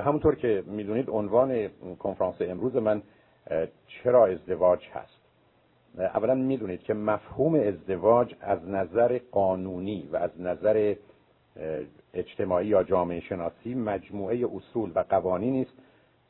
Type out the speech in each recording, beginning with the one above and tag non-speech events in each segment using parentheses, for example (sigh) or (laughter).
همونطور که می‌دونید عنوان کنفرانس امروز من چرا ازدواج هست؟ اولا می‌دونید که مفهوم ازدواج از نظر قانونی و از نظر اجتماعی یا جامعه شناسی مجموعه اصول و قوانینی است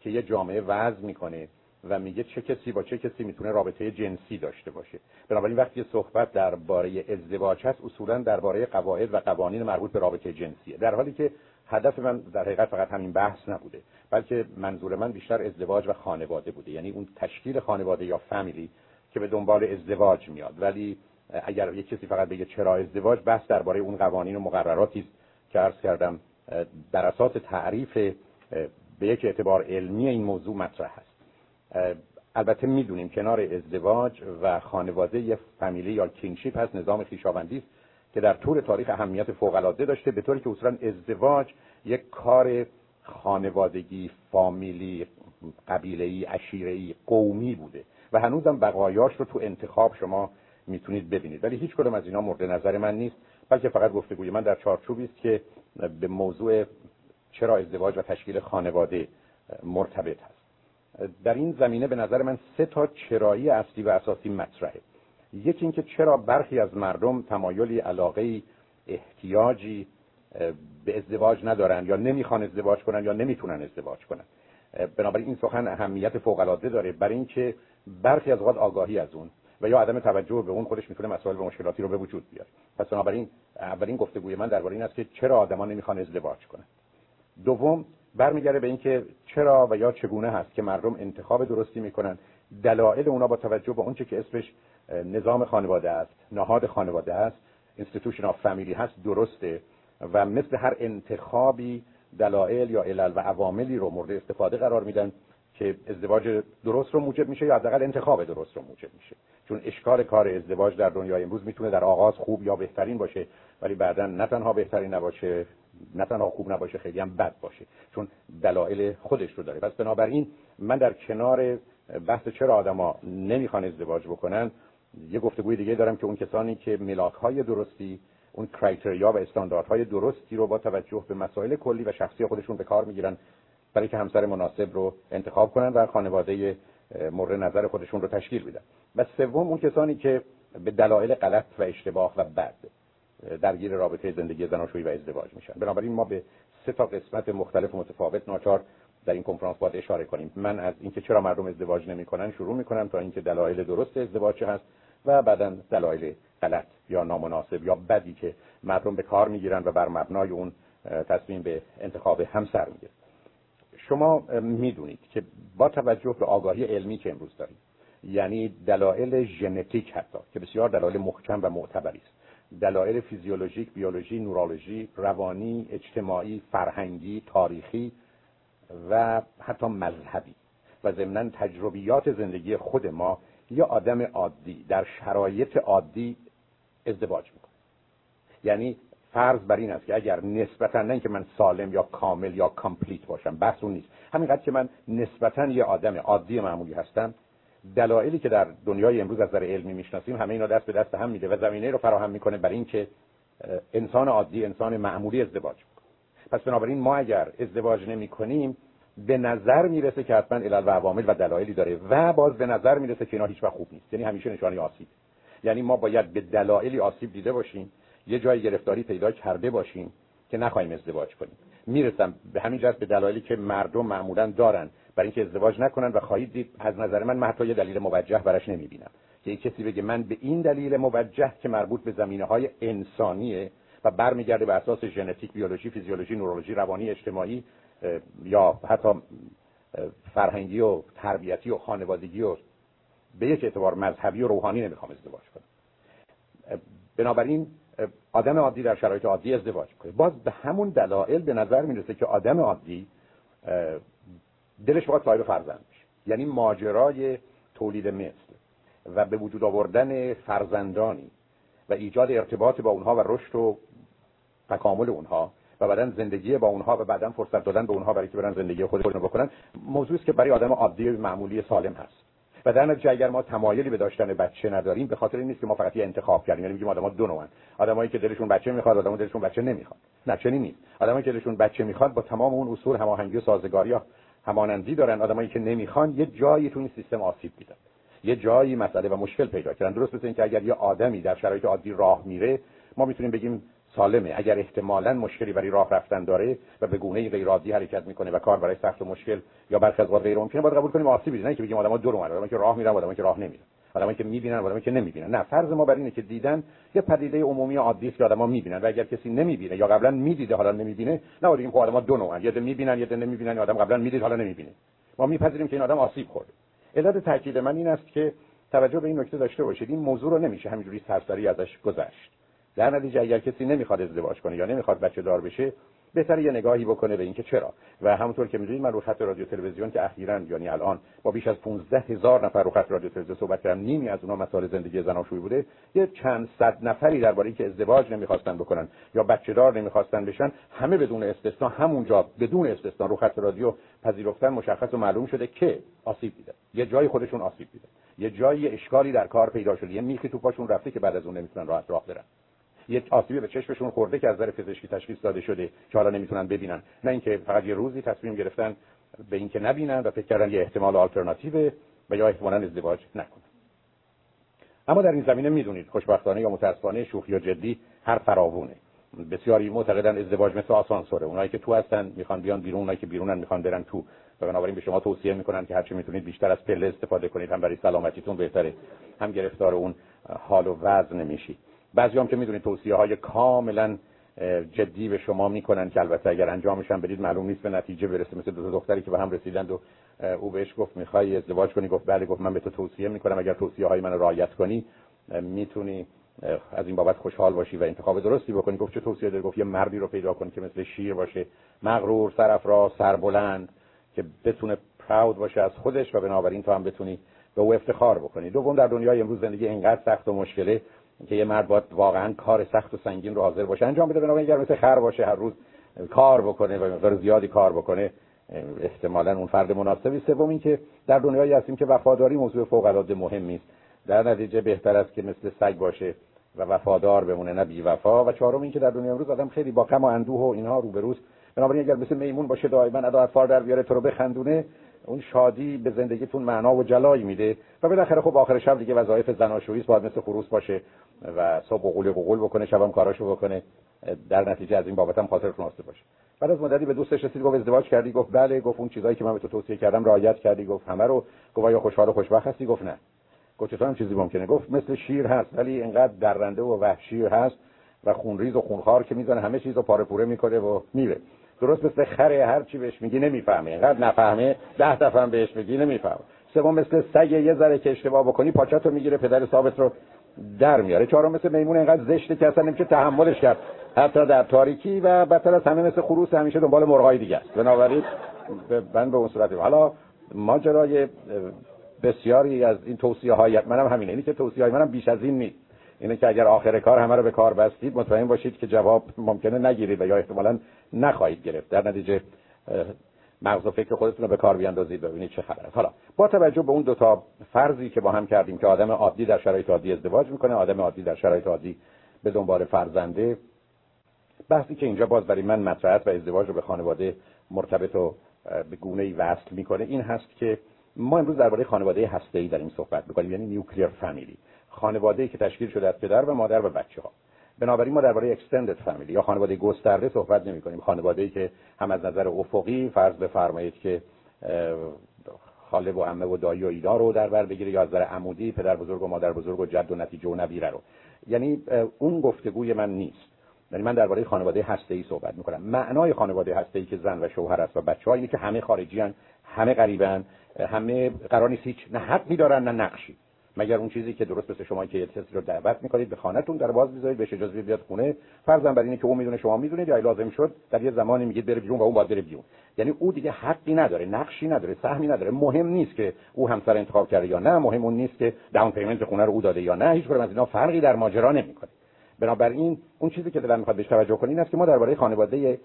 که یه جامعه وضع می‌کنه و میگه چه کسی با چه کسی می‌تونه رابطه جنسی داشته باشه. بنابراین وقتی صحبت درباره ازدواج هست اصولا درباره قواعد و قوانین مربوط به رابطه جنسیه. در حالی که هدف من در حقیقت فقط همین بحث نبوده بلکه منظور من بیشتر ازدواج و خانواده بوده. یعنی اون تشکیل خانواده یا فامیلی که به دنبال ازدواج میاد. ولی اگر یک کسی فقط بگه چرا ازدواج بحث درباره اون قوانین و مقرراتی است که عرض کردم در اساس تعریف به یک اعتبار علمی این موضوع مطرح هست البته می‌دونیم کنار ازدواج و خانواده یه فامیلی یا کینشیپ هست نظام خویشاوندی است. که در طول تاریخ اهمیت فوق العاده داشته به طوری که اصولا ازدواج یک کار خانوادگی فامیلی قبیله‌ای عشیره‌ای قومی بوده و هنوزم بقایاش رو تو انتخاب شما می‌تونید ببینید. ولی هیچ کدوم از اینا مورد نظر من نیست بلکه فقط گفتگوی من در چارچوبی است که به موضوع چرا ازدواج و تشکیل خانواده مرتبط هست. در این زمینه به نظر من سه تا چرایی اصلی و اساسی مطرحه. یکی اینکه چرا برخی از مردم تمایلی علاقه احتیاجی به ازدواج ندارن یا نمی‌خوان ازدواج کنن یا نمی‌تونن ازدواج کنن. بنابراین این سخن اهمیت فوق العاده داره برای اینکه برخی از اوقات آگاهی از اون و یا عدم توجه به اون خودش می‌تونه مسائل و مشکلاتی رو به وجود بیاره. پس بنابراین اولین گفتگوی من درباره این است که چرا آدما نمی‌خوان ازدواج کنن. دوم برمیگرده به اینکه چرا و یا چگونه هست که مردم انتخاب درستی می‌کنن. دلایل اونا با توجه به اونچه که اسمش نظام خانواده است نهاد خانواده است institution of family هست درسته. و مثل هر انتخابی دلایل یا علل و عواملی رو مورد استفاده قرار میدن که ازدواج درست رو موجب میشه یا حداقل انتخاب درست رو موجب میشه. چون اشکال کار ازدواج در دنیای امروز می‌تونه در آغاز خوب یا بهترین باشه ولی بعدا نه تنها بهترین نباشه نه تنها خوب نباشه خیلی هم بد باشه. چون دلایل خودش رو داره. پس بنابراین من در کنار بحث چرا آدما نمی‌خوان ازدواج بکنن یه گفتگوی دیگه دارم که اون کسانی که ملاک های درستی اون کرایتریا و استانداردهای درستی رو با توجه به مسائل کلی و شخصی خودشون به کار می‌گیرن برای که همسر مناسب رو انتخاب کنن و خانواده مورد نظر خودشون رو تشکیل بدن. و سوم اون کسانی که به دلایل غلط و اشتباه و بد درگیر رابطه زندگی زناشویی و ازدواج میشن. بنابراین ما به سه تا قسمت مختلف و متفاوت ناچار در این کنفرانس باید اشاره کنیم. من از اینکه چرا مردم ازدواج نمی‌کنن شروع می‌کنم تا اینکه دلایل درست ازدواج هست. و بعدا دلایل غلط یا نامناسب یا بدی که مردم به کار می‌گیرن و بر مبنای اون تصمیم به انتخاب همسر می‌گیرن. شما می‌دونید که با توجه به آگاهی علمی که امروز داریم یعنی دلایل ژنتیک حتی که بسیار دلایل محکم و معتبری است دلایل فیزیولوژیک بیولوژی نورولوژی روانی اجتماعی فرهنگی تاریخی و حتی مذهبی و ضمنا تجربیات زندگی خود ما یا آدم عادی در شرایط عادی ازدواج می‌کنه. یعنی فرض بر این است که اگر نسبتا نه که من سالم یا کامل یا complete باشم بحث اون نیست. همینقدر که من نسبتا یه آدم عادی معمولی هستم دلایلی که در دنیای امروز از نظر علمی می‌شناسیم همه اینا دست به دست هم میده و زمینه رو فراهم می‌کنه برای اینکه انسان عادی انسان معمولی ازدواج کنه پس بنابراین ما اگر ازدواج نمی کنیم به نظر می‌رسه که حتما علل و عوامل و دلایلی داره و باز به نظر می‌رسه که اینا هیچ خوب نیست. یعنی همیشه نشانه آسیب. یعنی ما باید به دلایلی آسیب دیده باشیم یه جای گرفتاری پیدا کرده باشیم که نخواهیم ازدواج کنیم. می‌رسم به همین جهت به دلایلی که مردم معمولا دارن. برای اینکه ازدواج نکنن و خواهید دید از نظر من من حتی یه دلیل موجه براش نمی‌بینم. که یک کسی بگه من به این دلیل موجه که مربوط به زمینه های انسانیه و برمیگرده به اساس ژنتیک بیولوژی فیزیولوژی نورولوژی روانی اجتماعی یا حتی فرهنگی و تربیتی و خانوادگی و به یک اعتبار مذهبی و روحانی نمی‌خوام ازدواج کنم. بنابراین آدم عادی در شرایط عادی ازدواج کنه باز به همون دلایل به نظر می‌رسه که آدم عادی دلش باید صاحب فرزند بشه. یعنی ماجرای تولید مثل و به وجود آوردن فرزندانی و ایجاد ارتباط با اونها و رشد و تکامل اونها و بعدا زندگی با اونها و بعدا فرصت دادن به اونها برای که برن زندگی خودشون بکنن. موضوعی که برای آدم عادی معمولی سالم هست. و در نتیجه اگر ما تمایلی به داشتن بچه نداریم به خاطر این نیست که ما فقط یه انتخاب کردیم. یعنی میگیم آدم‌ها دو نوعن. آدمایی که دلشون بچه می‌خواد آدمایی دلشون بچه نمی‌خواد. نه چنین نیست. آدمایی که دلشون بچه می‌خواد با تمام اون اصول هماهنگی و سازگاری ها همانندی دارن. آدمایی که نمی‌خوان یه جایی تو این سیستم آسیب دیدن یه جایی مسئله و مشکل پیدا کردن. درست مثل اینکه اگر یه آدمی در شرایط عادی راه میره ما می‌تونیم بگیم سالمه. اگر احتمالا مشکلی برای راه رفتن داره و به گونه غیر عادی حرکت می‌کنه و کار برای سخت و مشکل یا برخی از غیر ممکنه باید قبول کنیم آسیبی نه که بگیم آدم‌ها دو آدمایی که راه میرن آدمایی که راه نمیرن. آدمایی که می‌بینن آدمایی که نمی‌بینن. نه فرض ما بر اینه که دیدن یه پدیده عمومی عادی است که آدما می‌بینن و اگر کسی نمی‌بینه یا قبلا می‌دیده حالا نمی‌بینه نه بگیم خب آدم‌ها دو نوعن. ده می‌بینن ده نمی‌بینن. آدم قبلا می‌دید حالا نمی‌بینه. ما میپذیریم که این آدم آسیب خورده. علت تاکید من این است که توجه به این نکته داشته باشید. این موضوع رو نمیشه همینجوری سرسری ازش گذشت. در نتیجه اگر کسی نمی‌خواد ازدواج کنه یا نمی‌خواد بچه دار بشه بهتره یه نگاهی بکنه به اینکه چرا؟ و همونطور که می‌دونید من رو خط رادیو تلویزیون که اخیرا یعنی الان با بیش از 15 هزار نفر رو خط رادیو تلویزیون صحبت کردم نیمی از اونها مسائل زندگی زناشویی بوده یه چند صد نفری درباره اینکه ازدواج نمی‌خواستن بکنن یا بچه دار نمی‌خواستن بشن همه بدون استثنا همونجا بدون استثنا رو خط رادیو پذیرفتن مشخص و معلوم شده که آسیب دیدن یه جای خودشون آسیب دیدن یه جایی اشکالی در کار پیدا شده. یه میخی تو پاشون رفته که بعد از اون نمی‌تونن راحت راه برن. یک آسیبی به چشمشون خورده که از نظر پزشکی تشخیص داده شده که حالا نمی‌تونن ببینن. نه اینکه فقط یه روزی تصمیم گرفتن به اینکه نبینن و فکر کردن یه احتمال آلترناتیو و یا احتمالا ازدواج نکنن. اما در این زمینه می‌دونید خوشبختانه یا متاسفانه شوخی یا جدی هر فراوونه. بسیاری معتقدن ازدواج مثل آسانسوره. اونایی که تو هستن می‌خوان بیان بیرون اونایی که بیرونن می‌خوان برن تو. و بنابراین به شما توصیه می‌کنن که هرچی می‌تونید بیشتر از پله استفاده کنید. هم برای سلامتیتون بهتره هم گرفتار اون حال و وزن نمیشید بعضی هم که می‌دونید توصیه های کاملا جدی به شما می‌کنن که البته اگر انجامش هم بدید معلوم نیست به نتیجه برسه. مثل دو دختری که به هم رسیدند و او بهش گفت می‌خوای ازدواج کنی؟ گفت بله گفت من به تو توصیه می‌کنم. اگر توصیه های من رعایت کنی می‌تونی از این بابت خوشحال باشی و انتخاب درستی بکنی. گفت چه توصیه داری؟ گفت یه مردی رو پیدا کن که مثل شیر باشه. مغرور سرافراز سربلند که بتونه پراود باشه از خودش و بنابراین تو هم بتونی به او افتخار بکنی. دوم در دنیای امروز زندگی اینقدر سخت و مشکله که یه مرد باید واقعا کار سخت و سنگین رو حاضر باشه. انجام بده بنابراین اگر مثل خر باشه هر روز کار بکنه و مقدار زیادی کار بکنه احتمالا اون فرد مناسبی. سوم این که در دنیایی هستیم که وفاداری موضوع فوق العاده مهمی است. در نتیجه بهتر است که مثل سگ باشه و وفادار بمونه نه بی وفا و چهارم این که در دنیا امروز آدم خیلی با غم و اندوه و اینها روبروست. بنابراین اگر مثل میمون باشه دائما ادا فار در بیاره تو رو بخندونه. اون شادی به زندگیتون معنا و جلایی میده و بالاخره خب آخر شب دیگه وظایف زناشویی باید مثل خروس باشه و صبح قول قول بکنه شبم کاراشو بکنه. در نتیجه از این بابت هم خاطرتون آسوده باشه. بعد از مدتی به دوستش رسید گفت ازدواج کردی؟ گفت بله گفت اون چیزایی که من به تو توصیه کردم رعایت کردی. گفت همه رو. گفت یا خوشحال و خوشبخت هستی؟ گفت نه. گفت چطور هم چیزی ممکنه؟ گفت مثل شیر هست ولی اینقدر درنده و وحشی هست و خونریز و خونخوار که می‌زنه همه چیزو پاره پوره می‌کنه و میره. درست مثل خره هر چی بهش میگی نمی‌فهمه اینقدر نفهمه ده دفعه هم بهش میگی نمی‌فهمه سوم مثل سگ یه ذره که اشتباه بکنی پاچاتو می‌گیره پدر ثابت رو در میاره. چهارم مثل میمون اینقدر زشته که اصلا نمیشه تحملش کرد. حتی در تاریکی و بدتر از همه مثل خروس همیشه دنبال مرغای دیگه است. بنابراین من به اون صورت حالا ماجرای بسیاری از این توصیه های منم همینه. اینی که توصیه های منم بیش از این نیست. اینه که اگر آخر کار همه رو به کار بستید مطمئن باشید که جواب ممکنه نگیرید و یا احتمالا نخواهید گرفت. در نتیجه مغز و فکر خودتون رو به کار بیاندازید ببینید چه خبر حالا با توجه به اون دو تا فرضی که با هم کردیم که آدم عادی در شرایط عادی ازدواج می‌کنه آدم عادی در شرایط عادی به دنبال فرزنده بحثی که اینجا باز برای من مطرح و ازدواج رو به خانواده مرتبط و به گونه ای وصل می‌کنه این هست که ما امروز درباره خانواده هسته‌ای داریم صحبت می‌کنیم یعنی نیوکلیر فامیلی خانواده که تشکیل شده از پدر و مادر و بچه ها بنابراین ما درباره اکستندد فامیلی یا خانواده گسترده صحبت نمی کنیم خانواده ای که هم از نظر افقی فرض بفرمایید که خاله و عمه و دایی و اینا رو در بر بگیره یا از نظر عمودی پدر بزرگ و مادر بزرگ و جد و نتیجه و نبیره رو. یعنی اون گفتگوی من نیست. یعنی من درباره خانواده هسته ای صحبت می‌کنم. معنای خانواده هسته ای که زن و شوهر است و بچه اینه که همه خارجی هن، همه غریبن همه قرار نیست هیچ نه حقی دارن نه نقشی. مگر اون چیزی که درست مثل شما که یه کسی رو دعوت می‌کنید به خانهتون در باز می‌ذارید بهش اجازه بیاد خونه؟ فرضاً بر اینه که اون می‌دونه شما می‌دونید یا لازم شد در یه زمانی میگید بره بیرون و اون باید بره بیرون. یعنی او دیگه حقی نداره نقشی نداره سهمی نداره. مهم نیست که او همسر انتخاب کرده یا نه مهم اون نیست که داون پیمنت خونه رو او داده یا نه. هیچ از اینا فرقی در ماجرا نمی‌کنه. بنابراین اون چیزی که دلم می‌خواد بهش توجه کنین است که ما درباره خانواده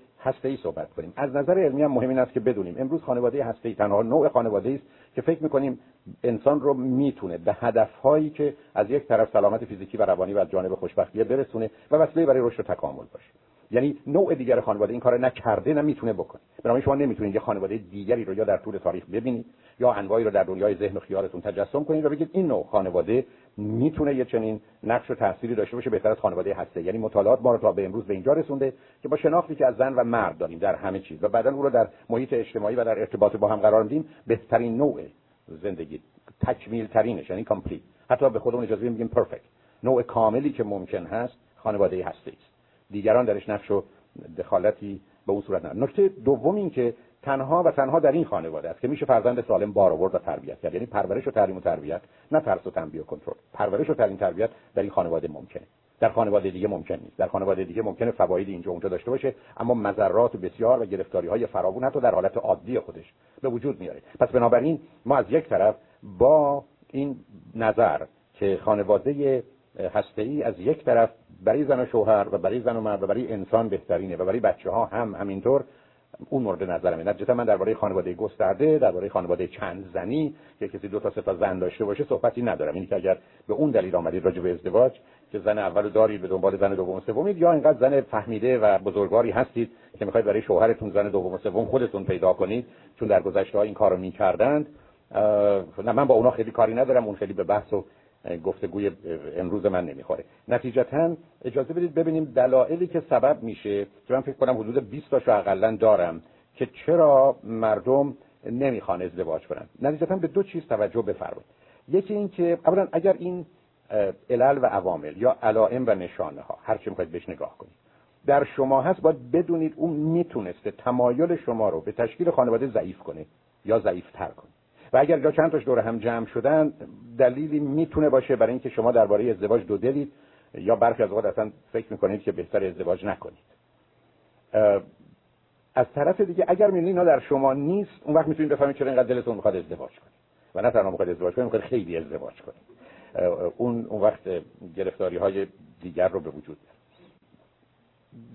ای صحبت کنیم. از نظر علمی هم مهم این است که بدونیم. امروز خانواده ای تنها نوع خانواده است که فکر می‌کنیم انسان رو می‌تونه به هدفهایی که از یک طرف سلامت فیزیکی و روانی و از جانب خوشبختی برسونه و وسیله برای رشد و تکامل باشه. یعنی نوع دیگر خانواده این کار نکرده نمی‌تونه بکنه. بنابراین شما نمی‌تونید یه خانواده دیگری رو یا در طول تاریخ ببینید یا انواعی رو در دنیای ذهن و خیالتون تجسم کنید و بگید این نوع خانواده می‌تونه یه چنین نقش و تأثیری داشته باشه بهتر از خانواده هسته‌ای. یعنی مطالعات ما رو تا به امروز به اینجا رسونده که با شناختی که از زن و مرد داریم در همه چیز و بعدا او رو در محیط اجتماعی و در ارتباط با هم قرار میدیم بهترین نوع زندگی تکمیل ترینش یعنی complete حتی به خودمون اجازه میگیم perfect نوع کاملی که ممکن هست خانواده هسته است دیگران درش نقش و دخالتی به اون صورت ندارن. نکته دوم این که تنها و تنها در این خانواده است که میشه فرزند سالم بار آورد و تربیت کرد. یعنی پرورش و تعلیم و تربیت نه ترس و تنبیه و کنترل. پرورش و تعلیم تربیت در این خانواده ممکنه. در خانواده دیگه ممکن نیست. در خانواده دیگه ممکنه فواید اینجا اونجا داشته باشه اما مذرات بسیار و گرفتاری های فراوون حتی در حالت عادی خودش به وجود میاره. پس بنابراین ما از یک طرف با این نظر که خانواده هسته ای از یک طرف برای زن و شوهر و برای زن و مرد و برای انسان بهترینه و برای بچه ها هم همینطور. اون مورد نظرمه نتیجتا من درباره خانواده گسترده درباره خانواده چند زنی که کسی دو تا سه تا زن داشته باشه صحبتی ندارم. اینی که اگر به اون دلیل آمدید راجع به ازدواج که زن اول دارید به دنبال زن دوم و سومید یا اینقدر زن فهمیده و بزرگواری هستید که می‌خواید برای شوهرتون زن دوم و سوم خودتون پیدا کنید چون در گذشته ها این کارو می‌کردند نه من با اونا خیلی کاری ندارم اون خیلی به بحث و گفتگوی امروز من نمی‌خوره. نتیجتا اجازه بدید ببینیم دلایلی که سبب میشه که من فکر کنم حدود 20 تاشو اقلا دارم که چرا مردم نمی‌خوان ازدواج کنن. نتیجتا به دو چیز توجه بفرمایید. یکی این که اولا اگر این علل و عوامل یا علائم و نشانه ها هر چی می‌خواید بهش نگاه کنید در شما هست باید بدونید اون می‌تونسته تمایل شما رو به تشکیل خانواده ضعیف کنه یا ضعیفتر کنه. و اگر جا چند تاش دور هم جمع شدن دلیلی می‌تونه باشه برای اینکه شما درباره ازدواج دو دلید یا برخی از اوقات اصلا فکر می‌کنید که بهتر ازدواج نکنید. از طرف دیگه اگر می‌بینید اینا در شما نیست اون وقت می‌تونید بفهمید چرا اینقدر دلتون می‌خواد ازدواج کنید. و نه تنها می‌خواد ازدواج کنید می‌خواد خیلی ازدواج کنید. اون اون وقت گرفتاری های دیگر رو به وجود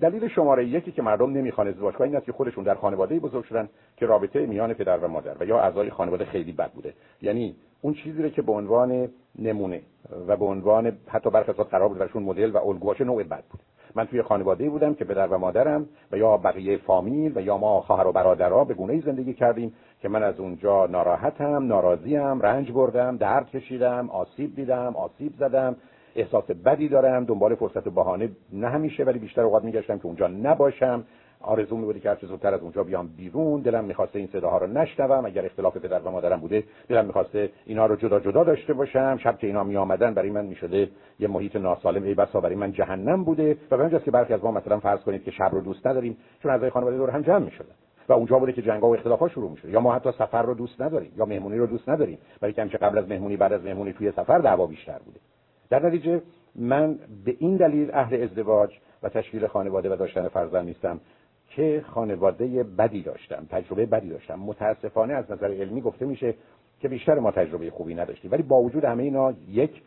دلیل شماره یکی که مردم نمی‌خوان ازدواج کنن این است که خودشون در خانواده بزرگ شدن که رابطه میان پدر و مادر و یا اعضای خانواده خیلی بد بوده. یعنی اون چیزی که به عنوان نمونه و به عنوان حتی برخی از قرار بود برشون مدل و الگوهاش نوع بد بود. من توی خانواده بودم که پدر و مادرم و یا بقیه فامیل و یا ما خواهر و برادرها به گونه زندگی کردیم که من از اونجا ناراحتم ناراضیم رنج بردم درد کشیدم آسیب دیدم آسیب زدم. احساس بدی دارم دنبال فرصت بهانه نه همیشه ولی بیشتر اوقات میگشتم که اونجا نباشم. آرزو می که هر زودتر از اونجا بیام بیرون. دلم می‌خواسته این صداها رو نشنوم. اگر اختلاف پدر و مادرم بوده دلم می‌خواسته اینا رو جدا جدا داشته باشم. شب که اینا می آمدن برای من می‌شده یه محیط ناسالم. ای بسا برای من جهنم بوده. و به که برخی از ما مثلا فرض کنید که شب رو دوست نداریم چون اعضای خانواده دور هم جمع می‌شدن. و اونجا بوده که جنگا و اختلافات شروع میشه یا ما حتی سفر رو دوست نداریم یا مهمونی رو دوست نداریم. برای که قبل از مهمونی بعد از مهمونی توی سفر دعوا بیشتر بوده. در نتیجه من به این دلیل اهل ازدواج و تشکیل خانواده و داشتن فرزند نیستم که خانواده بدی داشتم تجربه بدی داشتم. متاسفانه از نظر علمی گفته میشه که بیشتر ما تجربه خوبی نداشتیم. ولی با وجود همه اینا یک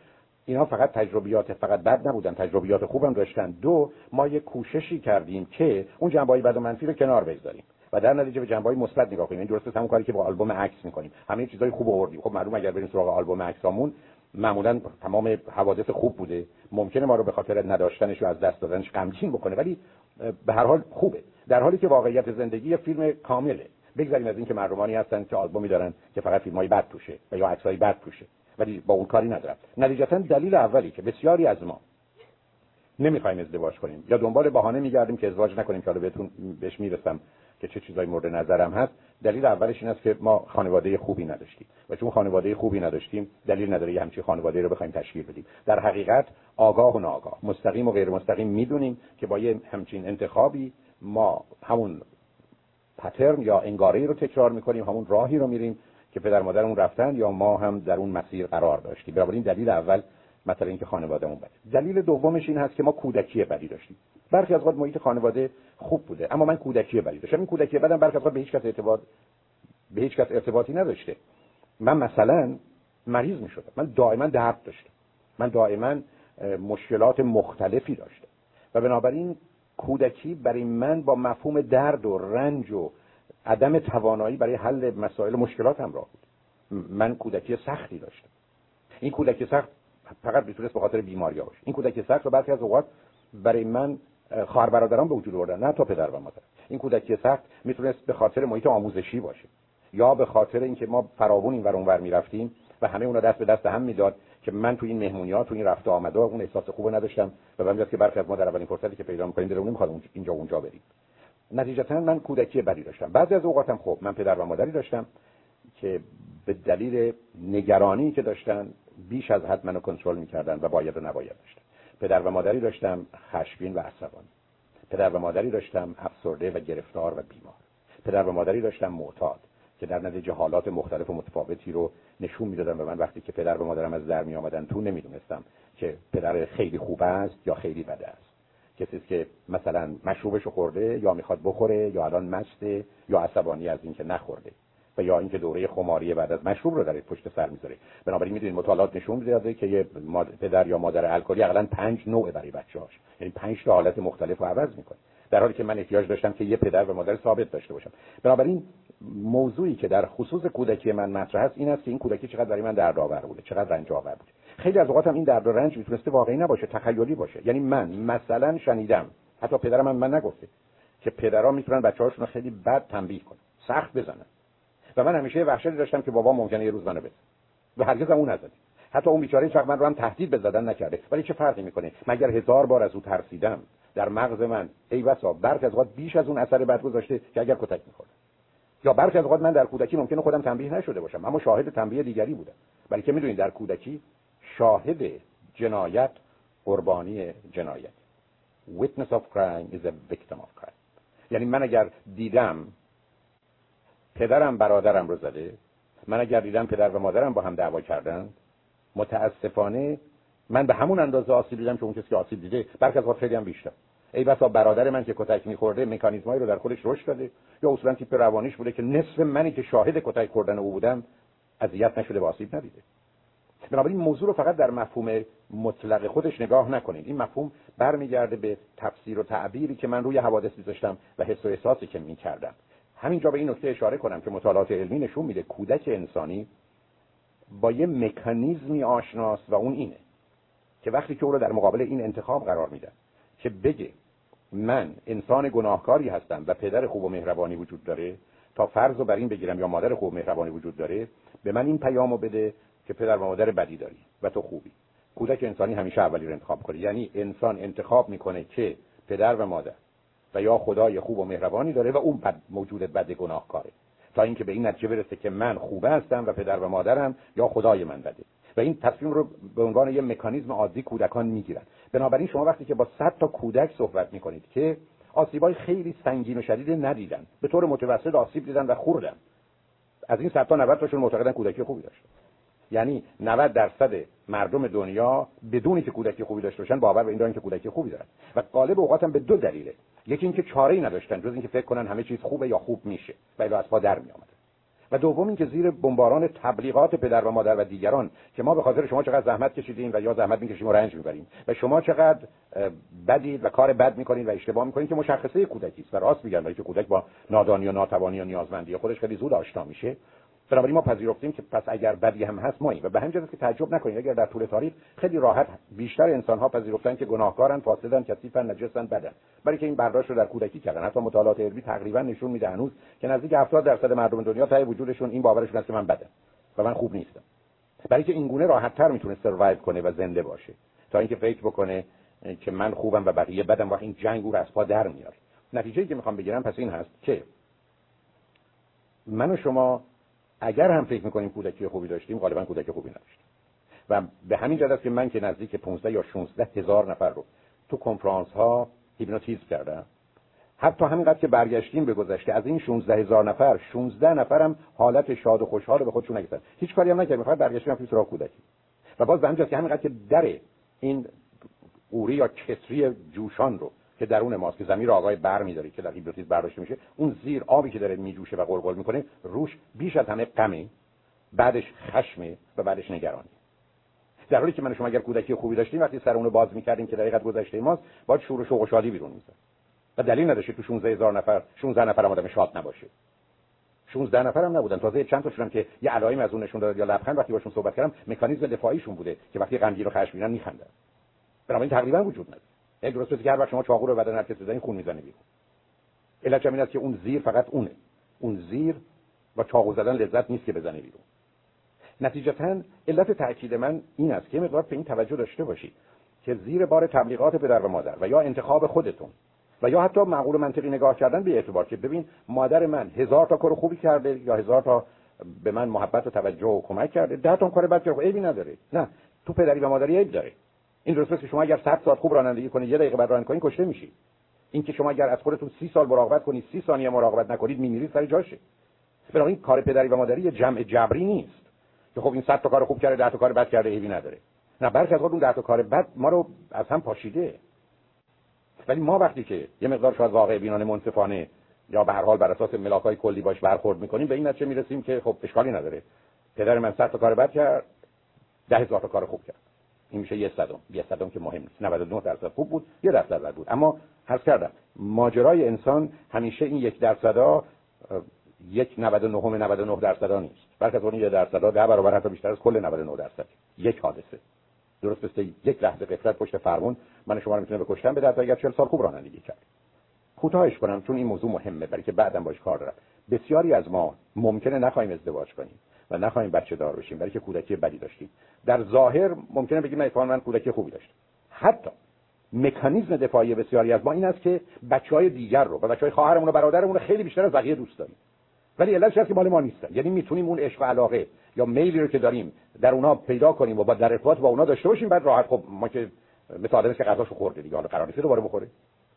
اینا فقط تجربیات فقط بد نبودن تجربیات خوبم داشتن. دو ما یک کوششی کردیم که اون جنبه بد و منفی رو کنار بگذاریم و در نتیجه به جنبه مثبت نگاه کنیم. این درسته همون کاری که با آلبوم عکس می‌کنیم. همه چیزای خوب آوردیم. خب معلوم اگر بریم سراغ آلبوم عکسامون معمولا تمام حوادث خوب بوده. ممکنه ما رو به خاطر نداشتنش و از دست دادنش غمگین بکنه ولی به هر حال خوبه. در حالی که واقعیت زندگی فیلم کامله. بگذاریم از اینکه مردمانی هستن که آلبومی دارن که فقط فیلمای بد توشه و یا عکسای بد توشه ولی با اون کاری ندارم نتیجتا دلیل اولی که بسیاری از ما نمی‌خوایم ازدواج کنیم یا دنبال بهانه میگردیم که ازدواج نکنیم که حالا بهتون بهش می‌رسم. که چه چیزای مورد نظرم هست دلیل اولش این است که ما خانواده خوبی نداشتیم. و چون خانواده خوبی نداشتیم دلیل نداره یه همچین خانواده رو بخوایم تشکیل بدیم. در حقیقت آگاه و ناآگاه مستقیم و غیر مستقیم می‌دونیم که با یه همچین انتخابی ما همون پترن یا انگاره رو تکرار می‌کنیم همون راهی رو میریم که پدر مادرمون رفتن یا ما هم در اون مسیر قرار داشتیم. بنابراین دلیل اول مثلا اینکه خانوادهمون بده دلیل دومش این هست که ما کودکی بدی داشتیم. برخی از وقت محیط خانواده خوب بوده اما من کودکی بدی داشتم. این کودکی بدم برخی از به هیچ کس ارتباط به هیچ کس ارتباطی نداشته. من مثلا مریض می شدم من دائما درد داشتم. من دائما مشکلات مختلفی داشته و بنابراین کودکی برای من با مفهوم درد و رنج و عدم توانایی برای حل مسائل مشکلات همراه بود. من کودکی سختی داشتم. این کودکی سخت فقط می‌تونست به خاطر بیماری باشه این کودکی سخت و برخی از اوقات برای من خواهر برادران به وجود آوردن نه تا پدر و مادر. این کودکی سخت می‌تونست به خاطر محیط آموزشی باشه یا به خاطر اینکه ما فراوون این ور اونور می‌رفتیم و همه اونا دست به دست هم می‌داد که من تو این مهمونی ها تو این رفت آمده اون احساس خوب نداشتم و من که برخی از ما در اولین فرصتی که پیدا می‌کنیم درمون نمی‌خواد اینجا اونجا بریم. نتیجتا من کودکی بدی داشتم. بعضی از اوقاتم خب من پدر و مادری داشتم که به دلیل نگرانی که داشتن بیش از حد منو کنترل می‌کردن و باید و نباید داشتم. پدر و مادری داشتم خشمگین و عصبانی. پدر و مادری داشتم افسرده و گرفتار و بیمار. پدر و مادری داشتم معتاد که در نتیجه حالات مختلف و متفاوتی رو نشون می‌دادن و من. وقتی که پدر و مادرم از در می آمدن تو نمی‌دونستم که پدر خیلی خوب است یا خیلی بده است. کسی که مثلا مشروبش خورده یا می‌خواد بخوره یا الان مسته یا عصبانی از اینکه نخورده. و یا اینکه دوره خماری بعد از مشروب رو در پشت سر می‌ذاره بنابراین می‌دونید مطالعات نشون میده که یه پدر یا مادر الکلی حداقل پنج نوع برای بچه‌هاش. یعنی پنج تا حالت مختلف رو عوض می‌کنه. در حالی که من احتیاج داشتم که یه پدر و مادر ثابت داشته باشم. بنابراین موضوعی که در خصوص کودکی من مطرح است این است که این کودکی چقدر برای من دردآور بوده چقدر رنج آور بوده. خیلی از اوقات هم این درد و رنج می‌تونسته واقعی نباشه تخیلی باشه. یعنی من مثلا شنیدم حتی پدرم من, من نگفته که پدرها می‌تونن بچه‌هاشون رو خیلی بد تنبیه کنن سخت بزنن. و من همیشه وحشتی داشتم که بابا ممکنه یه روز منو بزنه و هرگز اون نزد حتی اون بیچاره هیچ من رو هم تهدید بزدن نکرده. ولی چه فرقی می‌کنه؟ مگر هزار بار از او ترسیدم؟ در مغز من. ای بسا برخی از بیش از اون اثر بد گذاشته که اگر کتک می‌خورد. یا برخی از من در کودکی ممکنه خودم تنبیه نشده باشم اما شاهد تنبیه دیگری بودم. ولی که می‌دونید در کودکی شاهد جنایت قربانی جنایت. Witness of crime is a victim of crime. یعنی من اگر دیدم پدرم برادرم رو زده. من اگر دیدم پدر و مادرم با هم دعوا کردن متاسفانه من به همون اندازه آسیب دیدم که اون کسی که آسیب دیده برخی از خیلی هم بیشتر. ای بسا برادر من که کتک میخورده مکانیزمایی رو در خودش رشد داده. یا اصولا تیپ روانیش بوده که نصف منی که شاهد کتک خوردن او بودم اذیت نشده و آسیب ندیده. بنابراین موضوع رو فقط در مفهوم مطلق خودش نگاه نکنید. این مفهوم برمیگرده به تفسیر و تعبیری که من روی حوادث میذاشتم و حس و احساسی که می‌کردم. همینجا به این نکته اشاره کنم که مطالعات علمی نشون میده کودک انسانی با یه مکانیزمی آشناست و اون اینه که وقتی که او رو در مقابل این انتخاب قرار میدن که بگه من انسان گناهکاری هستم و پدر خوب و مهربانی وجود داره تا فرض رو بر این بگیرم یا مادر خوب و مهربانی وجود داره به من این پیامو بده که پدر و مادر بدی داری و تو خوبی. کودک انسانی همیشه اولی رو انتخاب کنه. یعنی انسان انتخاب می‌کنه که پدر و مادر و یا خدای خوب و مهربانی داره و اون بد موجود بد گناهکاره. تا اینکه به این نتیجه برسه که من خوب هستم و پدر و مادرم یا خدای من بده. و این تصمیم رو به عنوان یه مکانیزم عادی کودکان می‌گیرن. بنابراین شما وقتی که با 100 تا کودک صحبت می‌کنید که آسیبای خیلی سنگین و شدید ندیدن. به طور متوسط آسیب دیدن و خوردن. از این 100 تا 90 تاشون معتقدن کودکی خوبی داشت. یعنی 90 درصد مردم دنیا بدونی که کودکی خوبی داشته باشن باور به این دارن که کودکی خوبی دارن. و غالب اوقات هم به دو دلیله. یکی اینکه چاره‌ای نداشتن جز اینکه فکر کنن همه چیز خوبه یا خوب میشه و از پا در میآمد و دوم اینکه زیر بمباران تبلیغات پدر و مادر و دیگران که ما به خاطر شما چقدر زحمت کشیدیم و یا زحمت می‌کشیم و رنج می‌بریم و شما چقدر بدید و کار بد می‌کنید و اشتباه می‌کنید که مشخصه کودکی است. و راست میگن که کودک با نادانی و ناتوانی و نیازمندی خودش خیلی زود آشنا میشه. بنابراین ما پذیرفتیم که پس اگر بدی هم هست ماییم. و به همین که تعجب نکنید. اگر در طول تاریخ خیلی راحت بیشتر انسان ها پذیرفتن که گناهکارن فاسدن کثیفن نجسن بدن. برای که این برداشت رو در کودکی کردن. حتی مطالعات علمی تقریبا نشون میده هنوز که نزدیک 70 درصد مردم دنیا تای وجودشون این باورشون هست که من بدم و من خوب نیستم. برای که این گونه راحت تر می‌تونه سروایو کنه و زنده باشه. تا اینکه فکر بکنه که من خوبم و بقیه بدم وقتی این جنگ رو از پا در میاره. نتیجه که می‌خوام بگیرم پس این هست که من و شما اگر هم فکر می‌کنیم کودکی خوبی داشتیم غالبا کودک خوبی نداشتیم. و به همین جهت است که من که نزدیک 15 یا 16 هزار نفر رو تو کنفرانس ها هیپنوتیزم کردم. حتی همینقدر که برگشتیم به گذشته از این 16 هزار نفر 16 نفرم حالت شاد و خوشحال به خودشون نگرفتن. هیچ کاری هم نکردیم. فقط برگشتیم تو سراغ کودکی. و باز به همین که همینقدر که در این قوری یا کسری جوشان رو که درون ماست که زمین رو آقای بر میداری که در هیپنوتیزم برداشته میشه. اون زیر آبی که داره میجوشه و قلقل می‌کنه روش بیش از همه غمه بعدش خشمه و بعدش نگرانی در حالی که من شما اگر کودکی خوبی داشتیم وقتی سر اونو باز می‌کردیم که دقیقت گذشته ماست باید شور و شوق و شادی بیرون می‌زد. و دلیل نداشت تو 16 هزار نفر 16 نفر آدم شاد نباشه. 16 نفر هم نبودن. تازه چند تاشون هم که یه علائم از اون نشون داد یا لبخند وقتی باشون صحبت کردم مکانیزم دفاعیشون بوده که وقتی غمگین و خشمگینن میخندن. بنابراین تقریبا وجود نداره. یک درست که هر وقت شما چاقو رو بدن هر کسی بزنید خون می‌زنه بیرون. علت این است که اون زیر فقط اونه. اون زیر با چاقو زدن لذت نیست که بزنه بیرون. نتیجتا علت تاکید من این است که مقدار به این توجه داشته باشید که زیر بار تبلیغات پدر و مادر و یا انتخاب خودتون و یا حتی معقول منطقی نگاه کردن به اعتبار که ببین مادر من هزار تا کار خوبی کرده یا هزار تا به من محبت و توجه و کمک کرده ده تا کار بد کرده عیبی نداره. نه تو پدری و مادری عیب داره. این درسته که شما اگر 100 ساعت خوب رانندگی کنید یه دقیقه بعد رانندگی کنید کشته میشید این که شما اگر از خودتون 30 سال مراقبت کنید 30 ثانیه مراقبت نکنید میمیرید سر جاشه. این کار پدری و مادری جمع جبری نیست که خب این 100 تا کار خوب کرده 10 تا کار بد کرده عیبی نداره. نه برخی از اون 10 تا کار بد ما رو از هم پاشیده. ولی ما وقتی که یه مقدار شاید واقع بینانه منصفانه یا به هر حال بر اساس ملاکای کلی باش برخورد می‌کنیم به این نتیجه می‌رسیم که خب اشکالی نداره. پدر من 100 تا کار بد کرد 10000 تا کار خوب کرد. این میشه یه صدم. یه صدم که مهم نیست. 99 درصد خوب بود یه درصد بد بود. اما حرف کردم ماجرای انسان همیشه این یک درصدا یک 99 99 درصدا نیست. بلکه اون یه درصدا ده برابر حتی بیشتر از کل 99 درصد. یک حادثه. درست مثل یک لحظه قفلت پشت فرمون من شما رو می‌تونه بکشتم به اگر 40 سال خوب رانندگی کرد. کوتاهش کنم چون این موضوع مهمه برای که بعدم باش کار دارم. بسیاری از ما ممکنه نخواهیم ازدواج کنیم. و نخواهیم بچه دار بشیم برای که کودکی بدی داشتیم. در ظاهر ممکنه بگیم نه من کودکی خوبی داشتم. حتی مکانیزم دفاعی بسیاری از ما این است که بچه های دیگر رو و بچه های خواهرمون و برادرمون رو خیلی بیشتر از بقیه دوست داریم. ولی علتش هست که مال ما نیستن. یعنی می‌تونیم اون عشق و علاقه یا میلی رو که داریم در اونا پیدا کنیم و با در ارتباط با اونا داشته باشیم بعد راحت. خب ما که مثل آدمی که غذاشو خورده دیگه حالا قرار نیست دوباره بخوره.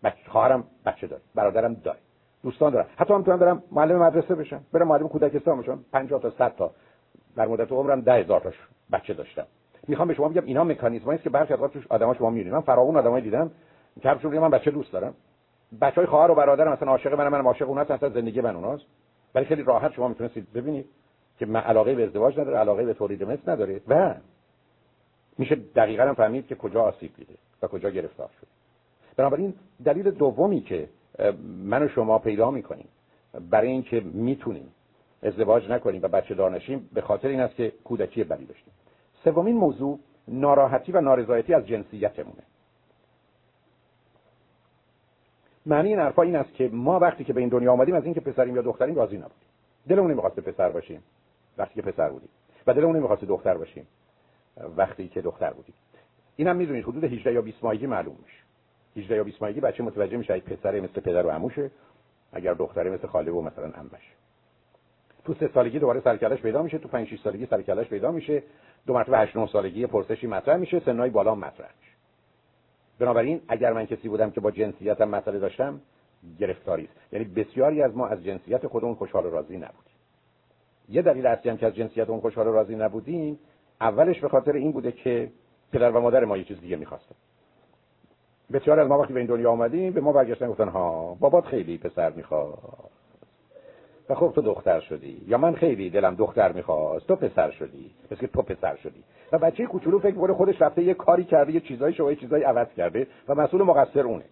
بچه خواهرم بچه داره برادرم داره دوستان دارم حتی می‌تونم برم معلم مدرسه بشم برم معلم کودکستان بشم. 50 تا 100 تا در مدت عمرم 10000 تاش بچه داشتم. می‌خوام به شما بگم اینا مکانیزمایی است که برخی از توش آدما شما می‌بینید من فراوون آدمایی دیدم. که من بچه دوست دارم. بچهای خواهر و برادر مثلا عاشق منم منم عاشق اوناست مثلا زندگی من اوناست. ولی خیلی راحت شما می‌تونید ببینید که من علاقه به ازدواج نداره علاقه به تولید مثل نداره. و میشه دقیقا هم فهمید که کجا آسیب دیده و کجا گرفتار شده. بنابراین دلیل دومی که من و شما پیدا می‌کنیم برای اینکه می‌تونیم ازدواج نکنیم و بچه دار نشیم به خاطر این است که کودکی بدی داشتیم. سومین موضوع ناراحتی و نارضایتی از جنسیتمونه. معنی این حرفا این است که ما وقتی که به این دنیا آمدیم از اینکه پسریم یا دختریم راضی نبودیم. دلمون نمی‌خواست پسر باشیم وقتی که پسر بودیم. و دلمون نمی‌خواست دختر باشیم وقتی که دختر بودیم. اینم می‌دونید حدود 18 یا 20 ماهگی معلوم میشه. 18 یا 20 ماهگی بچه متوجه میشه اگه پسر مثل پدر و عموشه اگر دختره مثل خاله و مثلا عمش. تو سه سالگی دوباره سرکلش پیدا میشه تو 5 6 سالگی سرکلش پیدا میشه. دو مرتبه 8 9 سالگی پرسشی مطرح میشه سنای بالا مطرح میشه. بنابراین اگر من کسی بودم که با جنسیتم مسئله داشتم گرفتاری است. یعنی بسیاری از ما از جنسیت خودمون خوشحال و راضی نبودیم. یه دلیل اصلی هم که از جنسیت اون خوشحال و راضی نبودیم اولش به خاطر این بوده که پدر و مادر ما یه چیز دیگه می‌خواستن. بسیار از ما وقتی به این دنیا آمدیم به ما برگشتن گفتن ها بابات خیلی پسر می‌خواد. و خب تو دختر شدی. یا من خیلی دلم دختر می‌خواست. تو پسر شدی. که تو پسر شدی. و بچه کوچولو فکر می‌کنه خودش رفته یه کاری کرده یه چیزای شما یه چیزایی عوض کرده و مسئول مقصر اونه.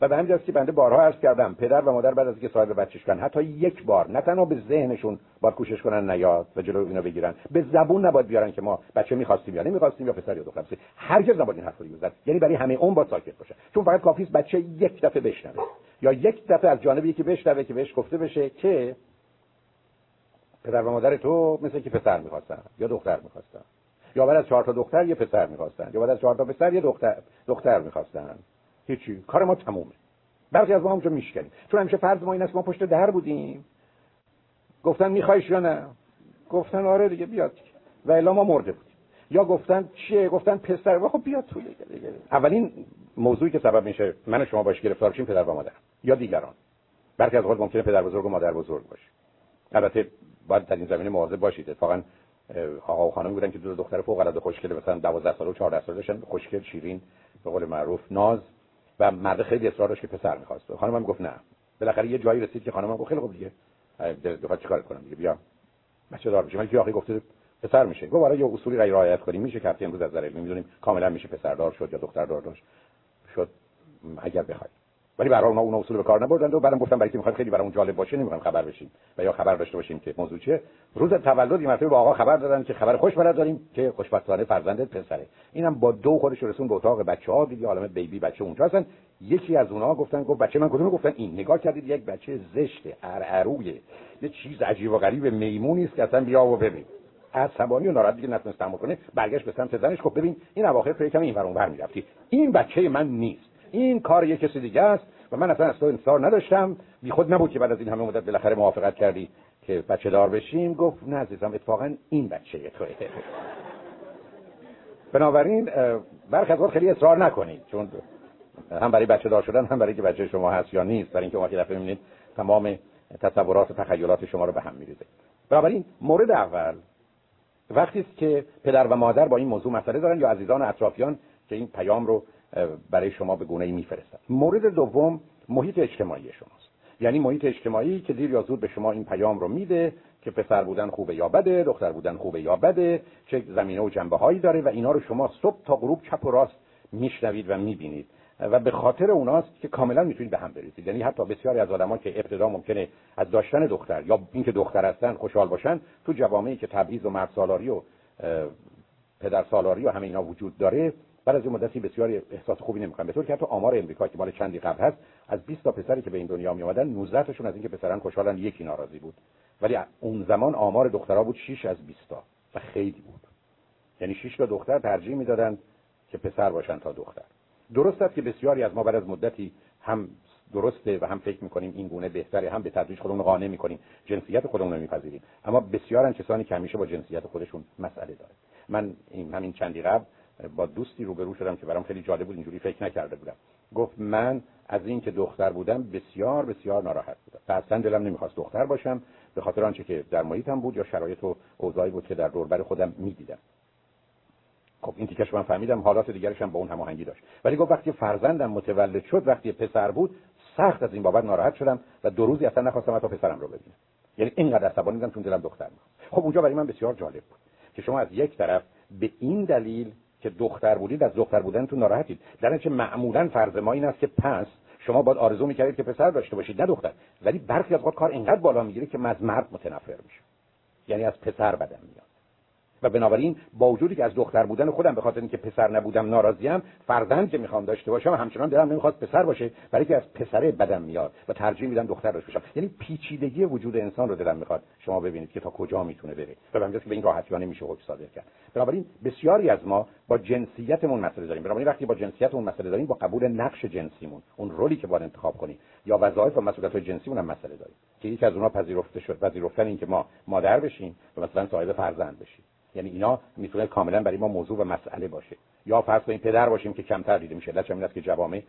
و به همین که بنده بارها عرض کردم پدر و مادر بعد از اینکه صاحب بچهش حتی یک بار نه تنها به ذهنشون باید کوشش کنن نیاد و جلو اینو بگیرن به زبون نباید بیارن که ما بچه می‌خواستیم یا نمی‌خواستیم یا پسر یا دختر. هرگز نباید این حرفو بزنن یعنی برای همه اون با ساکت باشه. چون فقط کافی است بچه یک دفعه بشنوه. یا یک دفعه از جانب یکی بشنوه که بهش گفته بشه که پدر و مادر تو مثل که پسر می‌خواستن یا دختر می‌خواستن. یا بعد از چهار تا دختر یه پسر می‌خواستن. یا بعد از چهار تا پسر یه دختر دختر می‌خواستن. هیچی. کار ما تمومه. برخی از ما همونجا میشکنیم. چون همیشه فرض ما این است ما پشت در بودیم. گفتن میخوایش یا نه؟ گفتن آره دیگه بیاد و الا ما مرده بودیم. یا گفتن چیه؟ گفتن پسر. خب بیاد تو دیگه, اولین موضوعی که سبب میشه من و شما باش گرفتار شیم پدر و مادر. یا دیگران. برخی از اوقات ممکنه پدر بزرگ و مادر بزرگ باشه. البته باید در این زمینه مواظب باشید. اتفاقا آقا و خانم بودن که دو دختر فوق العاده خوشگل مثلا 12 ساله و 14 ساله داشتن. خوشگل شیرین به قول معروف ناز و مرد خیلی اصرار داشت که پسر می‌خواست. خانم هم گفت نه. بالاخره یه جایی رسید که خانم هم گفت خیلی خوب دیگه. بخواد چیکار کنم دیگه؟ بیا. بچه دار بشه من که آخه گفته پسر میشه. گفت برای یه اصولی رای رعایت کنیم. میشه که امروز از نظر می‌دونیم کاملا میشه پسردار شد یا دختردار داشت. شد. اگر بخواید ولی برای اون اصول به کار نبردند و بعدم گفتم برای که می‌خواد خیلی برامون جالب باشه نمی‌خوام خبر بشیم. و یا خبر داشته باشیم که موضوع چیه؟ روز تولد این مرتبه با آقا خبر دادن که خبر خوش برات داریم که خوشبختانه فرزندت پسره. اینم با دو خودش رسون به اتاق بچه‌ها دید عالم بیبی بچه اونجا هستن. یکی از اونها گفتن گفت بچه من کدوم گفتن این. نگاه کردید یک بچه زشت ارعرویه. یه چیز عجیب و غریب میمونی است که اصلا بیا و ببین. عصبانی و ناراحت دیگه نتونست تحمل کنه. برگشت به سمت زنش. گفت ببین این اواخر تو یکم این ور اونور می‌رفتی. این بچه من نیست. این کار یک کسی دیگه است و من اصلا از تو انتظار نداشتم. بی خود نبود که بعد از این همه مدت بالاخره موافقت کردی که بچه دار بشیم. گفت نه عزیزم اتفاقا این بچه توه. (laughs) بنابراین برخی از خیلی اصرار نکنید چون هم برای بچه دار شدن هم برای که بچه شما هست یا نیست برای اینکه وقتی دفعه می‌بینید تمام تصورات و تخیلات شما رو به هم میریزه. بنابراین مورد اول وقتی است که پدر و مادر با این موضوع مسئله دارن یا عزیزان اطرافیان که این پیام رو برای شما به گونه ای مورد دوم محیط اجتماعی شماست. یعنی محیط اجتماعی که دیر یا زود به شما این پیام رو میده که پسر بودن خوبه یا بده دختر بودن خوبه یا بده چه زمینه و جنبه هایی داره و اینا رو شما صبح تا غروب چپ و راست میشنوید و می‌بینید. و به خاطر اوناست که کاملا می‌تونید به هم بریزید یعنی حتی بسیاری از آدم‌ها که ابتدا ممکنه از داشتن دختر یا اینکه دختر هستن خوشحال باشن تو جوامعی که تبعیض و مرد سالاری و پدر سالاری و همه اینا وجود داره بعد از یه مدتی بسیاری احساس خوبی نمی‌کنن به طور که حتی آمار امریکا که مال چندی قبل هست از 20 تا پسری که به این دنیا می اومدن 19 تاشون از اینکه پسران خوشحالن یکی ناراضی بود. ولی اون زمان آمار دخترها بود 6 از 20 تا و خیلی بود. یعنی 6 تا دختر ترجیح می‌دادن که پسر باشن تا دختر. درست است که بسیاری از ما بعد از مدتی هم درسته و هم فکر می‌کنیم این گونه بهتره هم به تدریج خودمون قانع می‌کنیم جنسیت خودمون رو میپذیریم. اما بسیارن کسانی که همیشه با جنسیت خودشون مسئله داره من این همین چندی قبل با دوستی روبرو شدم که برام خیلی جالب بود اینجوری فکر نکرده بودم. گفت من از این که دختر بودم بسیار بسیار ناراحت بودم. و اصلا دلم نمی‌خواست دختر باشم به خاطر آنچه که در محیطم بود یا شرایط و اوضاعی بود که در دوربر خودم می‌دیدم. خب این تیکش من فهمیدم حالات دیگرش هم با اون هماهنگی داشت. ولی گفت وقتی فرزندم متولد شد وقتی پسر بود سخت از این بابت ناراحت شدم و دو روزی اصلا نخواستم حتی پسرم رو ببینم. یعنی اینقدر عصبانی بودم چون دلم دختر می‌خواست خب اونجا برای من بسیار جالب بود که شما از یک طرف به این دلیل که دختر بودید از دختر بودنتون ناراحتید. در چه معمولا فرض ما این است که پس شما باید آرزو می‌کردید که پسر داشته باشید نه دختر. ولی برخی از کار اینقدر بالا می‌گیره که از مرد متنفر میشه. یعنی از پسر بدم میاد. و بنابراین با وجودی که از دختر بودن خودم به خاطر اینکه پسر نبودم ناراضیم فرزند که می‌خوام داشته باشم همچنان دلم نمی‌خواد پسر باشه برای که از پسره بدم میاد و ترجیح میدم دختر داشته باشم. یعنی پیچیدگی وجود انسان رو دلم می‌خواد. شما ببینید که تا کجا می‌تونه بره. و همینجاست که به این راحتی نمیشه حکم صادر کرد. بنابراین بسیاری از ما با جنسیتمون مسئله داریم. بنابراین وقتی با جنسیتمون مسئله داریم با قبول نقش جنسیمون اون رولی که باید انتخاب کنیم یا وظایف و مسئولیت جنسیمون هم مسئله داریم. که یکی از اونها پذیرفته شد. پذیرفتن این که ما مادر بشیم و مثلا صاحب فرزند بشیم. یعنی اینا می‌تونه کاملا برای ما موضوع و مسئله باشه. یا فرض کنیم پدر باشیم که کمتر دیده میشه. علت است که جوامع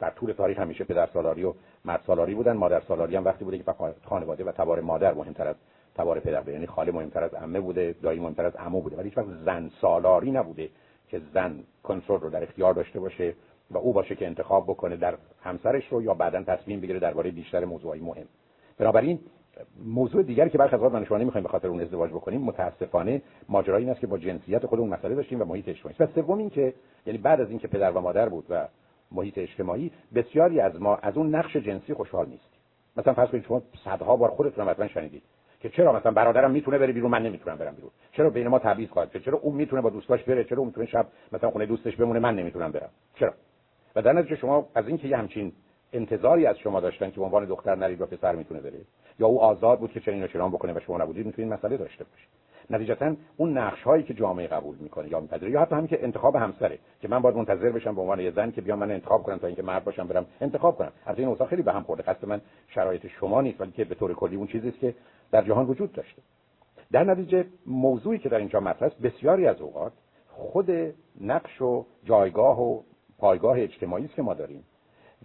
در طول تاریخ همیشه پدر سالاری و مرد سالاری بودن مادر سالاری هم وقتی بوده که خانواده و تبار مادر مهمتر از تبار پدر بوده. یعنی خاله مهمتر از عمه بوده دایی مهمتر از عمو بوده. ولی هیچ وقت زن سالاری نبوده که زن کنترل رو در اختیار داشته باشه و او باشه که انتخاب بکنه در همسرش رو یا بعدا تصمیم بگیره درباره بیشتر موضوعی مهم. بنابراین موضوع دیگری که برخی از من شما نمی‌خوایم به خاطر اون ازدواج بکنیم متاسفانه ماجرا این است که با جنسیت خودمون مسئله داشتیم و محیط اجتماعی و سوم این که یعنی بعد از اینکه پدر و مادر بود و محیط اجتماعی بسیاری از ما از اون نقش جنسی خوشحال نیستیم. مثلا فرض کنید شما صدها بار خودتون حتما شنیدید که چرا مثلا برادرم می‌تونه بره بیرون من نمی‌تونم برم بیرون. چرا بین ما تبعیض خواهد چرا اون می‌تونه با دوستاش بره؟ چرا اون می‌تونه شب مثلا خونه دوستش بمونه؟ من نمی‌تونم برم. چرا؟ و در نتیجه شما از اینکه یه انتظاری از شما داشتن که به عنوان دختر نرید و پسر می‌تونه بره. یا او آزاد بود که چنین و چنان بکنه و شما نبودید می‌تونید مسئله داشته باشید. نتیجتا اون نقش هایی که جامعه قبول می‌کنه یا میپذیره یا حتی همین که انتخاب همسره که من باید منتظر بشم به عنوان یه زن که بیام من انتخاب کنم تا اینکه مرد باشم برم انتخاب کنم. از این اوضاع خیلی به هم خورده. قصد من شرایط شما نیست ولی که به طور کلی اون چیزی که در جهان وجود داشته. در نتیجه موضوعی که در اینجا مطرح است بسیاری از اوقات خود نقش و جایگاه و پایگاه اجتماعی است که ما داریم.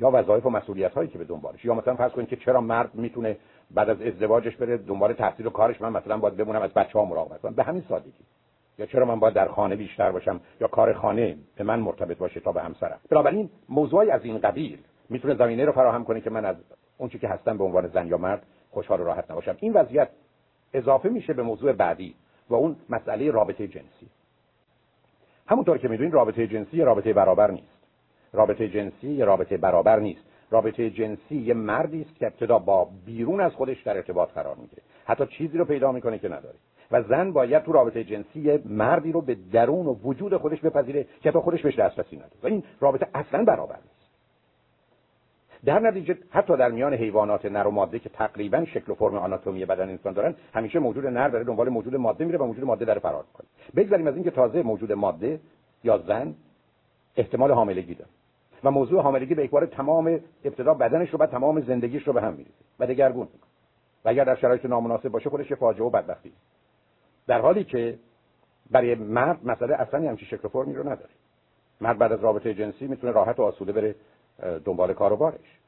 یا وظایف و مسئولیت هایی که به دنبالش. یا مثلا فرض کنید که چرا مرد می‌تونه بعد از ازدواجش بره دنبال تحصیل و کارش؟ من مثلا باید بمونم از بچه‌ها مراقبت کنم. به همین سادگی. یا چرا من باید در خانه بیشتر باشم؟ یا کار خانه به من مرتبط باشه تا به همسرم. بنابراین موضوعی از این قبیل می‌تونه زمینه رو فراهم کنه که من از اون که هستم به عنوان زن یا مرد خوشحال و راحت نباشم. این وضعیت اضافه میشه به موضوع بعدی و اون مسئله رابطه جنسی. همونطور که می‌دونید رابطه جنسی رابطه برابر نیست. رابطه جنسی یه رابطه برابر نیست. رابطه جنسی یه مردی است که ابتدا با بیرون از خودش در ارتباط قرار می‌گیره. حتی چیزی رو پیدا می‌کنه که نداره. و زن باید تو رابطه جنسی مردی رو به درون و وجود خودش بپذیره که حتی خودش بهش دسترسی نداره. و این رابطه اصلا برابر نیست. در نتیجه حتی در میان حیوانات نر و ماده که تقریبا شکل و فرم آناتومی بدن انسان دارن همیشه موجود نر داره دنبال موجود ماده میره و موجود ماده در فرار کنه بگذاریم از اینکه تازه موجود ماده یا زن احتمال حاملگی داره. و موضوع حاملگی به اکبار تمام ابتدا بدنش رو و تمام زندگیش رو به هم میریزه و دگرگون می‌کنه. و اگر در شرایط نامناسب باشه خودش فاجعه و بدبختی در حالی که برای مرد مسئله اصلا همچین شکل فرمی رو نداره. مرد بعد از رابطه جنسی می‌تونه راحت و آسوده بره دنبال کار و بارش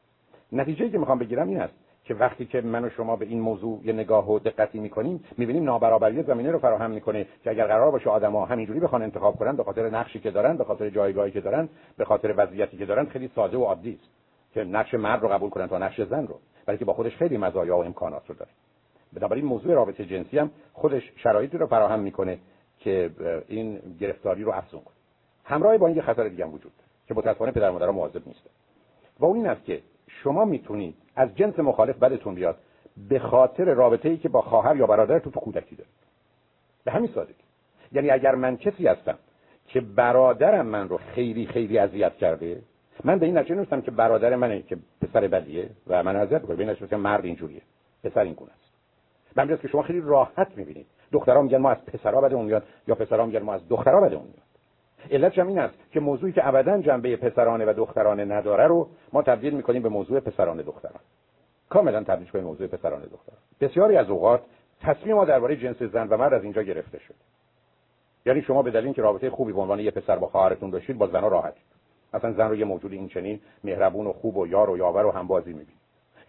نتیجه که می‌خوام بگیرم این است. که وقتی که من و شما به این موضوع یه نگاه و دقتی می‌کنیم می‌بینیم نابرابری زمینه رو فراهم می‌کنه که اگر قرار باشه آدما همینجوری بخوان انتخاب کنن به خاطر نقشی که دارن به خاطر جایگاهی که دارن به خاطر وضعیتی که دارن خیلی ساده و عادی است که نقش مرد رو قبول کنن تا نقش زن رو بلکه با خودش خیلی مزایا و امکانات رو داره. بنابراین موضوع رابطه جنسی هم خودش شرایطی رو فراهم می‌کنه که این گرفتاری رو افزون کنه. همراه با این یه خطر دیگه هم وجود که متأسفانه پدر مادر مواظب نیستن. و اون این است که شما می‌تونید از جنس مخالف بدتون بیاد به خاطر رابطه ای که با خواهر یا برادر تو کودکی دارید به همین سادگی. یعنی اگر من کسی هستم که برادرم من رو خیلی خیلی اذیت کرده من به این نتیجه نرسیدم که برادر منه که پسر بدیه و من اذیت می‌کنه. به این نتیجه مرد اینجوریه. پسر این گونه است. من که شما خیلی راحت می‌بینید دخترها میگن ما از پسرها بدمون میاد یا پسرها میگن ما از دخترها بدمون میاد. علتش هم این است که موضوعی که ابدا جنبه پسرانه و دخترانه نداره رو ما تبدیل می‌کنیم به موضوع پسرانه دختران. کاملا تبدیل کنیم موضوع پسرانه دختران. بسیاری از اوقات تصمیم ما درباره جنس زن و مرد از اینجا گرفته شد. یعنی شما به دلیل اینکه رابطه خوبی به عنوان یه پسر با خواهرتون داشتید با زنها راحت اصلا زن رو یه موجود این چنین مهربون و خوب و یار و یاور و همبازی می‌بینید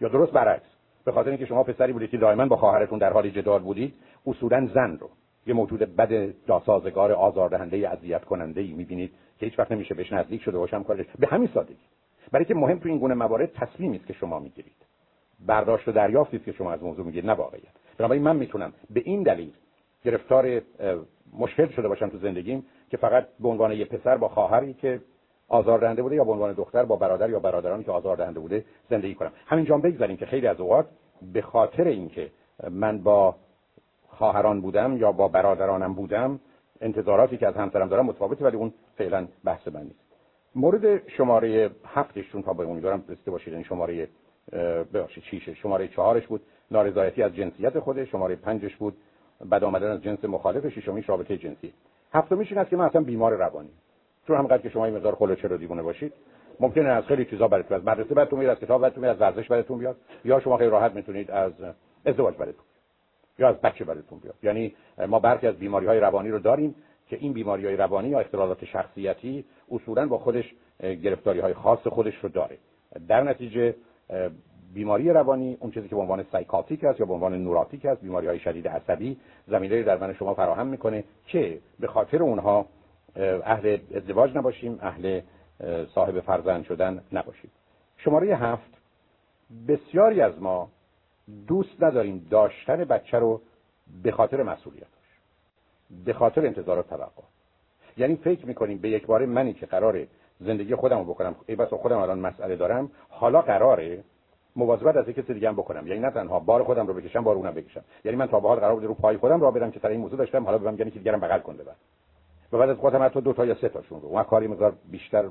یا درست برعکس به خاطر اینکه شما پسری بودید که دائما با خواهرتون در حال جدال بودید اصولا زن رو. یه موجود بد ناسازگار آزاردهنده اذیت کننده ای می‌بینید که هیچ وقت نمیشه بهش نزدیک شده باشم کارش به همین سادگی. برای که مهم تو این گونه موارد تصمیمی است که شما می‌گیرید. برداشت و دریافتی که شما از موضوع می‌گیرید نه واقعیت. بنابراین من می‌تونم به این دلیل گرفتار مشکل شده باشم تو زندگیم که فقط به عنوان یه پسر با خواهری که آزاردهنده بوده یا به عنوان دختر با برادر یا برادرانی که آزاردهنده بوده زندگی کنم. همینجا بگذاریم که خیلی از اوقات به خاطر اینکه من با خواهران بودم یا با برادرانم بودم انتظاراتی که از همسرم دارم متفاوته ولی اون فعلا بحث من نیست. مورد شماره هفتشون تا به امیدوارم رسیده باشید این یعنی شماره ببخشید چیشه شماره چهارش بود نارضایتی از جنسیت خوده شماره پنجش بود بد آمدن از جنس مخالف. ششمیش رابطه جنسی. هفتمیش این است که من اصلا بیمار روانی. چون همقدر که شما این مقدار خلوچه رو دیوونه باشید ممکنه از خیلی چیزا براتون از مدرسه براتون میاد از کتاب براتون میاد از ورزش براتون بیاد یا شما خیلی راحت می‌تونید از ازدواج براتون. یا از بچه براتون بیاد. یعنی ما برخی از بیماری های روانی رو داریم که این بیماری های روانی یا اختلالات شخصیتی اصولا با خودش گرفتاری های خاص خودش رو داره. در نتیجه بیماری روانی اون چیزی که به عنوان سایکاتیک است یا به عنوان نوراتیک است بیماری های شدید عصبی زمینه در من شما فراهم می‌کنه که به خاطر اونها اهل ازدواج نباشیم اهل صاحب فرزند شدن نباشیم. شماره هفت بسیاری از ما دوست نداریم داشتن بچه رو به خاطر مسئولیتش به خاطر انتظار و توقع. یعنی فکر می‌کنیم به یک بار منی که قراره زندگی خودم رو بکنم ای بس خودم الان مسئله دارم حالا قراره مواظبت از کسی دیگه هم بکنم. یعنی نه تنها بار خودم رو بکشم بار اونم بکشم. یعنی من تا به حال قرار بود رو پای خودم را برم که سر این موضوع داشتم حالا بهم یعنی که دیگرم بغل کنه بعد و بعد از خودم حتی دو تا یا سه تاشون رو. اون کاری مقدار بیشتر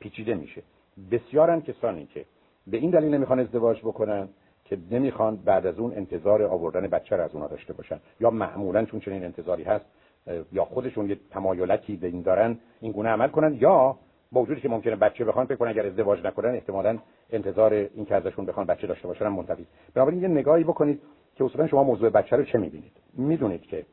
پیچیده میشه. بسیارن کسانی که به این دلیل نمی‌خوان ازدواج بکنن. که نمی‌خوان بعد از اون انتظار آوردن بچه را از اونها داشته باشن. یا معمولا چون چنین انتظاری هست یا خودشون یه تمایلکی به این دارن این گونه عمل کنن یا با وجودی که ممکنه بچه بخوان فکر اگر ازدواج نکنن احتمالاً انتظار این که ازشون بخوان بچه داشته باشن منتفی. بنابراین یه نگاهی بکنید که اصولا شما موضوع بچه رو چه می‌بینید. می‌دونید که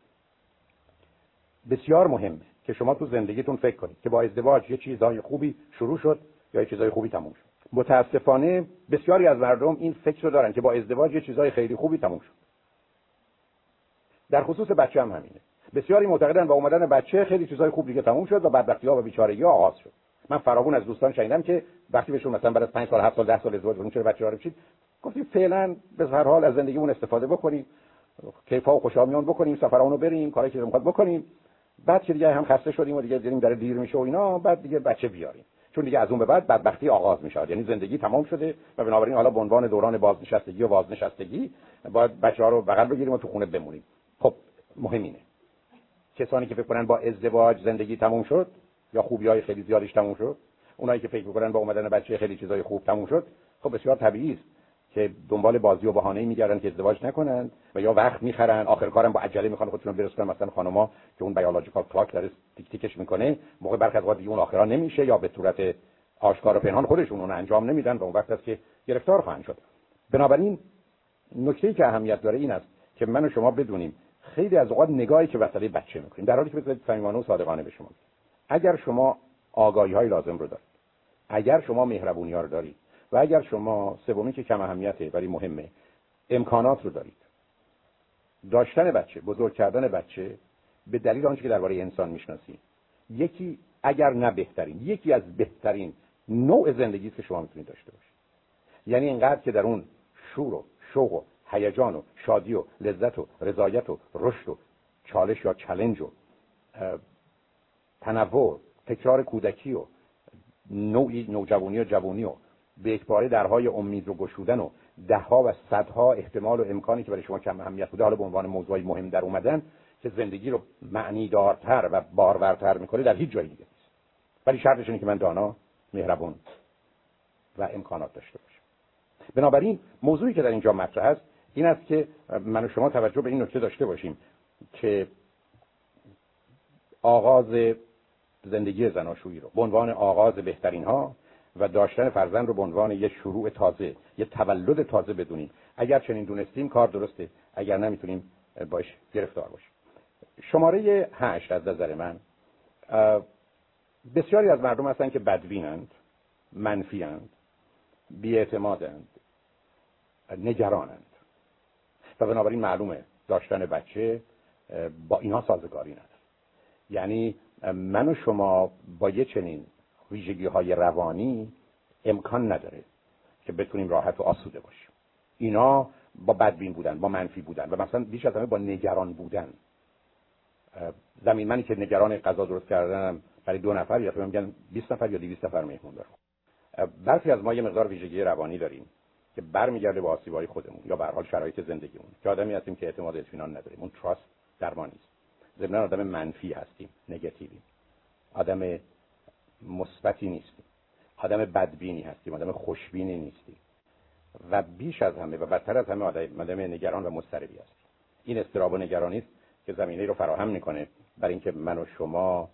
بسیار مهمه که شما تو زندگیتون فکر کنید که با ازدواج یه چیزای خوبی شروع شد یا یه چیزای خوبی تموم شد. متاسفانه بسیاری از مردم این فکر رو دارن که با ازدواج یه چیزای خیلی خوبی تموم شد. در خصوص بچه هم همینه. بسیاری معتقدن با اومدن بچه خیلی چیزای خوب دیگه تموم شد و بدبختی ها و بیچارگی ها آغاز شد. من فراغون از دوستان شنیدم که وقتی بهشون مثلا بعد از 5 سال 7 سال 10 سال ازدواج کنیم چرا بچه‌ها رو بچید؟ گفتیم فعلا به هر حال از زندگیمون استفاده بکنیم. کیفا و خوشامیان بکنیم سفرانو بریم کاری که می‌خواد بکنیم. بعد که دیگه هم خسته شدیم و دیگه دیدیم داره دیر میشه و اینا بعد دیگه بچه بیاریم. چون دیگه از اون به بعد بدبختی آغاز میشه یعنی زندگی تمام شده و بنابراین حالا به عنوان دوران بازنشستگی و بازنشستگی باید بچه ها رو بغل بگیریم و تو خونه بمونیم. خب مهم اینه. کسانی که فکر کنن با ازدواج زندگی تموم شد یا خوبی های خیلی زیادیش تموم شد اونایی که فکر می‌کنن با اومدن بچه خیلی چیزای خوب تموم شد خب بسیار طبیعی است. که دنبال بازی و بهانه‌ای میگردن که ازدواج نکنن و یا وقت می‌خرن. آخر کارم با عجله می‌خوان خودشون برسونن مثلا خانوما که اون بیولوژیکال کلاک داره تیک تیکش می‌کنه موقع برخی از اون آخرا نمیشه یا به صورت آشکار و پنهان خودشون اون انجام نمیدن و اون وقت است که گرفتار خواهند شد. بنابراین نکته که اهمیت داره این است که من و شما بدونیم خیلی از اوقات نگاهی که وسط بچه می‌کنیم در حالی که بذارید صمیمانه و صادقانه به شما اگر شما آگاهی های لازم رو دارید اگر شما مهربونی ها رو دارید و اگر شما سومی که کم اهمیته ولی مهمه امکانات رو دارید. داشتن بچه بزرگ کردن بچه به دلیل آنچه که درباره انسان می‌شناسید یکی اگر نه بهترین یکی از بهترین نوع زندگی که شما می‌تونید داشته باشید. یعنی اینقدر که در اون شور و شوق و هیجان و شادی و لذت و رضایت و رشد و چالش یا چلنج و تنوع تکرار کودکی و نوعی نوجوانی و جوانی و به اکباره درهای امید رو گشودن و دهها و صدها احتمال و امکانی که برای شما کم اهمیت بوده حالا به عنوان موضوعی مهم در اومدن که زندگی رو معنی دارتر و بارورتر می‌کنه در هیچ جایی دیگه نیست. ولی شرطش اینه که من دانا مهربون و امکانات داشته باشم. بنابراین موضوعی که در اینجا مطرح است این است که من و شما توجه به این نکته داشته باشیم که آغاز زندگی زناشویی رو به عنوان آغاز بهترین ها و داشتن فرزند رو به عنوان یه شروع تازه یه تولد تازه بدونیم. اگر چنین دونستیم کار درسته. اگر نمی‌تونیم باش گرفتار باشیم شماره هشت از نظر من بسیاری از مردم هستن که بدبینند منفیند بیاعتمادند نگرانند. و بنابراین معلومه داشتن بچه با اینها سازگاری نداره. یعنی من و شما با یه چنین ویژگی های روانی امکان نداره که بتونیم راحت و آسوده باشیم. اینا با بدبین بودن با منفی بودن و مثلا بیش از همه با نگران بودن. زمین منی که نگران غذا درست کردنم برای دو نفر یا میگن 20 نفر یا 200 نفر مهمون دارم. برخی از ما یه مقدار ویژگی روانی داریم که برمیگرده به آسیبای خودمون یا به حال شرایط زندگیمون. که آدمی هستیم که اعتماد اطمینان نداریم. اون تراست در ما نیست. ضمن آدم منفی هستیم نگاتیوی آدم مثبتی نیستیم. آدم بدبینی هستیم آدم خوشبینی نیستیم. و بیش از همه و بدتر از همه آدم نگران و مضطربی هستیم. این استراب و نگرانی است که زمینه رو فراهم می‌کنه برای اینکه من و شما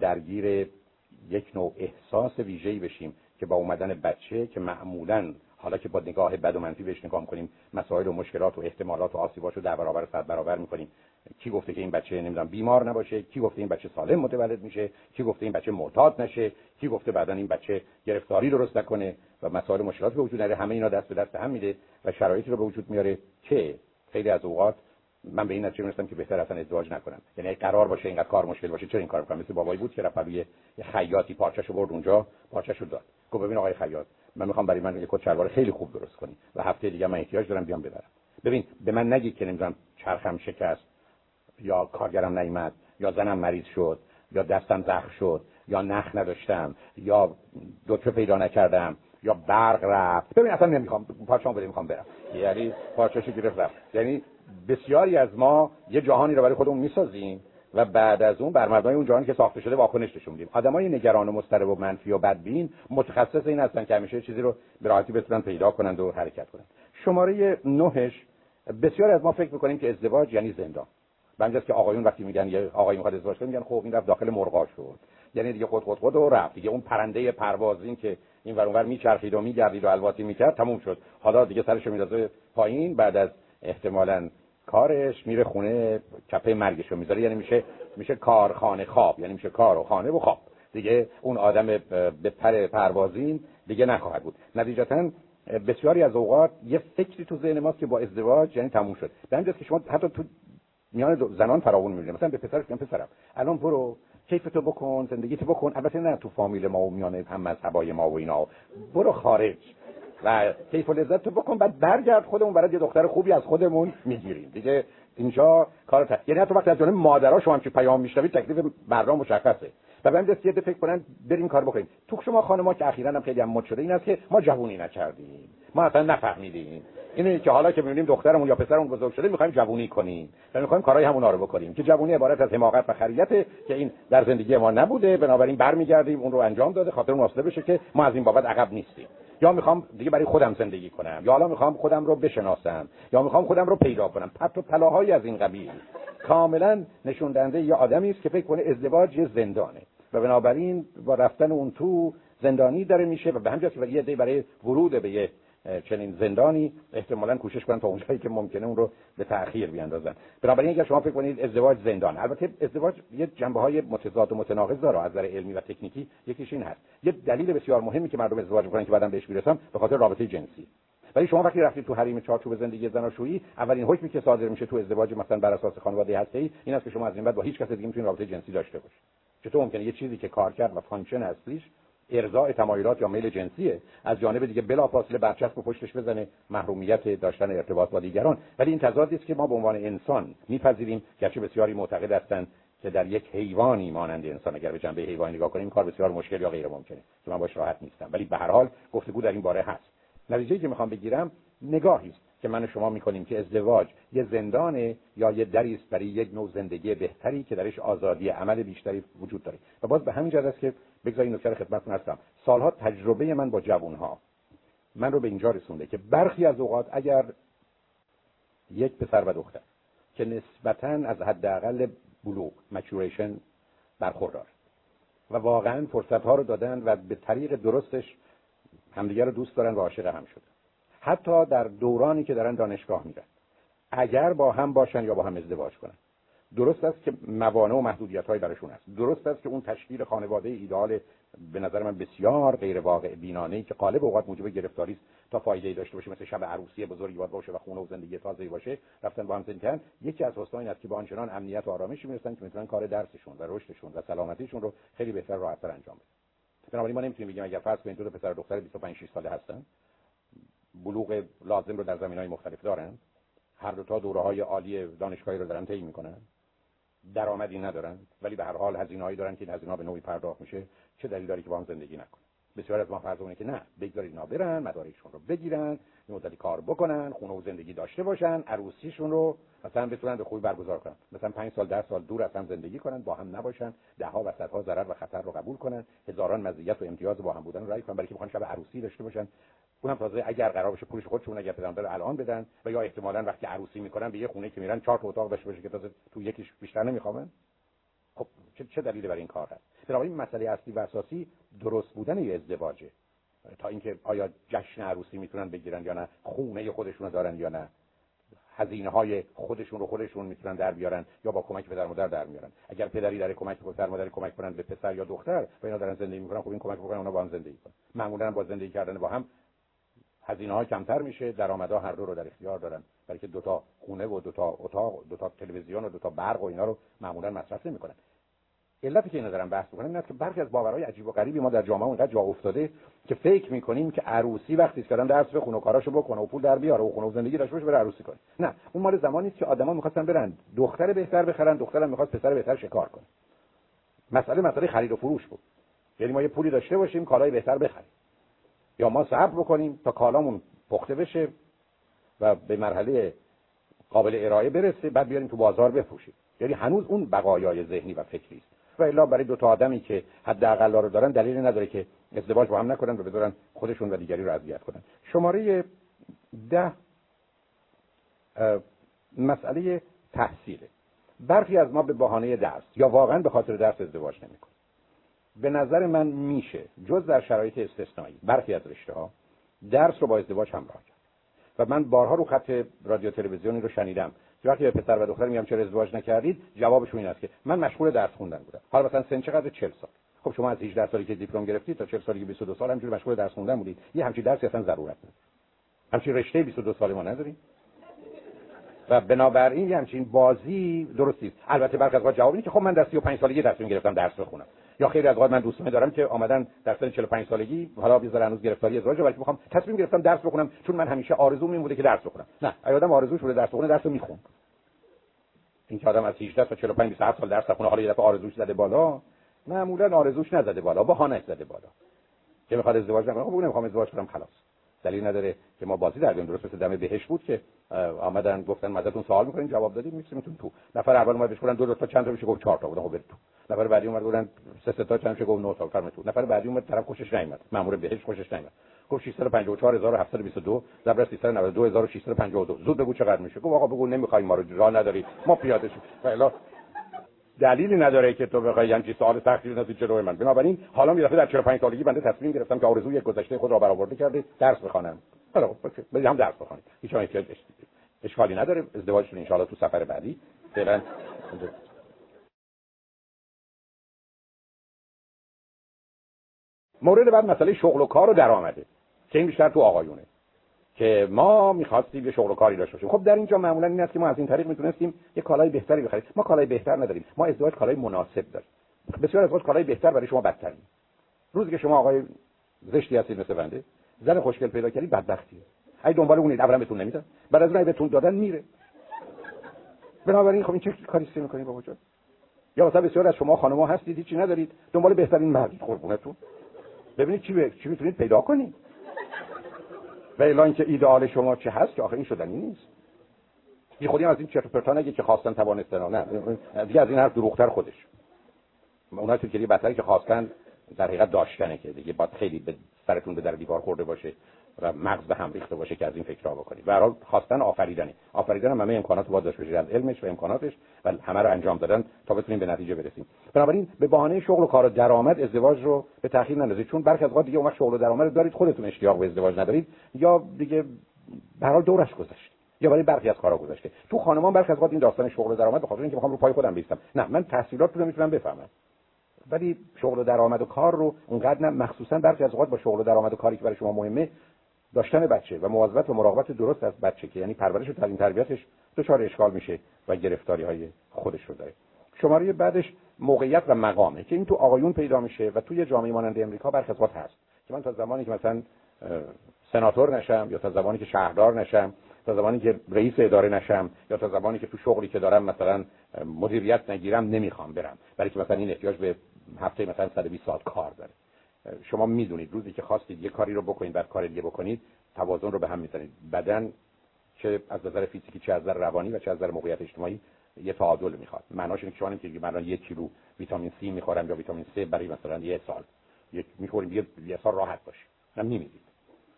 درگیر یک نوع احساس ویژه‌ای بشیم که با اومدن بچه که معمولا حالا که با نگاه بد و منفی بهش نگاه کنیم مسائل و مشکلات و احتمالات و آسیباش رو در برابر صد برابر می‌کنیم. کی گفته که این بچه نمی‌دونم بیمار نباشه کی گفته این بچه سالم متولد میشه کی گفته این بچه معتاد نشه کی گفته بعدا این بچه گرفتاری درست نکنه و مسائل مشکلات به وجود نره همه اینا دست به دست هم میده و شرایطی رو به وجود میاره که خیلی از اوقات من به این نتیجه می‌رسم که بهتر اصلا ازدواج نکنم. یعنی قرار باشه اینقدر کار مشکل باشه چرا این کار کنم مثل بابایی بود که رفت یه خیاطی پارچه‌شو برد اونجا پارچه‌شو داد. گفت ببین آقای خیاط من می‌خوام برای من یه کت شلوار خیلی خوب درست کنی و هفته دیگه من احتیاج دارم بیام ببرم. ببین به من نگید که نمی‌دونم چرخم شکست یا کارگرم نیامد یا زنم مریض شد یا دستم زخم شد یا نخ نداشتم یا دکتر پیدا نکردم یا برق رفت. ببین اصلا نمی‌خوام پارچه‌مو بده می‌خوام برم. یعنی پارچه‌شو گرفت رفت. یعنی بسیاری از ما یه جهانی رو برای خودمون می‌سازیم و بعد از اون بر مبنای اون جهانی که ساخته شده واکنش نشون میدیم. آدمای نگران و مضطرب و منفی و بدبین متخصص این هستن که همیشه چیزی رو به راحتی بتونن پیدا کنند و حرکت کنند. شماره نهش بسیاری از ما فکر می‌کنیم که ازدواج یعنی زندان. بنجاست که آقایون وقتی میگن یه آقای می‌خواد ازدواج کنه میگن خب این رفت داخل مرغا شد. یعنی دیگه خود خود خود و رفت. دیگه اون پرنده پروازین که این ور اونور میچرخید و میگردید و الواتی می‌کرد تموم شد. حالا دیگه سرش میندازه پایین بعد از احتمالاً کارش میره خونه کپه مرگشو می‌ذاره یعنی میشه میشه کارخانه خواب یعنی میشه کار و خانه و خواب. دیگه اون آدم به پر پروازین دیگه نخواهد بود. نتیجتا بسیاری از اوقات یه فکری تو ذهن ماست که با ازدواج یعنی تموم شد. به که شما حتی تو میان زنان فراون می‌بینید مثلا به پسرش میگن پسرم الان برو کیفتو بکن زندگیتو بکن. البته نه تو فامیل ما و میان هم مذهبای ما و اینا. برو خارج. و کیف لذت تو بکن بعد برگرد خودمون برای یه دختر خوبی از خودمون می‌گیریم. دیگه اینجا کار تا... یعنی حتی وقتی از جانب مادرها شما هم که پیام میشنوید تکلیف مردم مشخصه. و به دست یه فکر کنن بریم کار بکنیم. تو شما خانم‌ها که اخیراً هم خیلی هم مد شده این است که ما جوونی نکردیم. ما اصلا نفهمیدیم. اینه که حالا که می‌بینیم دخترمون یا پسرمون بزرگ شده می‌خوایم جوونی کنیم. و می‌خوایم کارهای همونا رو بکنیم. که جوونی عبارت از حماقت و خریته که این در زندگی ما نبوده. بنابراین برمیگردیم اون رو انجام داده خاطر اون بشه که ما از این بابت عقب نیستیم. یا می‌خوام دیگه برای خودم زندگی کنم یا حالا می‌خوام خودم رو بشناسم یا می‌خوام خودم رو پیدا کنم. پرت و پلاهایی از این قبیل. کاملا نشون دهنده یه آدمی است که فکر کنه ازدواج یه زندانه. و بنابراین با رفتن اون تو زندانی داره میشه و به همین که یه برای ورود به یه چنین زندانی احتمالا کوشش کنن تا اونجایی که ممکنه اون رو به تأخیر بیاندازن. بنابراین اگر شما فکر کنید ازدواج زندان البته ازدواج یه جنبه های متضاد و متناقض داره از نظر علمی و تکنیکی یکیش این هست. یه دلیل بسیار مهمی که مردم ازدواج می‌کنن که بعدم بهش می‌رسم به خاطر رابطه جنسی. ولی شما وقتی رفتید تو حریم چارچوب زندگی زناشویی اولین حکمی که صادر میشه تو ازدواج مثلا بر اساس خانواده هستی این است که شما از این بعد با هیچ کس دیگه می‌تونید رابطه جنسی داشته باشید چطور ممکنه یه چیزی که کار کرد و function اصلیش ارضاء تمایلات یا میل جنسیه. از جانب دیگه بلافاصله برچسب و پشتش بزنه محرومیت داشتن ارتباط با دیگران. ولی این تضادی است که ما به عنوان انسان میپذیریم. گرچه بسیاری معتقد هستند که در یک حیوانی مانند انسان اگر به جنبه حیوانی نگاه کنیم کار بسیار مشکل یا غیر ممکنه که من باش راحت نیستم. ولی به هر حال گفتگو در این باره هست. نتیجه که می‌خوام بگیرم نگاهی است که من و شما می‌کنیم که ازدواج یه زندانه یا یه دری برای یک نوع زندگی بهتری که درش آزادی عمل بیشتری وجود داره. و باز به همین جهت است که بگذارید نکته خدمتتون هستم سالها تجربه من با جوانها. من رو به اینجا رسونده که برخی از اوقات اگر یک پسر و دختر که نسبتا از حداقل بلوغ مچوریشن برخوردار و واقعا فرصت ها رو دادن و به طریق درستش همدیگر رو دوست دارن و عاشق هم شدن. حتی در دورانی که دارن دانشگاه میرن. اگر با هم باشن یا با هم ازدواج کنن. درست است که موانع و محدودیت های برشون هست درست است که اون تشکیل خانواده ایدال به نظر من بسیار غیر واقع بینانه که قالب اوقات موجب گرفتاری است تا فایده ای داشته باشه مثل شب عروسی بزرگی باید باشه و خونه و زندگی تازه‌ای باشه رفتن با هم زندگی یکی از حسنا این است که با آنچنان امنیت و آرامشی می‌رسن که می‌تونن کار درسشون و رشدشون و سلامتیشون رو خیلی بهتر راحت‌تر انجام بدن. بنابراین ما نمی‌تونیم بگیم اگر فرض کنید دو پسر و دختر 25 6 ساله هستن بلوغ لازم رو در زمینهای مختلف دارن. هر دو تا دوره های عالی دانشگاهی رو دارن طی می‌کنن. درآمدی ندارن ولی به هر حال هزینه‌ای دارن که این هزینه‌ها به نوعی پرداخت میشه. چه دلیل داره که با هم زندگی نکنن؟ بسیار از ما فرض که نه بگذارید اینا برن مدارکشون رو بگیرن یه مدتی کار بکنن خونه و زندگی داشته باشن عروسیشون رو مثلا بتونن به خوبی برگزار کنن. مثلا 5 سال 10 سال دور از هم زندگی کنن با هم نباشن ده ها و صدها ضرر و خطر رو قبول کنن هزاران مزیت و امتیاز با هم بودن رو رعایت کنن برای که بخوان شب عروسی داشته باشن. اونم تازه اگر قرار باشه پولش خودشون اگر پدرم داره الان بدن. و یا احتمالاً وقتی عروسی می‌کنن به یه خونه که میرن چهار تا اتاق داشته باشه که تازه تو یکیش بیشتر نمیخوامن خب چه, چه دلیلی برای این کار هست؟ بنابراین مسئله اصلی و اساسی درست بودن یه ازدواجه. تا اینکه آیا جشن عروسی می‌تونن بگیرن یا نه خونه خودشون رو دارن یا نه هزینه های خودشون رو خودشون می‌تونن در بیارن یا با کمک پدر مادر در میارن. اگر پدری در کمک پدر مادر کمک کنن به پسر یا دختر و اینا دارن زندگی می‌کنن خب این کمک بکنن اونا با هم زندگی کنن. معمولا با زندگی کردن با هم هزینه ها کمتر میشه درآمدها هر دو رو در اختیار دارن. برای که دو تا خونه و دو تا اتاق دو تا تلویزیون و دو تا برق و اینا رو معمولا مصرف نمی‌کنن. علتی که اینا دارم بحث می‌کنم این است که برخی از باورهای عجیب و غریبی ما در جامعه اونقدر جا افتاده که فکر می‌کنیم که عروسی وقتی که آدم درس بخونه و کاراشو بکنه و پول در بیاره و خونه و زندگی داشته باشه بره عروسی کنه. نه اون مال زمانی است که آدما می‌خواستن برن. دختر بهتر بخرن دخترم می‌خواست پسر بهتر شکار کنه. مسئله مسئله خرید و فروش بود. یعنی ما یه پولی داشته باشیم کالای بهتر بخریم. یا ما صبر بکنیم تا کالامون پخته بشه و به مرحله قابل ارائه برسه بعد بیاریم تو بازار بفروشیم. یعنی هنوز اون بقایای ذهنی و فکری است. و الا برای دو تا آدمی که حداقل رو دارن دلیلی نداره که ازدواج با هم نکنن و بذارن خودشون و دیگری رو اذیت کنن. شماره ده مسئله تحصیله. برخی از ما به بهانه درس یا واقعا به خاطر درس ازدواج نمی‌کنن به نظر من میشه جز در شرایط استثنایی برخی از رشته ها درس رو با ازدواج همراه کرد. و من بارها رو خط رادیو تلویزیونی رو شنیدم. وقتی به پسر و دختر میگم چرا ازدواج نکردید؟ جوابشون این است که من مشغول درس خوندن بودم. حالا مثلا سن چقدر؟ 40 سال. خب شما از 18 سالی که دیپلم گرفتید تا 40 سالی که 22 سال همینجوری مشغول درس خوندن بودید. یه همچین درسی اصلا ضرورت نداره همچین رشته 22 ساله ما نداریم. و بنابراین همچین بازی درستی البته برخی از جواب که خب من در 35 سالگی درس گرفتم درس بخونم. یا خیلی از اوقات من دوستان دارم که آمدن در سن 45 سالگی حالا بیزار هنوز گرفتاری ازدواج ولی می‌خوام تصمیم گرفتم درس بخونم چون من همیشه آرزو این بوده که درس بخونم. نه آدم آرزوش بوده درس بخونه درس رو این که آدم از 18 تا 45 27 سال درس بخونه حالا یه دفعه آرزوش زده بالا معمولا آرزوش نزده بالا بهانه زده بالا. که می‌خواد ازدواج نکنه خب نمی‌خوام ازدواج کنم خلاص. دلیل نداره که ما بازی در درست مثل دم بهش بود که آمدن گفتن ازتون سوال می‌کنین جواب دادیم می‌تونیم تو. نفر اول اومد بهش دو, دو تا چند تا میشه؟ گفت چهار تا بود خب تو. نفر بعدی اومد گفتن سه تا چند میشه؟ گفت 9 تا. فرمه تو. نفر بعدی اومد طرف خوشش نیومد. مامور بهش خوشش نیومد. گفت 654722 ضرب 392652 زود بگو چقدر میشه؟ گفت آقا بگو نمی‌خوایم ما رو راه نداری ما پیاده شو دلیلی نداره که تو بخوای همچین سوال سختی بزنی جلوی من بنابراین حالا می در 45 سالگی بنده تصمیم گرفتم که آرزوی گذشته خود را برآورده کرده درس بخوانم. حالا بریم هم درس بخوانیم. هیچ احتیاج اشکالی نداره. ازدواجتون ان تو سفر بعدی. فعلا مورد بعد مسئله شغل و کار و درآمده که این بیشتر تو آقایونه. که ما می‌خواستیم یه شغل و کاری داشته باشیم. خب در اینجا معمولا این است که ما از این طریق می‌تونستیم یه کالای بهتری بخریم. ما کالای بهتر نداریم. ما ازدواج کالای مناسب داریم. بسیار ازدواج کالای بهتر برای شما بدترین. روزی که شما آقای زشتی هستید مثل بنده زن خوشگل پیدا کردید بدبختیه. اگه دنبال اونید اولا بهتون نمیدن. بعد از اون بهتون دادن میره. بنابراین خب این چه کاری سی می‌کنید بابا جان؟ یا مثلا بسیار از شما خانم‌ها هستید هیچی ندارید. دنبال بهترین مرد قربونتون. ببینید چی ب... چی می‌تونید پیدا کنید. و الا که ایدئال شما چه هست که آخه این شدنی نیست. بی خودی از این چرت پرتا نگه که خواستن توانستن نه. دیگه از این حرف دروغتر خودش. اونها که بدتری که خواستن در حقیقت داشتنه که دیگه باید خیلی به سرتون به در دیوار خورده باشه. و مغز به هم ریخته باشه که از این فکر را بکنید به هر خواستن آفریدنه آفریدن هم همه امکانات باید داشته باشید از علمش و امکاناتش و همه رو انجام دادن تا بتونیم به نتیجه برسیم. بنابراین به بهانه شغل و کار و درآمد ازدواج رو به تاخیر نندازید. چون برخی از دیگه اون شغل و درآمد دارید خودتون اشتیاق به ازدواج ندارید یا دیگه به هر دورش گذشت. یا برای برخی از کارا گذشته. تو خانمان برخی از این داستان شغل و درآمد به خاطر اینکه می‌خوام رو پای خودم بیستم. نه من تحصیلات رو می‌تونم بفهمم. ولی شغل و درآمد و کار رو اونقدر نه مخصوصا برخی از اوقات با شغل و درآمد و کاری که برای شما مهمه داشتن بچه و مواظبت و مراقبت درست از بچه که یعنی پرورش و تعلیم تربیتش دچار اشکال میشه و گرفتاری های خودش رو داره. شماره بعدش موقعیت و مقامه که این تو آقایون پیدا میشه و توی جامعه مانند امریکا برخی هست. که من تا زمانی که مثلا سناتور نشم یا تا زمانی که شهردار نشم تا زمانی که رئیس اداره نشم یا تا زمانی که تو شغلی که دارم مثلا مدیریت نگیرم نمی‌خوام برم. برای که مثلا این احتیاج به هفته مثلا 120 ساعت کار داره. شما می‌دونید روزی که خواستید یه کاری رو بکنید بعد کار دیگه بکنید توازن رو به هم می‌زنید بدن چه از نظر فیزیکی چه از نظر روانی و چه از نظر موقعیت اجتماعی یه تعادل می‌خواد. معناش اینه که شما نمیگید من یک کیلو ویتامین سی می‌خورم یا ویتامین سی برای مثلا یه سال. یک می‌خوریم یه, یه سال راحت باشه نه نمی‌دید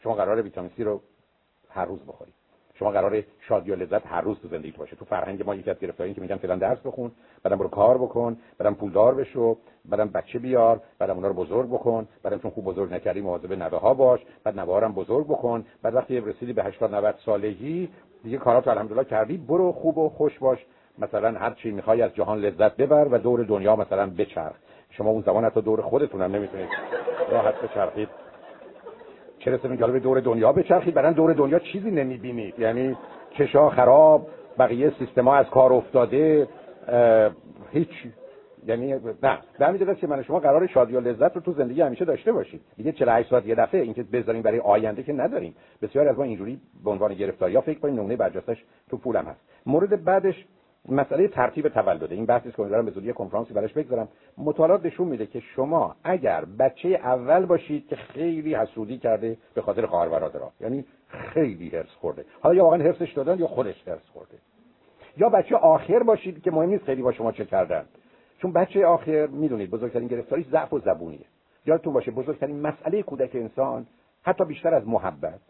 شما قراره ویتامین سی رو هر روز بخورید. شما قراره شادی و لذت هر روز تو زندگیت باشه. تو فرهنگ ما یکی از گرفتاری که میگن فلان درس بخون بعدم برو کار بکن بعدم پولدار بشو بعدم بچه بیار بعدم اونا رو بزرگ بکن بعدم چون خوب بزرگ نکردی مواظب نوه ها باش بعد نوه بزرگ بکن. بعد وقتی رسیدی به 80 90 سالگی دیگه کارات الحمدلله کردی برو خوب و خوش باش. مثلا هر چی می‌خوای از جهان لذت ببر و دور دنیا مثلا بچرخ. شما اون زمان حتی دور خودتون هم نمی‌تونید. راحت بچرخید. چه رسه به دور دنیا بچرخید برن دور دنیا چیزی نمی‌بینید یعنی کشا خراب بقیه سیستما از کار افتاده هیچ یعنی نه. به همین که من شما قرار شادی و لذت رو تو زندگی همیشه داشته باشید دیگه 48 ساعت یه دفعه اینکه بذاریم برای آینده که نداریم. بسیار از ما اینجوری به عنوان گرفتاری یا فکر کنیم نمونه برجستش تو پولم هست. مورد بعدش مسئله ترتیب تولده. این بحثی که دارم به زودی کنفرانسی براش بگذارم. مطالعات نشون میده که شما اگر بچه اول باشید که خیلی حسودی کرده به خاطر خواهر برادرها یعنی خیلی هرس خورده. حالا یا واقعا هرسش دادن یا خودش هرس خورده. یا بچه آخر باشید که مهم نیست خیلی با شما چه کردن. چون بچه آخر می‌دونید بزرگترین گرفتاری ضعف و زبونیه. یادتون باشه بزرگترین مسئله کودک انسان حتی بیشتر از محبت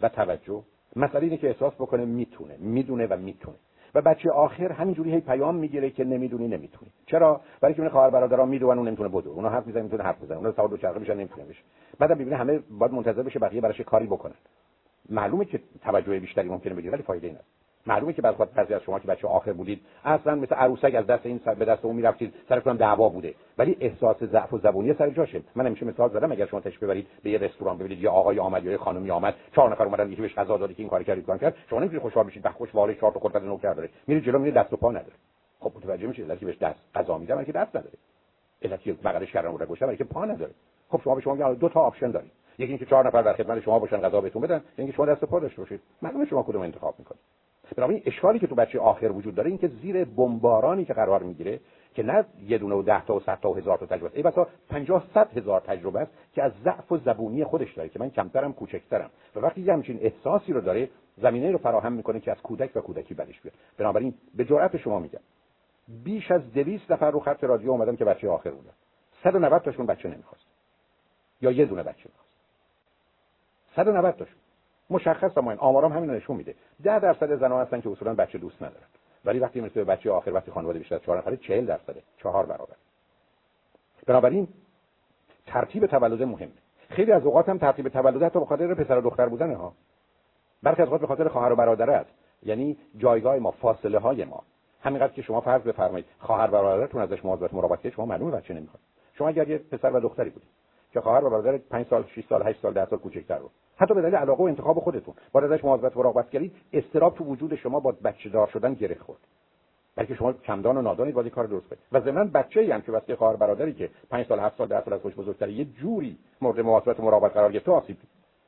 و توجه. مسئله اینه که احساس بکنه می‌تونه می‌دونه و می‌تونه. و بچه آخر همینجوری هی پیام می‌گیره که نمی‌دونی نمی‌تونی. چرا؟ برای که خواهر برادرها می‌دونن اون نمی‌تونه بدو اونا حرف می‌زنن می‌تونه حرف بزنه اونا سوار دو چرخه میشن نمی‌تونه بشه. بعد می‌بینه همه باید منتظر بشه بقیه براش کاری بکنن. معلومه که توجه بیشتری ممکنه بگیره ولی فایده نداره. معلومه که بعد بعضی از شما که بچه آخر بودید. اصلا مثل عروسک از دست این سر به دست اون می‌رفتید. سر کنم دعوا بوده. ولی احساس ضعف و زبونی سر جاشه من همیشه مثال زدم اگر شما تشریف ببرید به یه رستوران ببینید یا آقای آمد یا خانمی آمد چهار نفر اومدن یکی بهش غذا داد که این کاری کرد کار کرد. شما نمی‌تونید خوشحال بشید به خوش واله چهار تا خورده نوکر داره میری جلو میری دست و پا نداره. خب متوجه میشید که بهش دست غذا میدم که دست نداره. علتی بغلش کردن رو گوشه برای که پا نداره. خب شما به شما میگن دو تا آپشن دارید. یکی اینکه چهار نفر در خدمت شما باشن غذا بهتون بدن اینکه شما دست پا داشته باشید. معلومه شما کدوم انتخاب می‌کنید. بنابراین اشکالی که تو بچه آخر وجود داره این که زیر بمبارانی که قرار می‌گیره که نه یه دونه و ده تا و صد تا و هزار تا تجربه ای بسا 50 صد هزار تجربه است که از ضعف و زبونی خودش داره که من کمترم کوچکترم. و وقتی یه همچین احساسی رو داره زمینه رو فراهم می‌کنه که از کودک و کودکی بدش بیاد. بنابراین به جرأت شما میگم. بیش از 200 نفر رو خط رادیو اومدن که بچه آخر بودن 190 تاشون بچه نمی‌خواست. یا یه دونه بچه می‌خواست 190 تاشون. مشخص این آمارام همین نشون میده. 10 درصد زنان هستن که اصولا بچه دوست ندارن. ولی وقتی می‌رسه به بچه آخر وقتی خانواده بیشتر از 4 نفره 40 درصده چهار برابر. بنابراین ترتیب تولد مهمه خیلی از اوقات هم ترتیب تولد حتی به خاطر پسر و دختر بودن ها. برخی از اوقات به خاطر خواهر و برادر است. یعنی جایگاه ما فاصله های ما. همینقدر که شما فرض بفرمایید خواهر برادرتون ازش مواظبت مراقبت شما معلومه بچه نمی‌خواد. شما اگر یه پسر و دختری بودید که خواهر و برادر 5 سال 6 سال 8 سال 10 سال کوچکتر بود. حتی به دلیل علاقه و انتخاب خودتون. با ازش مواظبت و مراقبت کردید استراب تو وجود شما با بچه دار شدن گره خورد. بلکه شما کمدان و نادانید باید کار درست کنید. و ضمن بچه‌ای هم که واسه خواهر برادری که 5 سال 7 سال 10 سال از خوش بزرگتر یه جوری مورد مواظبت و مراقبت قرار گرفته آسیب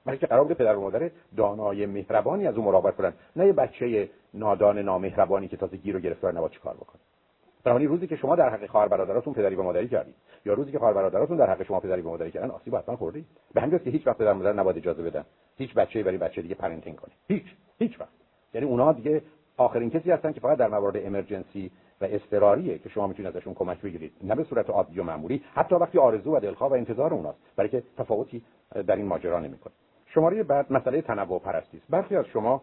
برای که قرار بوده پدر و مادر دانای مهربانی از اون مراقبت کنن نه یه بچه نادان نامهربانی که تازه گیر و گرفتار نباید چیکار بکنه. بنابراین روزی که شما در حق خواهر برادراتون پدری و مادری کردید یا روزی که خواهر برادراتون در حق شما پدری و مادری کردن آسیب حتما خوردید. به همین که هیچ وقت پدر مادر نباید اجازه بدن. هیچ بچه‌ای برای بچه دیگه پرنتینگ کنه هیچ. هیچ وقت. یعنی اونها دیگه آخرین کسی هستن که فقط در موارد امرجنسی و اضطراریه که شما می‌تونید ازشون کمک بگیرید. نه به صورت عادی و معمولی. حتی وقتی آرزو و دلخواه و انتظار اوناست. برای که تفاوتی در این ماجرا نمی‌کنه. شماره بعد مسئله تنوع پرستی است. برخی از شما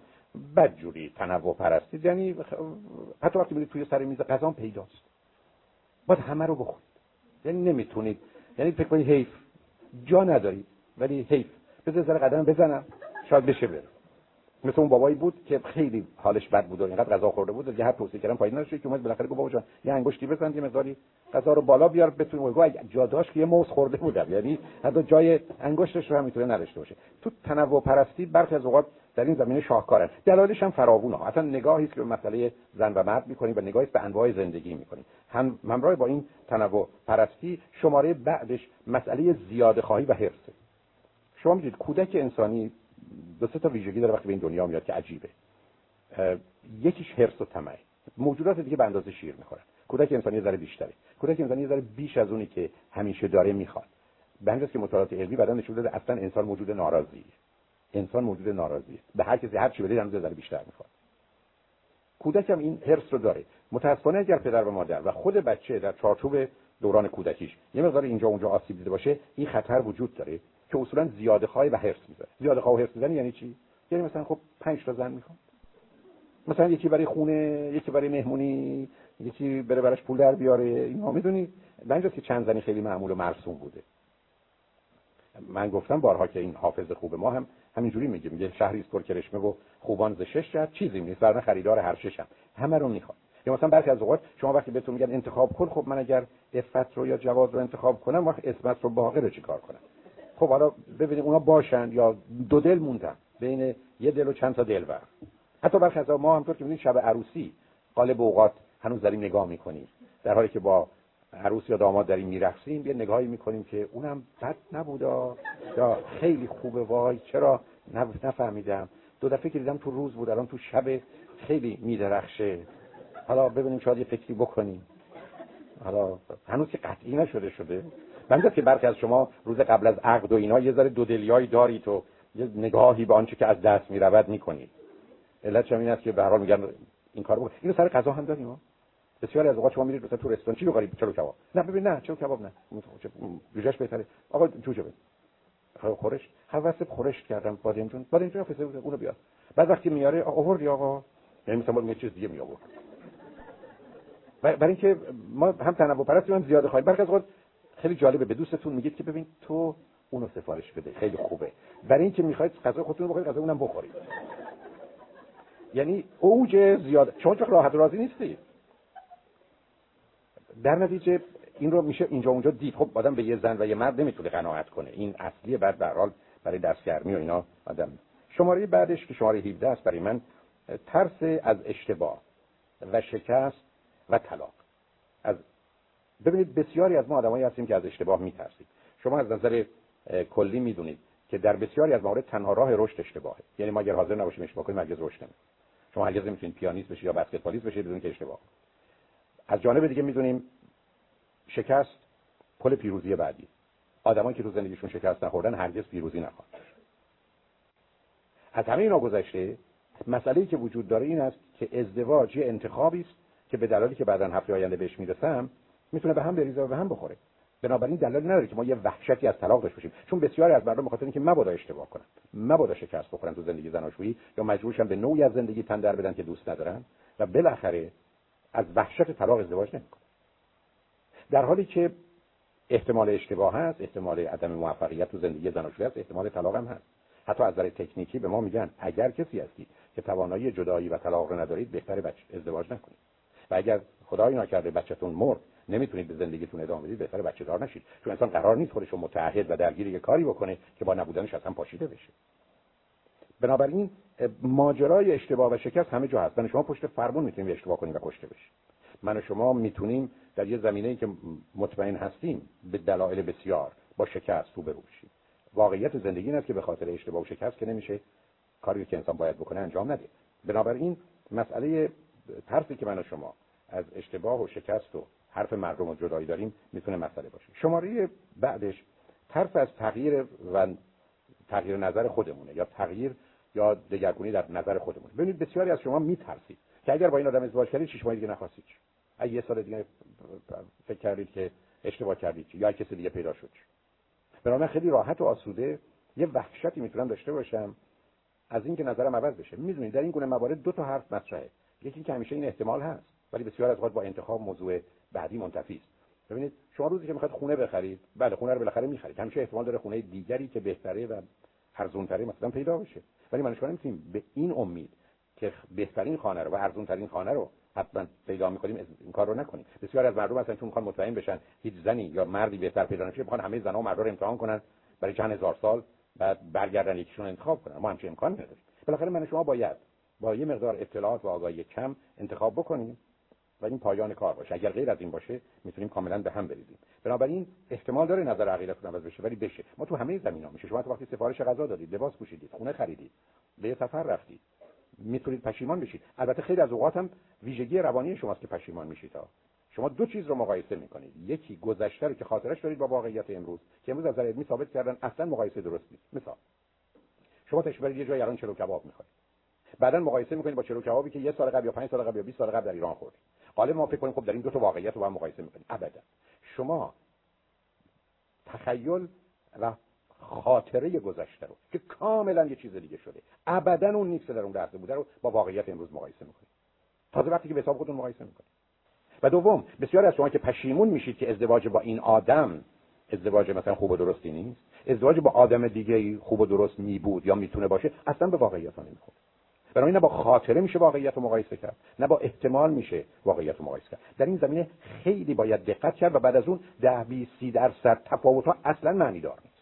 بدجوری تنوع پرستید یعنی حتی وقتی میرید توی سر میز غذا پیداست باید همه رو بخورید. یعنی نمی‌تونید. یعنی فکر کنید حیف. جا ندارید. ولی حیف. بذار قدم بزنم. شاید بشه بره مثل اون بابایی بود که خیلی حالش بد بود و اینقدر غذا خورده بود. که هر توصیه کردن فایده نداشت که اومد بالاخره گفت بابا جان یه انگشتی بزن یه مقداری غذا رو بالا بیار بتونی گفت جا داشت که یه موز خورده بودم. یعنی حتی جای انگشتش رو هم می‌تونه نداشته باشه. تو تنوع پرستی برخی از اوقات در این زمینه شاهکارن. دلایلش هم فراوونه. اصلا نگاهی که به مسئله زن و مرد می‌کنیم و نگاهی به انواع زندگی می‌کنیم هم همراه با این تنوع پرستی شماره بعدش مسئله زیاده خواهی و حرصه. شما می‌دید کودک انسانی دو سه تا ویژگی داره وقتی به این دنیا میاد که عجیبه. یکیش حرص و طمع. موجودات دیگه به اندازه شیر می‌خورن. کودک انسانی ذره بیشتره. کودک انسانی ذره بیش از اونی که همیشه داره می‌خواد. به که مطالعات علمی بعدا نشون داده اصلا انسان موجود ناراضی انسان موجود ناراضی به هر کسی هر چی بده هنوز ذره بیشتر می‌خواد. کودک هم این حرص رو داره. متاسفانه اگر پدر و مادر و خود بچه در چارچوب دوران کودکیش یه مقدار اینجا اونجا آسیب دیده باشه این خطر وجود داره. که اصولا زیاده خواهی و حرص می‌ذاره زیاده خواه و حرص می‌زنه یعنی چی؟ یعنی مثلا خب 5 تا زن می‌خوام مثلا یکی برای خونه یکی برای مهمونی یکی بره براش پول در بیاره اینا. می‌دونید اینجاست که چند زنی خیلی معمول و مرسوم بوده. من گفتم بارها که این حافظ خوب ما هم همینجوری میگه میگه شهری است پر کرشمه و خوبان ز شش جهت. چیزی نیست. ورنه خریدار هر ششم همه رو می‌خواد یا مثلا برخی از اوقات شما وقتی بهتون میگن انتخاب کن خب من اگر افت رو یا جواز رو انتخاب کنم وقت اسمت رو باقی رو چیکار کنم؟ خب حالا ببینیم اونا باشن یا دو دل موندن بین یه دل و چند تا دلبر حتی برخی از ما همطور که می‌دونید شب عروسی قالب اوقات هنوز داریم نگاه می‌کنیم. در حالی که با عروس یا داماد داریم میرقصیم یه نگاهی می‌کنیم که اونم بد نبودا. یا خیلی خوبه وای چرا؟ نفهمیدم. دو دفعه که دیدم تو روز بود الان تو شب خیلی میدرخشه. حالا ببینیم شاید یه فکری بکنیم. حالا هنوز که قطعی نشده شده. من که برخی از شما روز قبل از عقد و اینا یه ذره دودلیایی دارید و یه نگاهی به آنچه که از دست می‌رود می‌کنید علت این است که به هر حال میگن این کارو اینو سر غذا هم داریم بسیاری از اوقات شما میرید مثلا تو رستوران. چی بخورید چلو کباب. نه ببین نه چلو کباب نه. جوجهش بهتره. آقا جوجه بده. خورش. حواس خورش کردم. بادمجون بادمجون فسه بود اونو بیار. بعد وقتی میاره آورد آقا. یعنی مثلا یه چیز دیگه می آورد برای اینکه ما هم تنوع پرستی هم زیاده خواهیم. از اوقات خیلی جالبه به دوستتون میگید که ببین تو اونو سفارش بده خیلی خوبه. برای اینکه می‌خواید غذا خودتون رو بخورید غذا اونم بخورید. یعنی اوج زیاد. شما چه راحت راضی نیستید در نتیجه این رو میشه اینجا اونجا دید. خب آدم به یه زن و یه مرد نمی‌تونه قناعت کنه. این اصلیه بعد به حال برای دستگرمی و اینا آدم. شماره بعدش که شماره 17 است برای من ترس از اشتباه و شکست و طلاق. از ببینید بسیاری از ما آدمایی هستیم که از اشتباه میترسیم. شما از نظر کلی می‌دونید که در بسیاری از موارد تنها راه رشد اشتباهه. یعنی ما اگر حاضر نباشیم اشتباه کنیم هرگز رشد نمی‌کنیم. شما هرگز نمی‌تونید پیانیست بشید یا بسکتبالیست بشید بدون که اشتباه از جانب دیگه می‌دونیم شکست پل پیروزی بعدی. آدمایی که تو زندگیشون شکست نخوردن هرگز پیروزی نخواهند از همه اینا گذشته مسئله که وجود داره این است که ازدواج یه انتخابی است که به دلالی که بعدا هفته آینده بهش می‌رسم می‌تونه به هم بریزه و به هم بخوره. بنابراین دلیل نداره که ما یه وحشتی از طلاق داشته باشیم. چون بسیاری از مردم بخاطر اینکه مبادا اشتباه کنن مبادا شکست بخورن تو زندگی زناشویی یا مجبورشن به نوعی از زندگی تن در بدن که دوست ندارن و بالاخره از وحشت طلاق ازدواج نمی‌کنن. در حالی که احتمال اشتباه هست احتمال عدم موفقیت تو زندگی زناشویی هست احتمال طلاق هم هست. حتی از نظر تکنیکی به ما میگن اگر کسی هستی که توانایی جدایی و طلاق رو ندارید بهتره ازدواج نکنید. و اگر خدای نکرده بچهتون مرد نمی‌تونید به زندگیتون ادامه بدید بهتره بچه دار نشید. چون انسان قرار نیست خودش رو متعهد و درگیر یه کاری بکنه که با نبودنش اصلا پاشیده بشه. بنابراین ماجرای اشتباه و شکست همه جا هست. من شما پشت فرمون می‌تونیم اشتباه کنیم و کشته بشیم. من و شما می‌تونیم در یه زمینه که مطمئن هستیم به دلایل بسیار با شکست روبرو بشیم. واقعیت زندگی این که به خاطر اشتباه و شکست که نمیشه کاری که انسان باید بکنه انجام نده. بنابراین مسئله ترسی که من و شما از اشتباه و شکست و حرف مردم و جدایی داریم می‌تونه مسئله باشه. شماره بعدش ترس از تغییر و تغییر نظر خودمونه یا تغییر یا دگرگونی در نظر خودمونه. ببینید بسیاری از شما میترسید که اگر با این آدم ازدواج کردید شش ماه دیگه نخواستید. اگه یه سال دیگه فکر کردید که اشتباه کردید یا کسی دیگه پیدا شد. بنابراین خیلی راحت و آسوده یه وحشتی می‌تونم داشته باشم از اینکه نظرم عوض بشه. می‌دونید در این گونه موارد دو تا حرف مطرحه. یکی که همیشه این احتمال هست ولی بسیار از اوقات با انتخاب موضوع بعدی منتفی است. ببینید شما روزی که می‌خواید خونه بخرید بله خونه رو بالاخره می‌خرید. همیشه احتمال داره خونه دیگری که بهتره و ارزونتری مثلا پیدا بشه. ولی من شما نمی‌تونیم به این امید که بهترین خانه رو و ارزونترین خانه رو حتما پیدا می‌کنیم این کار رو نکنیم. بسیار از مردم هستن چون می‌خوان مطمئن بشن هیچ زنی یا مردی بهتر پیدا نشه می‌خوان همه زنها و مردا رو امتحان کنن برای چند هزار سال بعد برگردن یکیشون انتخاب کنن. ما همچین امکان نداریم. بالاخره من شما باید با یه مقدار اطلاعات و آگاهی کم انتخاب بکنیم. و این پایان کار باشه. اگر غیر از این باشه می‌تونیم کاملا به هم بریزیم. بنابراین احتمال داره نظر عقیدتون عوض بشه ولی بشه. ما تو همه زمینا میشه. شما تو وقتی سفارش غذا دادید لباس پوشیدید خونه خریدید به یه سفر رفتید می‌تونید پشیمان بشید. البته خیلی از اوقات هم ویژگی روانی شماست که پشیمان میشید ها. شما دو چیز رو مقایسه می‌کنید. یکی گذشته رو که خاطرش دارید با واقعیت امروز که امروز از نظر علمی ثابت کردن اصلا مقایسه درست نیست. مثال. شما تشبیه یه جای الان چلو کباب می‌خواید بعدا مقایسه می‌کنید با چلو کبابی که یه سال قبل یا 5 سال قبل یا 20 سال قبل در ایران خوردید. غالب ما فکر کنیم خب در این دو تا واقعیت رو با هم مقایسه می‌کنیم. ابدا شما تخیل و خاطره گذشته رو که کاملا یه چیز دیگه شده. ابدا اون نیست در اون لحظه بوده رو با واقعیت امروز مقایسه می‌کنید تازه وقتی که به حساب خودتون مقایسه می‌کنید و دوم بسیار از شما که پشیمون میشید که ازدواج با این آدم ازدواج مثلا خوب و درستی نیست ازدواج با آدم دیگه خوب و درست می بود یا می‌تونه باشه اصلا به واقعیت ها نمی‌خوره. برای نه با خاطره میشه واقعیت رو مقایسه کرد نه با احتمال میشه واقعیت رو مقایسه کرد. در این زمینه خیلی باید دقت کرد و بعد از اون ده 20 30 درصد تفاوت ها اصلا معنی دار نیست.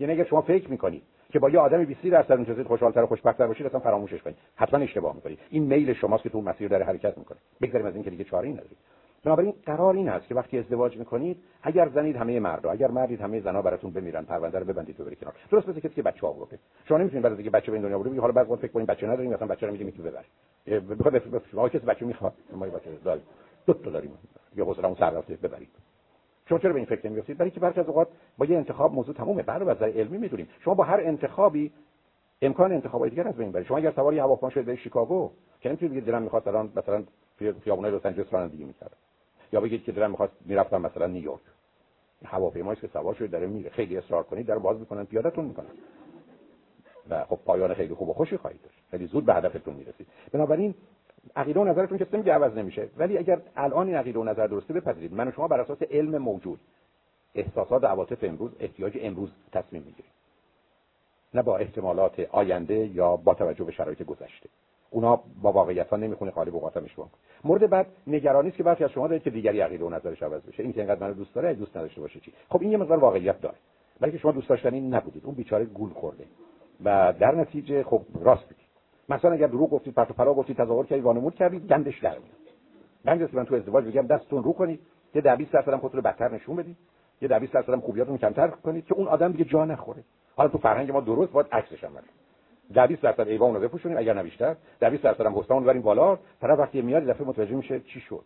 یعنی اگر شما فکر می‌کنید که با یه آدم 20 درصد می‌تونید خوشحالتر و خوشبخت‌تر باشید اصلا فراموشش کنید. حتما اشتباه می‌کنید. این میل شماست که تو مسیر داره حرکت می‌کنه. بگذاریم از این که دیگه چاره ندارید بنابراین قرار این است که وقتی ازدواج می‌کنید اگر زنید همه مردا اگر مردید همه زنا براتون بمیرن پرونده رو ببندید و برید کنار. درست مثل کسی که بچه آورده شما نمی‌تونید بعد از اینکه بچه به این دنیا آورده حالا بعد فکر کنید بچه نداریم مثلا بچه رو میگه می‌تونید ببرید بخواد شما کسی بچه می‌خواد ما بچه داریم. دو تا داریم. یا حوصله‌مون سر رفته ببرید. شما چرا به این فکر نمی‌افتید برای که برخی از اوقات با یه انتخاب موضوع تمومه. بعد از علمی می‌دونیم. شما با هر انتخابی امکان انتخاب دیگر از بین برید شما اگر سوار هواپیما شدید به شیکاگو که نمی‌تونید بگید دلم می‌خواد الان مثلا خیابونای لس آنجلس رانندگی می‌کردم. یا بگید که دلم می‌خواست می‌رفتم مثلا نیویورک. هواپیمایی که سوار شده داره میره. خیلی اصرار کنید در باز می‌کنن پیادتون می‌کنن و خب پایان خیلی خوب و خوشی خواهید داشت. خیلی زود به هدفتون می‌رسید. بنابراین عقیده و نظرتون که نمیگه عوض نمیشه. ولی اگر الان این عقیده و نظر درسته بپذیرید. من و شما بر اساس علم موجود. احساسات و عواطف امروز احتیاج امروز تصمیم می‌گیریم. نه با احتمالات آینده یا با توجه به شرایط گذشته. اونا با واقعیت ها نمی‌خونه خالی اوقات هم اشتباه مورد بعد نگرانی است که برخی از شما دارید که دیگری عقیده و نظرش عوض بشه. این که اینقدر منو دوست داره دوست نداشته باشه چی؟ خب این یه مقدار واقعیت داره. بلکه شما دوست داشتنی نبودید. اون بیچاره گول خورده. و در نتیجه خب راست بگید مثلا اگر دروغ گفتید پرت و پلا گفتید تظاهر کردید وانمود کردید گندش در میاد. گندش من تو ازدواج میگم دستتون رو کنید. یه 10 20 درصد خودتون رو بدتر نشون بدید. یه 10 20 درصد خوبیاتون کمتر کنید که اون آدم دیگه جا نخوره. حالا تو فرهنگ ما درست باید عکسش هم در 20 درصد ایوان رو بپوشونیم اگر نه بیشتر. در 20 درصد هم حسنمون بریم بالا. طرف وقتی میاد دفعه متوجه میشه چی شد.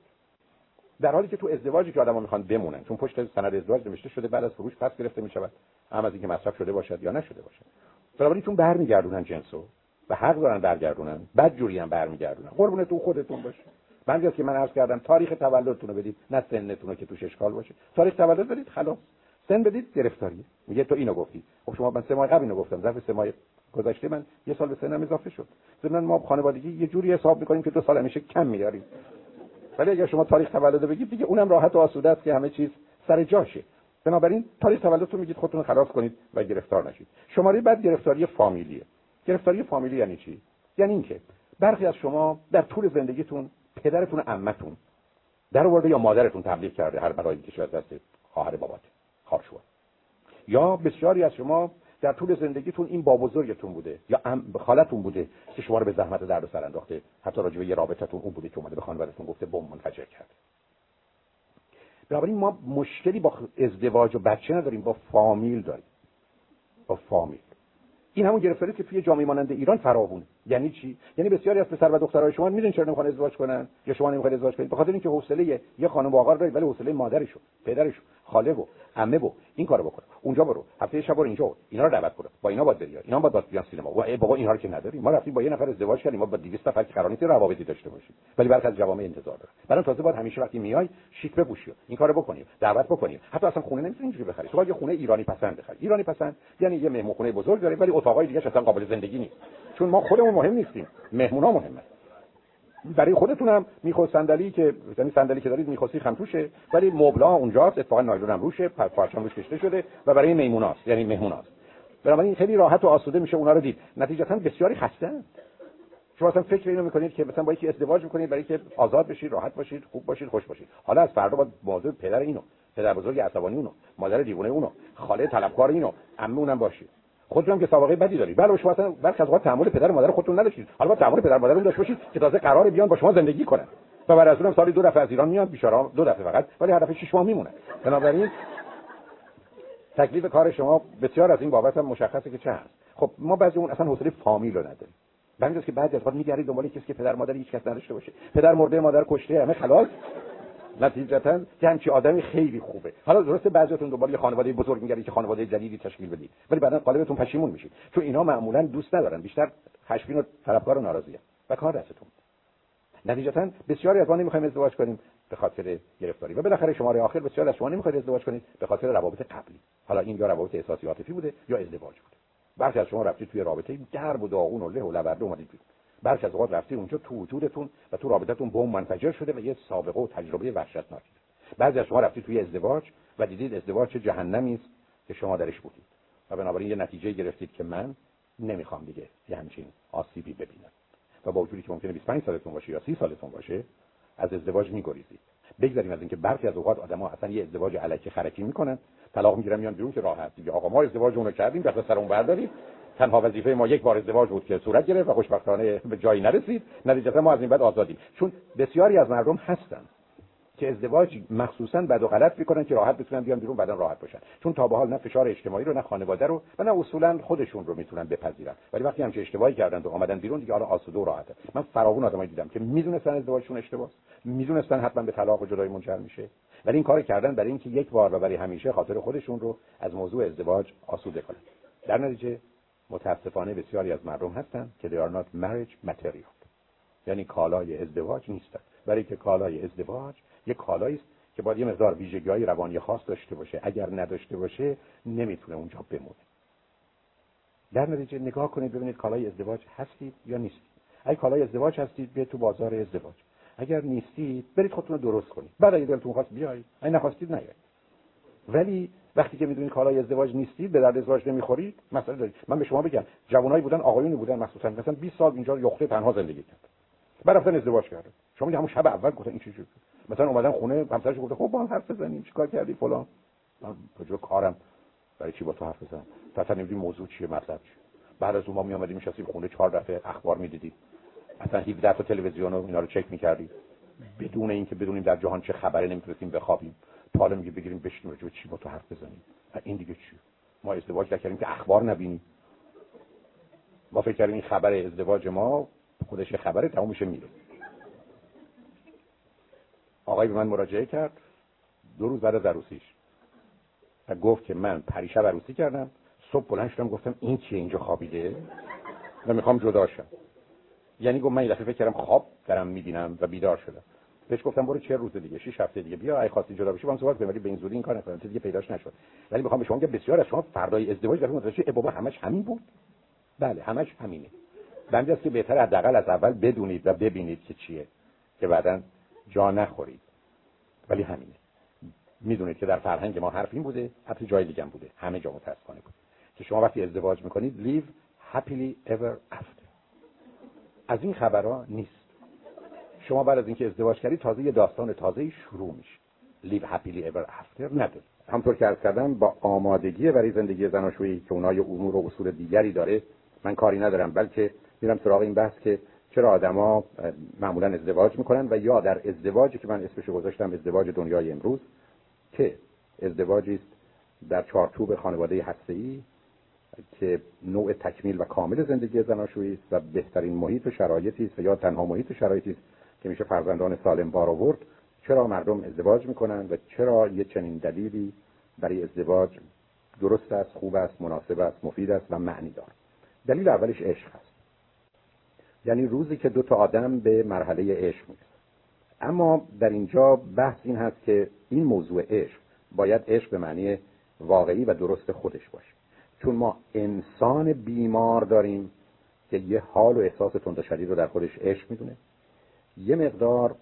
در حالی که تو ازدواجی که آدم‌ها می‌خوان بمونن چون پشت سند ازدواج نوشته شده بعد از فروش پس گرفته می‌شود هم از اینکه مصرف شده باشد یا نشده باشد. بنابراین چون برمیگردونن جنسو و حق دارن برگردونن بد جوری هم برمیگردونن. قربونتون خودتون باشه. من که من عرض کردم تاریخ تولدتون رو بدید نه سنتون رو که توش اشکال باشه. تاریخ تولد بدید خلاص. سن بدید گرفتاری میگه تو اینو گفتی. خب شما من سه ماه قبل اینو گفتم ظرف سه ماه گذشته من یه سال به سنم اضافه شد. ضمن ما خانوادگی یه جوری حساب می‌کنیم که دو سال همیشه کم میاریم ولی اگر شما تاریخ تولد بگید دیگه اونم راحت و آسوده است که همه چیز سر جاشه. بنابراین تاریخ تولدتون میگید خودتون خلاص کنید و گرفتار نشید. شماره بعد گرفتاری فامیلیه. گرفتاری فامیلی یعنی چی؟ یعنی اینکه برخی از شما در طول زندگیتون پدرتون عمتون در ورده یا مادرتون تبلیغ کرده هر برای که از دست خواهر بابات خواهر یا بسیاری از شما در طول زندگیتون این با بزرگتون بوده یا خالتون بوده که شما رو به زحمت درد و سر انداخته. حتی راجع به یه رابطتون اون بوده که اومده به خانوادهتون گفته بم منفجر کرد. بنابراین ما مشکلی با ازدواج و بچه نداریم با فامیل داریم. با فامیل. این همون گرفتاری که توی جامعه مانند ایران فراوونه یعنی چی؟ یعنی بسیاری از پسر و دخترای شما می‌دونن چرا نمی‌خوان ازدواج کنن یا شما نمی‌خواید ازدواج کنید؟ به خاطر اینکه حوصله یه خانم و آقا دارید ولی حوصله مادرشو پدرشو خاله و عمه و این کارو بکنه اونجا برو. هفته شب برو اینجا اینا رو دعوت کن با اینا باید بری. اینا باید باید بیان سینما. و ای بابا اینها رو که نداریم. ما رفتیم با یه نفر ازدواج کردیم. ما با 200 نفر که قرار نیست روابطی داشته باشیم. ولی برخی از جوامع انتظار داره برای تازه باید همیشه وقتی میای شیک بپوشی. این کارو بکنیم. دعوت بکنیم. حتی اصلا خونه نمی‌تونی اینجوری بخری. تو باید یه خونه ایرانی پسند بخری. ایرانی پسند یعنی یه مهمونخونه بزرگ داره ولی اتاقای دیگه اصلا قابل زندگی نیست. چون ما خودمون مهم نیستیم. مهمونا مهمه. برای خودتون هم میخو صندلی که یعنی صندلی که دارید میخوسی خم توشه ولی مبلا اونجاست اتفاقا نایلون هم روشه پارچه روش کشته شده و برای میموناست یعنی مهموناست. بنابراین خیلی راحت و آسوده میشه اونا رو دید. نتیجتا بسیاری خسته. شما اصلا فکر اینو می‌کنید که مثلا با یکی ازدواج می‌کنید برای که آزاد بشید راحت باشید خوب باشید خوش باشید. حالا از فردا با موضوع پدر اینو پدر بزرگ عصبانی اونو مادر دیوونه اونو خاله طلبکار اینو عمه اونم باشید. خودتون که سابقه بدی دارید بله شما اصلا برخی از اوقات تحمل پدر و مادر خودتون نداشتید. حالا تحمل پدر و مادر داشته باشید که تازه قرار بیان با شما زندگی کنن. و بعد از اونم سالی دو دفعه از ایران میاد بیچاره دو دفعه فقط ولی هر دفعه شش ماه میمونه. بنابراین تکلیف کار شما بسیار از این بابت هم مشخصه که چه هست. خب ما بعضی اون اصلا حوصله فامیل رو نداریم. بعضی که بعضی از وقت میگردید دنبال کسی که پدر مادر هیچ کس نداشته باشه. پدر مرده مادر کشته همه خلاص. نتیجتا که همچی آدمی خیلی خوبه. حالا درسته بعضیاتون دنبال یه خانواده بزرگ میگردید که خانواده جدیدی تشکیل بدید. ولی بعدا قالبتون پشیمون میشید چون اینا معمولا دوست ندارن. بیشتر خشمگین و طلبکار و ناراضیه و کار دستتون. نتیجتا بسیاری از ما نمی‌خوایم ازدواج کنیم به خاطر گرفتاری. و بالاخره شماره آخر بسیاری از شما نمی‌خواید ازدواج کنید به خاطر روابط قبلی. حالا این یا روابط احساسی عاطفی بوده یا ازدواج بوده. برخی از شما رفتید توی رابطه درب و داغون و له و لبرده اومدید بیرون. برخی از اوقات رفتید اونجا تو وجودتون و تو رابطتون بم منفجر شده و یه سابقه و تجربه وحشتناکی. بعضی از شما رفتید توی ازدواج و دیدید ازدواج چه جهنمی است که شما درش بودید. و بنابراین یه نتیجه گرفتید که من نمی‌خوام دیگه یه همچین آسیبی ببینم. و با وجودی که ممکنه 25 سالتون باشه یا 30 سالتون باشه از ازدواج میگریزید. بگذاریم از اینکه برخی از اوقات آدما اصلا یه ازدواج علکی خرکی می‌کنن طلاق می‌گیرن میان بیرون که راحت. دیگه آقا ما ازدواج اونو کردیم دست سر اون برداریم. تنها وظیفه ما یک بار ازدواج بود که صورت گرفت و خوشبختانه به جایی نرسید. نتیجتا ما از این بعد آزادیم چون بسیاری از مردم هستن که ازدواج مخصوصا بد و غلط می‌کنن که راحت بتونن بیان بیرون بعدا راحت باشن. چون تا به حال نه فشار اجتماعی رو نه خانواده رو و نه اصولا خودشون رو می‌تونن بپذیرن. ولی وقتی همچه اشتباهی کردن و اومدن بیرون دیگه حالا آسوده و راحته. من فراوون آدمایی دیدم که می‌دونستن ازدواجشون اشتباهه می‌دونستن حتما به طلاق و جدایی منجر میشه. ولی این کار کردن برای اینکه یک بار و برای همیشه خاطر خودشون رو از موضوع ازدواج آسوده کنن. در نتیجه متاسفانه بسیاری از مردم هستند که they are not marriage material. یعنی کالای ازدواج نیستند. برای که کالای ازدواج یک کالایی است که باید یه مقدار ویژگی های روانی خاص داشته باشه. اگر نداشته باشه نمی‌تونه اونجا بمونه. در نتیجه نگاه کنید ببینید کالای ازدواج هستید یا نیستید. اگه کالای ازدواج هستید بیاید تو بازار ازدواج. اگر نیستید برید خودتون رو درست کنید. بعد اگه دلتون خواست بیایید. اگه نخواستید نیایید. ولی وقتی که می‌دونید کالای ازدواج نیستید به درد ازدواج نمی‌خورید مسئله دارید من به شما بگم جوانایی بودن آقایونی بودن مخصوصا مثلا 20 سال اینجا یخته تنها زندگی کرد. بعد رفتن ازدواج کردن. شما همون شب اول گفتن این چی شد مثلا اومدن خونه همسرش گفته خب با هم حرف بزنیم چیکار کردی فلان؟ من کجا کارم. برای چی با تو حرف بزنم؟ اصلا نمی‌دونی موضوع چیه مطلب چیه. بعد از اون ما می اومدیم میشستیم خونه چهار دفعه اخبار می‌دیدیم. اصلا 17 تا تلویزیون و اینا رو چک می‌کردیم. بدون اینکه بدونیم در جهان چه خبره نمی‌تونستیم بخوابیم. حالا میگه بگیریم بشینیم راجع چی با تو حرف بزنیم. این دیگه چی؟ ما ازدواج کردیم که اخبار نبینیم. ما فکر کردیم این خبر ازدواج ما خودش خبره تموم میشه میره. آقای به من مراجعه کرد. دو روز بعد از عروسیش. و گفت که من پریشب عروسی کردم. صبح بلند شدم گفتم این چیه اینجا خوابیده؟ و می‌خوام جدا شم. یعنی گفت من این دفعه فکر کردم خواب دارم می‌بینم و بیدار شدم. بهش گفتم برو چه روز دیگه 6 هفته دیگه بیا ای خواستی جدا بشی با هم صحبت کنیم ولی به این این کار نکنم دیگه پیداش نشد. ولی می‌خوام به شما بگم بسیار از شما فردای ازدواج در متوجه بابا همش همین بود. بله همش همینه. بنده است که بهتر حداقل از اول بدونید و ببینید که چیه که بعدا جا نخورید. ولی همینه. می‌دونید که در فرهنگ ما حرف این بوده حتی جای دیگه بوده. همه جا متاسفانه بود. که شما وقتی ازدواج می‌کنید live happily ever after. از این خبرها نیست. شما بعد از اینکه ازدواج کردید تازه یه داستان تازه شروع میشه. Live happily ever after نداره. همطور که عرض کردم با آمادگی برای زندگی زناشویی که اونای امور و اصول دیگری داره من کاری ندارم بلکه میرم سراغ این بحث که چرا آدما معمولا ازدواج می‌کنن و یا در ازدواجی که من اسمش گذاشتم ازدواج دنیای امروز که ازدواجی است در چارچوب خانواده هسته‌ای که نوع تکمیل و کامل زندگی زناشویی است و بهترین محیط و شرایطی است و یا تنها محیط و شرایطی است که میشه فرزندان سالم بار آورد چرا مردم ازدواج می‌کنن و چرا یه چنین دلیلی برای ازدواج درست است خوب است مناسب است مفید است و معنی دار دلیل اولش عشق است. یعنی روزی که دو تا آدم به مرحله عشق می‌رسن. اما در اینجا بحث این هست که این موضوع عشق باید عشق به معنی واقعی و درست خودش باشه. چون ما انسان بیمار داریم که یه حال و احساس تند شدید رو در خودش عشق می‌دونه. یه مقدار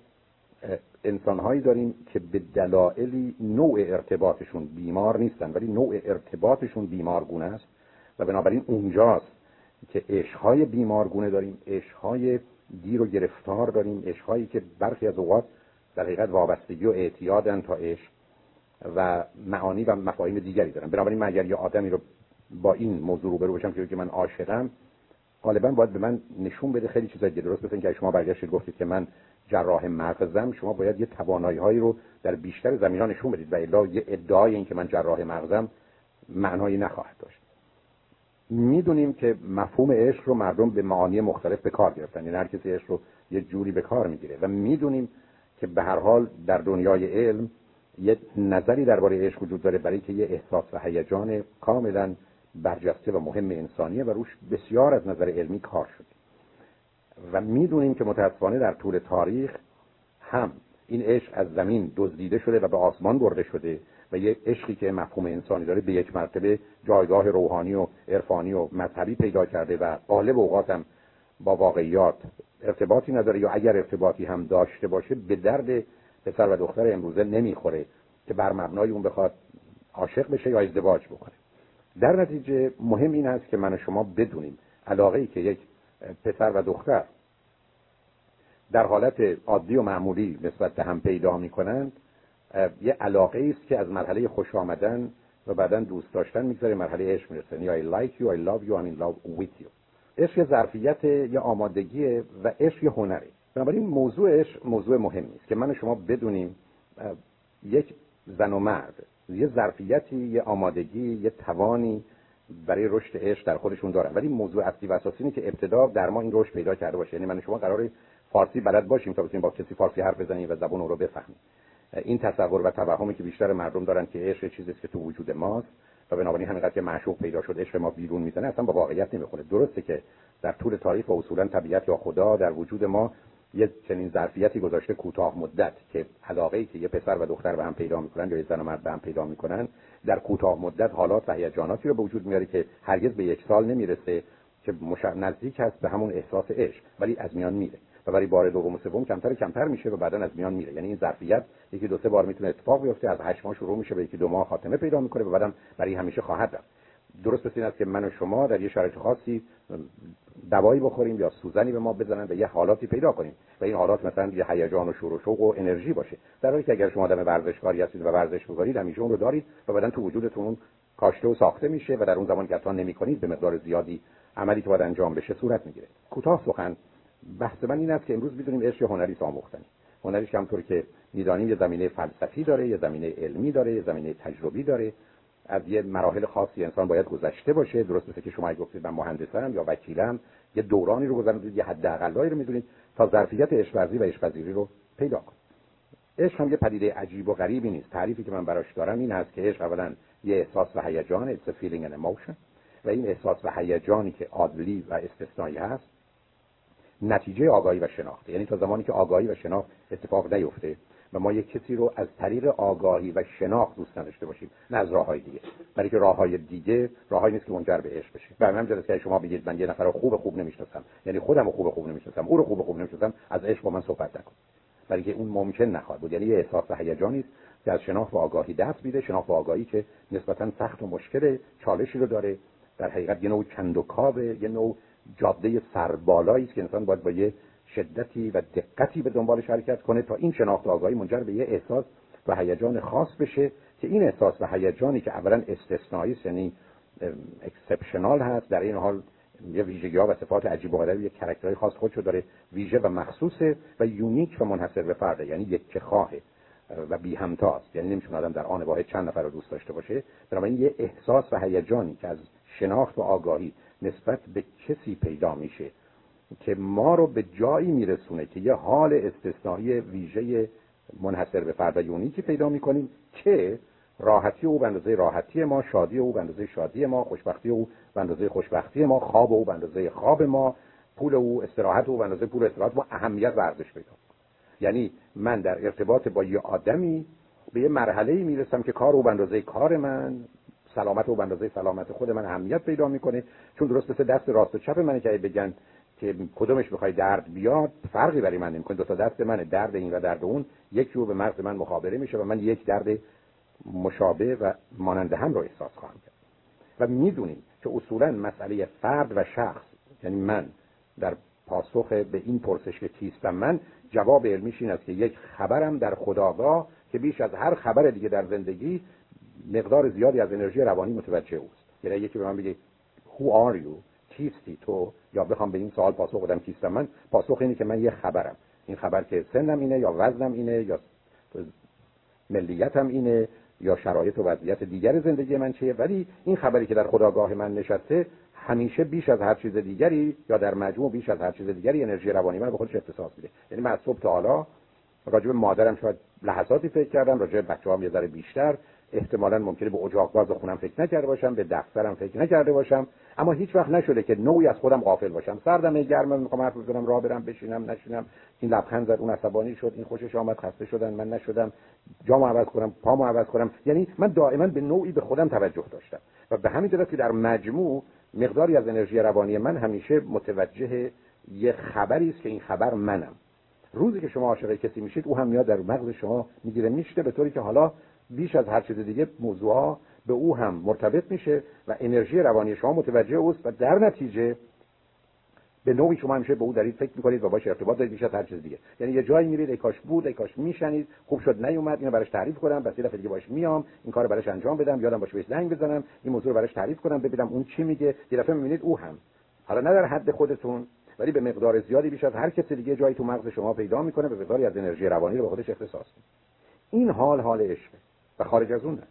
انسانهایی داریم که به دلایلی نوع ارتباطشون بیمار نیستن ولی نوع ارتباطشون بیمارگونه است و بنابراین اونجاست که عشقهای بیمارگونه داریم عشقهای گیر و گرفتار داریم عشقهایی که برخی از اوقات در حقیقت وابستگی و اعتیادن تا عشق و معانی و مفاهیم دیگری دارن. بنابراین من اگر یه آدمی رو با این موضوع روبرو باشم که من عاشقم غالبا باید به من نشون بده خیلی چیزای دیگه درست مثل که شما برگشتید گفتید که من جراح مغزم شما باید یه توانایی هایی رو در بیشتر زمینان نشون بدید و الا یه ادعای این که من جراح مغزم معنایی نخواهد داشت. می‌دونیم که مفهوم عشق رو مردم به معانی مختلف به کار گرفتن. یعنی هر کسی عشق رو یه جوری به کار می‌گیره. و می‌دونیم که به هر حال در دنیای علم یه نظری درباره عشق وجود داره برای که یه احساس و هیجان کاملا برجسته و مهم انسانیه و روش بسیار از نظر علمی کار شده. و می‌دونیم که متاسفانه در طول تاریخ هم این عشق از زمین دزدیده شده و به آسمان برده شده و یه عشقی که مفهوم انسانی داره به یک مرتبه جایگاه روحانی و عرفانی و مذهبی پیدا کرده و غالب اوقات هم با واقعیات ارتباطی نداره یا اگر ارتباطی هم داشته باشه به درد پسر و دختر امروزه نمی‌خوره که بر مبنای اون بخواد عاشق بشه یا ازدواج بکنه. در نتیجه مهم این است که من و شما بدونیم علاقه ای که یک پسر و دختر در حالت عادی و معمولی نسبت به هم پیدا می‌کنند یه علاقه است که از مرحله خوش آمدن و بعدا دوست داشتن می‌گذاره مرحله عشق می‌رسه. یعنی I like you, I love you, I'm in love with you. عشق ظرفیت یا آمادگی و عشق هنری بنابراین موضوع عشق موضوع مهمی است که من و شما بدونیم یک زن و مرد یه ظرفیتی یه آمادگی یه توانی برای رشد عشق در خودشون دارن. ولی موضوع اصلی و اساسی اینه که ابتدا در ما این رشد پیدا کرده باشه. یعنی من شما قرار فارسی بلد باشیم تا بتونیم با کسی فارسی حرف بزنیم و زبان رو بفهمیم. این تصور و توهمی که بیشتر مردم دارن که عشق چیزی که تو وجود ماست و بنابراین همینقدر که معشوق پیدا شد عشق ما بیرون می‌زنه اصلا با واقعیت نمی‌خونه. درسته که در طول تاریخ و اصولا طبیعت یا خدا در وجود ما یه چنین ظرفیتی گذاشته کوتاه مدت که علاقه ای که یه پسر و دختر به هم پیدا می‌کنن یا یه زن و مرد به هم پیدا می‌کنن در کوتاه مدت حالات و هیجاناتی رو به وجود میاره که هرگز به یک سال نمی‌رسه که نزدیک هست به همون احساس عشق ولی از میان میره. و برای بار دوم و سوم کمتر کمتر میشه و بعدا از میان میره. یعنی این ظرفیت یکی دو سه بار می‌تونه اتفاق بیفته از هشت ماه شروع میشه به یکی دو ماه خاتمه پیدا می‌کنه و بعدم برای همیشه خواهد رفت. درست مثل این است که من و شما در یه شرایط خاصی دوایی بخوریم یا سوزنی به ما بزنن و یه حالاتی پیدا کنیم و این حالات مثلا یه هیجان و شور و شوق و انرژی باشه. در حالی که اگر شما آدم ورزشکاری هستید و ورزش می‌کنید همیشه اون رو دارید و بعدا تو وجودتون کاشته و ساخته میشه و در اون زمان که نمی‌کنید به مقدار زیادی عملی که باید انجام بشه صورت می‌گیره. کوتاه سخن. بحث من این است که امروز بدونیم عشق هنری آموختنی هنری که همطور که می‌دانیم یه زمینه فلسفی داره یه زمینه علمی داره یه زمینه تجربی داره. از یه مراحل خاصی انسان باید گذشته باشه. درست مثل که شما گفتید من مهندسم یا وکیلم یه دورانی رو گذروندید یه حداقلایی رو می‌دونید تا ظرفیت عشق و عشق رو پیدا کنید. عشق هم یه پدیده عجیب و غریبی نیست. تعریفی که من براش دارم این هست که عشق اولا یه احساس و هیجان it's a feeling and emotion. و این احساس و هیجانی که عادلی و استثنایی هست نتیجه آگاهی و شناخت یعنی تا زمانی که آگاهی و شناخت اتفاق نیفته و ما یک کسی رو از طریق آگاهی و شناخت دوست نداشته باشیم نه از راه های دیگه. برای که راه های دیگه راههایی نیست که منجر به عشق بشه به همین که شما بگید من یه نفر رو خوب خوب نمی‌شناسم. یعنی خودم رو خوب خوب نمی‌شناسم. او رو خوب خوب نمی‌شناسم. از عشق با من صحبت نکن. برای که اون ممکن نخواهد بود. یعنی یه احساس هیجانی است که از شناخت و آگاهی دست میده. شناخت و آگاهی که نسبتا سخت و مشکل چالشی رو داره. در حقیقت یه نوع چند و یه نوع جاده سربالایی است که انسان باید با یه شدتی و دقتی به دنبالش حرکت کنه تا این شناخت آگاهی منجر به یه احساس و هیجان خاص بشه که این احساس و هیجانی که اولا استثنایی یعنی exceptional هست در این حال یه ویژگی ها و صفات عجیب و غریب یک کاراکترهای خاص خودشو داره ویژه و مخصوصه و unique و منحصر به فرده یعنی یکتاست و بی همتاست. یعنی نمی‌تونه آدم در آن واحد چند نفر رو دوست داشته باشه. بنابراین یه احساس و هیجانی که از شناخت و آگاهی نسبت به کسی پیدا میشه. که ما رو به جایی میرسونه که یه حال استثنایی ویژه منحصر به فرد یونیکی پیدا می‌کنیم که راحتی او به اندازه راحتی ما شادی او به اندازه شادی ما خوشبختی او به اندازه خوشبختی ما خواب او به اندازه خواب ما پول او استراحت او به اندازه پول استراحت ما اهمیت و ارزش پیدا یعنی من در ارتباط با یه آدمی به یه مرحله می‌رسم که کار او به اندازه کار من سلامت او به اندازه سلامت خود من اهمیت پیدا می‌کنه چون درست مثل دست راست و چپ منه که بگن که کدومش بخوای درد بیاد فرقی برای من نمی‌کنه. دو تا دست منه درد این و درد اون. یک جور به مغز من مخابره میشه و من یک درد مشابه و مانند هم رو احساس خواهم کرد. و می‌دونیم که اصولا مسئله فرد و شخص یعنی من در پاسخ به این پرسش که کیستم من جواب علمیش این است که یک خبرم در خداگاه که بیش از هر خبر دیگه در زندگی مقدار زیادی از انرژی روانی متوجه اوست. یعنی یکی به من بگه Who are you? کیستی تو یا بخوام به این سوال پاسخ بدم کیستم من پاسخ اینه که من یه خبرم. این خبر که سنم اینه یا وزنم اینه یا ملیتم اینه یا شرایط و وضعیت دیگر زندگی من چیه. ولی این خبری که در خداگاه من نشسته همیشه بیش از هر چیز دیگری یا در مجموع بیش از هر چیز دیگری انرژی روانی من به خودش اختصاص میده. یعنی من از صبح تا حالا راجع به مادرم شاید لحظاتی فکر کردم راجع به بچه‌هام یه ذره بیشتر. احتمالا ممکنه به اجاق باز خونم فکر نکرده باشم به دفترم فکر نکرده باشم. اما هیچ وقت نشده که نوعی از خودم غافل باشم. سردم گرمه می‌خوام حرف بزنم راه برم بشینم نشینم. این لبخند زد اون عصبانی شد این خوشش آمد خسته شدن من نشدم. جامو عوض کنم پامو عوض کنم. یعنی من دائما به نوعی به خودم توجه داشتم. و به همین جهت که در مجموع مقداری از انرژی روانی من همیشه متوجه یه خبری است که این خبر منم. روزی که شما عاشق کسی میشید او هم میاد در مغز شما می‌گیره میشته به طوری که حالا بیش از هر چیز دیگه موضوع به او هم مرتبط میشه و انرژی روانی شما متوجه اوست و در نتیجه به نوعی شما همیشه به او دارید فکر می‌کنید و باش ارتباط دارید از هر چیز دیگه. یعنی یه جایی میرید ای کاش بود ای کاش میشنید خوب شد نیومد اینو براش تعریف کنم بس یه دفعه دیگه باش میام این کارو براش انجام بدم یادم باشه بهش زنگ بزنم این موضوع رو براش تعریف کنم ببینم اون چی میگه. یه دفعه می‌بینید او هم. حالا نه در حد خودتون ولی به مقدار زیادی بیش از هر کسی دیگه جایی تو مغز شما پیدا می‌کنه به مقداری از انرژی روانی رو به خودش اختصاص این حال حال عشقه. و خارج از اون. نه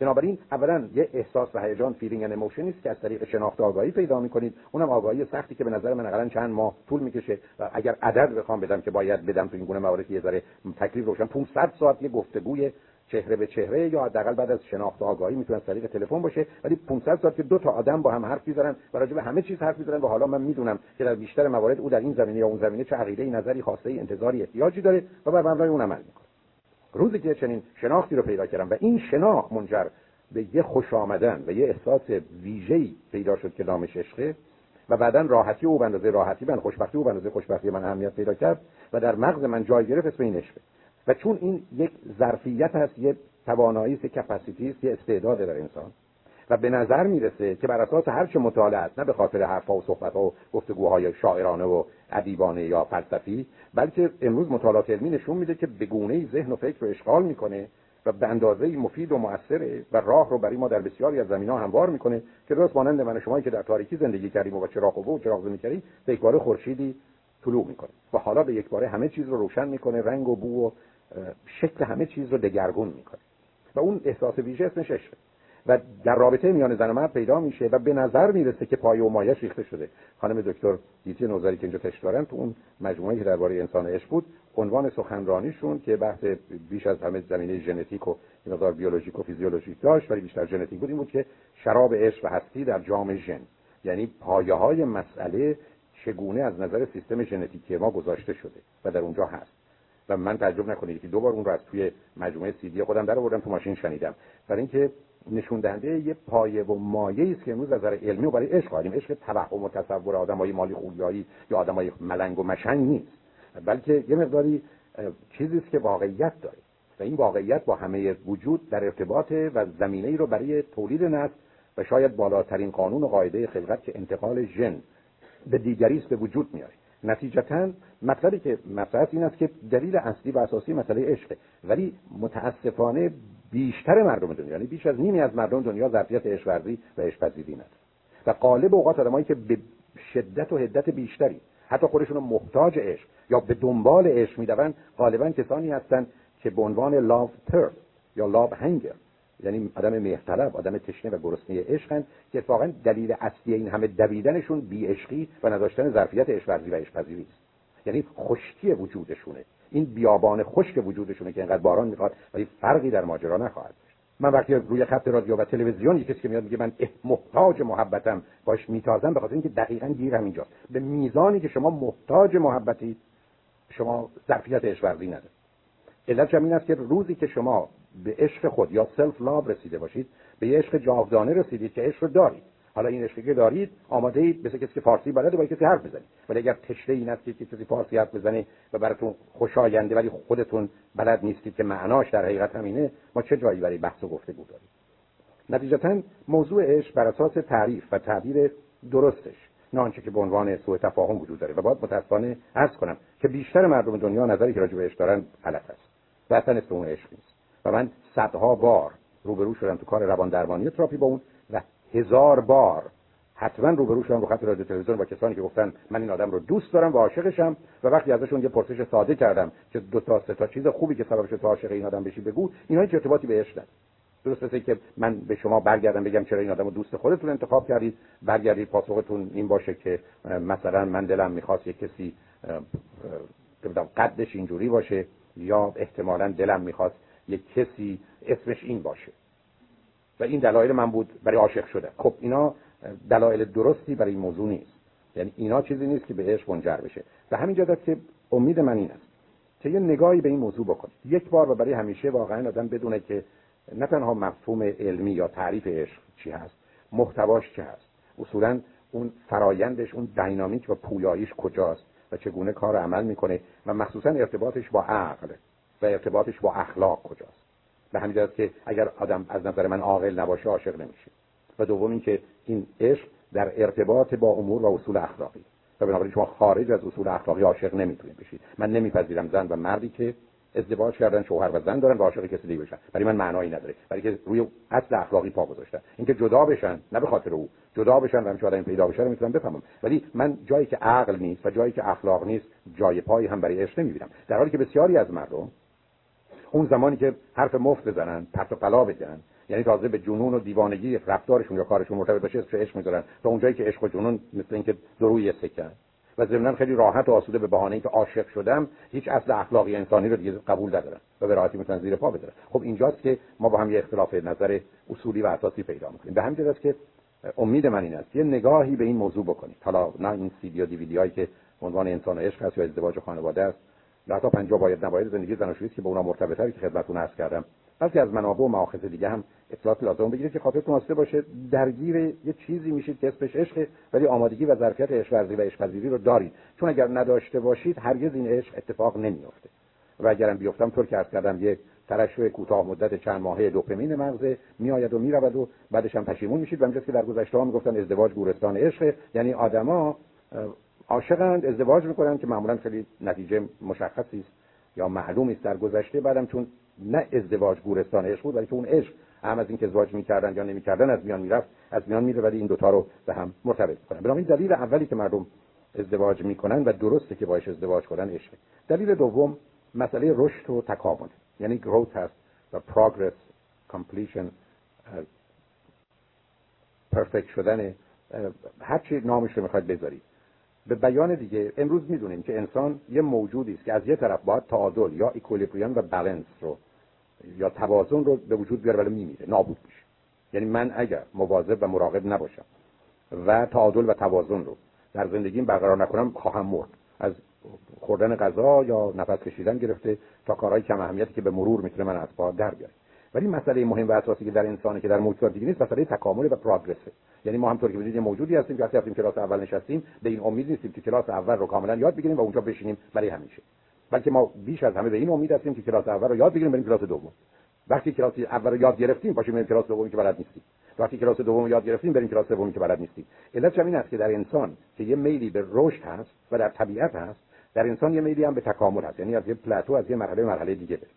بنابراین اولا یه احساس و هیجان feeling and emotion است که از طریق شناخت آگاهی پیدا می‌کنید. اونم آگاهی سختی که به نظر من حداقل چند ماه طول می‌کشه و اگر عدد بخوام بدم که باید بدم تو این گونه موارد یه ذره تکلیف روشن 500 ساعت یه گفتگوی چهره به چهره یا حداقل بعد از شناخت آگاهی می‌تونه از طریق تلفن باشه. ولی 500 ساعت که دو تا آدم با هم حرف می‌زنن و راجع به همه چیز حرف می‌زنن و حالا من می‌دونم که در بیشتر موارد او در این زمینه یا اون زمینه چه عقیده نظری خواسته انتظاری احتیاجی داره و بر مبنای اون عمل می‌کنه. روزی که چنین شناختی رو پیدا کردم و این شناخت منجر به یه خوش آمدن و یه احساس ویژه‌ای پیدا شد که نامش عشقه و بعدا راحتی او بندازه راحتی من خوشبختی او بندازه خوشبختی من اهمیت پیدا کرد و در مغز من جای گرفت اسم این عشقه و چون این یک ظرفیت هست یه توانایی است کپاسیتی است یه استعداد در انسان و به نظر می‌رسه که بر اساس هر چه مطالعه است نه به خاطر حرفها و صحبتها و گفتگوهای شاعرانه و ادیبانه یا فلسفی بلکه امروز مطالعات علمی نشون میده که به گونه ذهن و فکر رو اشغال می‌کنه و به اندازه مفید و موثره و راه رو برای ما در بسیاری از زمینها هموار می‌کنه که درست مانند من شمایی که در تاریکی زندگی کردیم و با چراغ و چراغ زمین کردیم به یک خورشیدی طلوع می‌کنه و حالا به یک باره همه چیز رو روشن می‌کنه رنگ و بو و شکل همه چیز رو دگرگون می‌کنه. و اون احساس ویژه اسمش عشقه. و در رابطه میان زن و مرد پیدا میشه و به نظر می‌رسه که پایه و مایش ریخته شده. خانم دکتر دیتی نوزری که اینجا تشت دارن تو اون مجموعه که درباره انسان عشق بود عنوان سخنرانیشون که بحث بیش از همه زمینه ژنتیک و مقدار بیولوژیک و فیزیولوژیک داشت ولی بیشتر ژنتیک بود این بود که شراب عشق و هستی در جام ژن. یعنی پایه های مسئله چگونه از نظر سیستم ژنتیکی ما گذاشته شده و در اونجا هست. و من تعجب نکنید که دو بار اون رو از توی مجموعه سیدی خودم در آوردم تو ماشین شنیدم. برای اینکه نشون دهنده یه پایه و مایه است که امروز از نظر علمی و برای عشق قائلیم عشق توهم و تصور آدمای مالی خولیایی یا آدمای ملنگ و مشنگ نیست. بلکه یه مقداری چیزی است که واقعیت داره. و این واقعیت با همه وجود در ارتباط و زمینه ای رو برای تولید نسل و شاید بالاترین قانون و قاعده خلقت که انتقال ژن به دیگری است به وجود میاره. نتیجتا مطلبی که مطرح این است که دلیل اصلی و اساسی مسئله عشقه. ولی متاسفانه بیشتر مردم دنیا یعنی بیش از نیمی از مردم دنیا ظرفیت عشق ورزی و عشق پذیری نداره و قالب اوقات آدمایی که به شدت و حدت بیشتری حتی خودشون محتاج عشق یا به دنبال عشق میدون غالبا کسانی هستند که به عنوان لاو تر یا لاو هنگر یعنی آدم مهرطلب آدم تشنه و گرسنه عشقن که اتفاقا دلیل اصلی این همه دویدنشون بی عشقی و نداشتن ظرفیت عشق ورزی و عشق پذیری است یعنی خشکی وجودشونه. این بیابان خشک وجودشونه که اینقدر باران می‌خواد ولی فرقی در ماجرا نخواهد من وقتی روی خط رادیو و تلویزیون یکی که میاد میگه من محتاج محبتم باش میتازم به خاطر اینکه دقیقا گیر همینجاست. به میزانی که شما محتاج محبتید شما ظرفیت عشق ورزی ندارید علت این است که روزی که شما به عشق خود یا سلف لاو رسیده باشید به یه عشق جاودانه رسیدید که عشق رو دارید. حالا این عشقی که دارید آماده اید مثل کسی که فارسی بلده با کسی حرف بزنید. ولی اگر تشنه این است که کسی فارسی حرف بزنه و براتون خوشاینده ولی خودتون بلد نیستید که معناش در حقیقت همینه ما چه جایی برای بحث و گفتگو داریم؟ نتیجتا موضوع عشق بر اساس تعریف و تعبیر درستش. نه آنچه که به عنوان سوء تفاهم وجود داره. و باید متاسفانه عرض کنم که بیشتر مردم دنیا نظری که راجع عشق دارن غلط است. و اصلا اسم اون عشق نیست. و من صدها بار روبرو شدم تو کار روان درمانی تراپی با اون. و هزار بار. حتما روبرو شدم رو خط رادیو تلویزیون با کسانی که گفتن من این آدم رو دوست دارم و عاشقشم و وقتی ازشون یه پرسش ساده کردم که دو تا سه تا چیز خوبی که سبب شد تو عاشق این آدم بشی بگو اینا هیچ ارتباطی بهش نداره درست مثل که من به شما برگردم بگم چرا این آدم رو دوست خودتون انتخاب کردید. برگردید پاسختون این باشه که مثلا من دلم می‌خواست یک کسی قدش اینجوری باشه یا احتمالا دلم می‌خواست یک کسی اسمش این باشه. و این دلایل من بود برای عاشق شده خب اینا دلایل درستی برای این موضوع نیست. یعنی اینا چیزی نیست که به عشق منجر بشه. و همین جدت که امید من این است که یه نگاهی به این موضوع بکنید یک بار و برای همیشه واقعا آدم بدونه که نه تنها مفهوم علمی یا تعریف عشق چی هست محتواش چه هست. اصولا اون فرایندش اون دینامیک و پویاییش کجاست و چگونه کار عمل می‌کنه و مخصوصا ارتباطش با عقل و ارتباطش با اخلاق کجاست. به همین که اگر آدم از نظر من عاقل نباشه عاشق نمیشه. و دوم اینکه این عشق در ارتباط با امور و اصول اخلاقی. و بنابراین شما خارج از اصول اخلاقی عاشق نمی‌تونید بشید. من نمیپذیرم زن و مردی که ازدواج کردن شوهر و زن دارن و عاشق کسی دیگه بشن. برای من معنایی نداره. برای که روی اصل اخلاقی پا گذاشتن. اینکه جدا بشن نه به خاطر او. جدا بشن و آدم پیدا بشه رو می‌تونم بفهمم. ولی من جایی که عقل نیست و جایی که اخلاق نیست جای پایی هم برای عشق نمی‌بینم. در حالی که بسیاری از مردم اون زمانی که حرف مفت بزنن پرت و پلا بگن یعنی تازه به جنون و دیوانگی رفتارشون یا کارشون مرتبط بشه اسمش عشق می‌ذارن تا اونجایی که عشق و جنون مثل اینکه دروی سکن و ضمن خیلی راحت و آسوده به بهانه اینکه عاشق شدم هیچ اصل اخلاقی انسانی رو دیگه قبول ندارن و به راحتی می‌تونن زیر پا بذارن. خب اینجاست که ما با هم یه اختلاف نظر اصولی و اساسی پیدا می‌کنیم. به همین که امید من این است یه نگاهی به این موضوع بکنید حالا نه این سی دی و دیویدی که عنوان انسان عشق هست یا ازدواج و خانواده است. یا حتی پنجاه باید نباید زندگی زناشویی که با اونا مرتبطه که خدمتتون عرض کردم. بلکه از منابع و مآخذ دیگه هم اطلاعات لازم بگیرید که خاطرتون آسوده باشه درگیر یه چیزی میشید که اسمش عشق ولی آمادگی و ظرفیت عشق ورزی و عشق پذیری رو دارید. چون اگر نداشته باشید هرگز این عشق اتفاق نمیافته. و اگرم بیفتم طور که عرض کردم یک ترشح کوتاه مدت چند ماهه دوپامین مغز میآید و می‌رود و بعدش هم پشیمون میشید. و که در گذشته ها می‌گفتن ازدواج گورستان عشق. یعنی آدما عاشقند ازدواج می‌کنن که معمولا خیلی نتیجه مشخصی است یا معلولی است در گذشته. بعدم چون نه ازدواج گورستان عشق بود که اون عشق هم از اینکه ازدواج می‌کردن یا نمی‌کردن از میان می‌رفت از میان میره ولی این دوتا رو به هم مرتبط کنن بنابراین دلیل اولی که مردم ازدواج می‌کنن و درسته که باش ازدواج کنن عشق. دلیل دوم مسئله رشد و تکامل. یعنی growth هست و progress completion perfect شدن هر چی نامش رو می‌خواید بذارید. به بیان دیگه امروز می‌دونیم که انسان یه موجودی است که از یه طرف باید تعادل یا اکولیبریوم و بالانس رو یا توازن رو به وجود بیاره ولی میمیره نابود میشه. یعنی من اگر مواظب و مراقب نباشم و تعادل و توازن رو در زندگیم برقرار نکنم خواهم مرد. از خوردن غذا یا نفس کشیدن گرفته تا کارهای کم اهمیتی که به مرور می‌تونه من از پا در بیاره. ولی مسئله مهم و اساسی که در انسانی که در موجودات دیگه نیست مسئله تکامل و پروگرسه یعنی ما همطور که بدید یه موجودی هستیم که وقتی رفتیم کلاس اول نشستیم به این امید نیستیم که کلاس اول رو کاملا یاد بگیریم و اونجا بشینیم برای همیشه. بلکه ما بیش از همه به این امید هستیم که کلاس اول رو یاد بگیریم بریم کلاس دوم. وقتی کلاس اول رو یاد گرفتیم باشیم بریم کلاس دومی که بلد نیستیم. وقتی کلاس دوم رو یاد گرفتیم بریم کلاس سومی که بلد نیستیم. علت همین است که در انسان که یه میلی به رشد هست و در طبیعت هست در انسان یه میلی هم به تکامل هست. یعنی از یه پلاتو از یه مرحله مرحله دیگه بره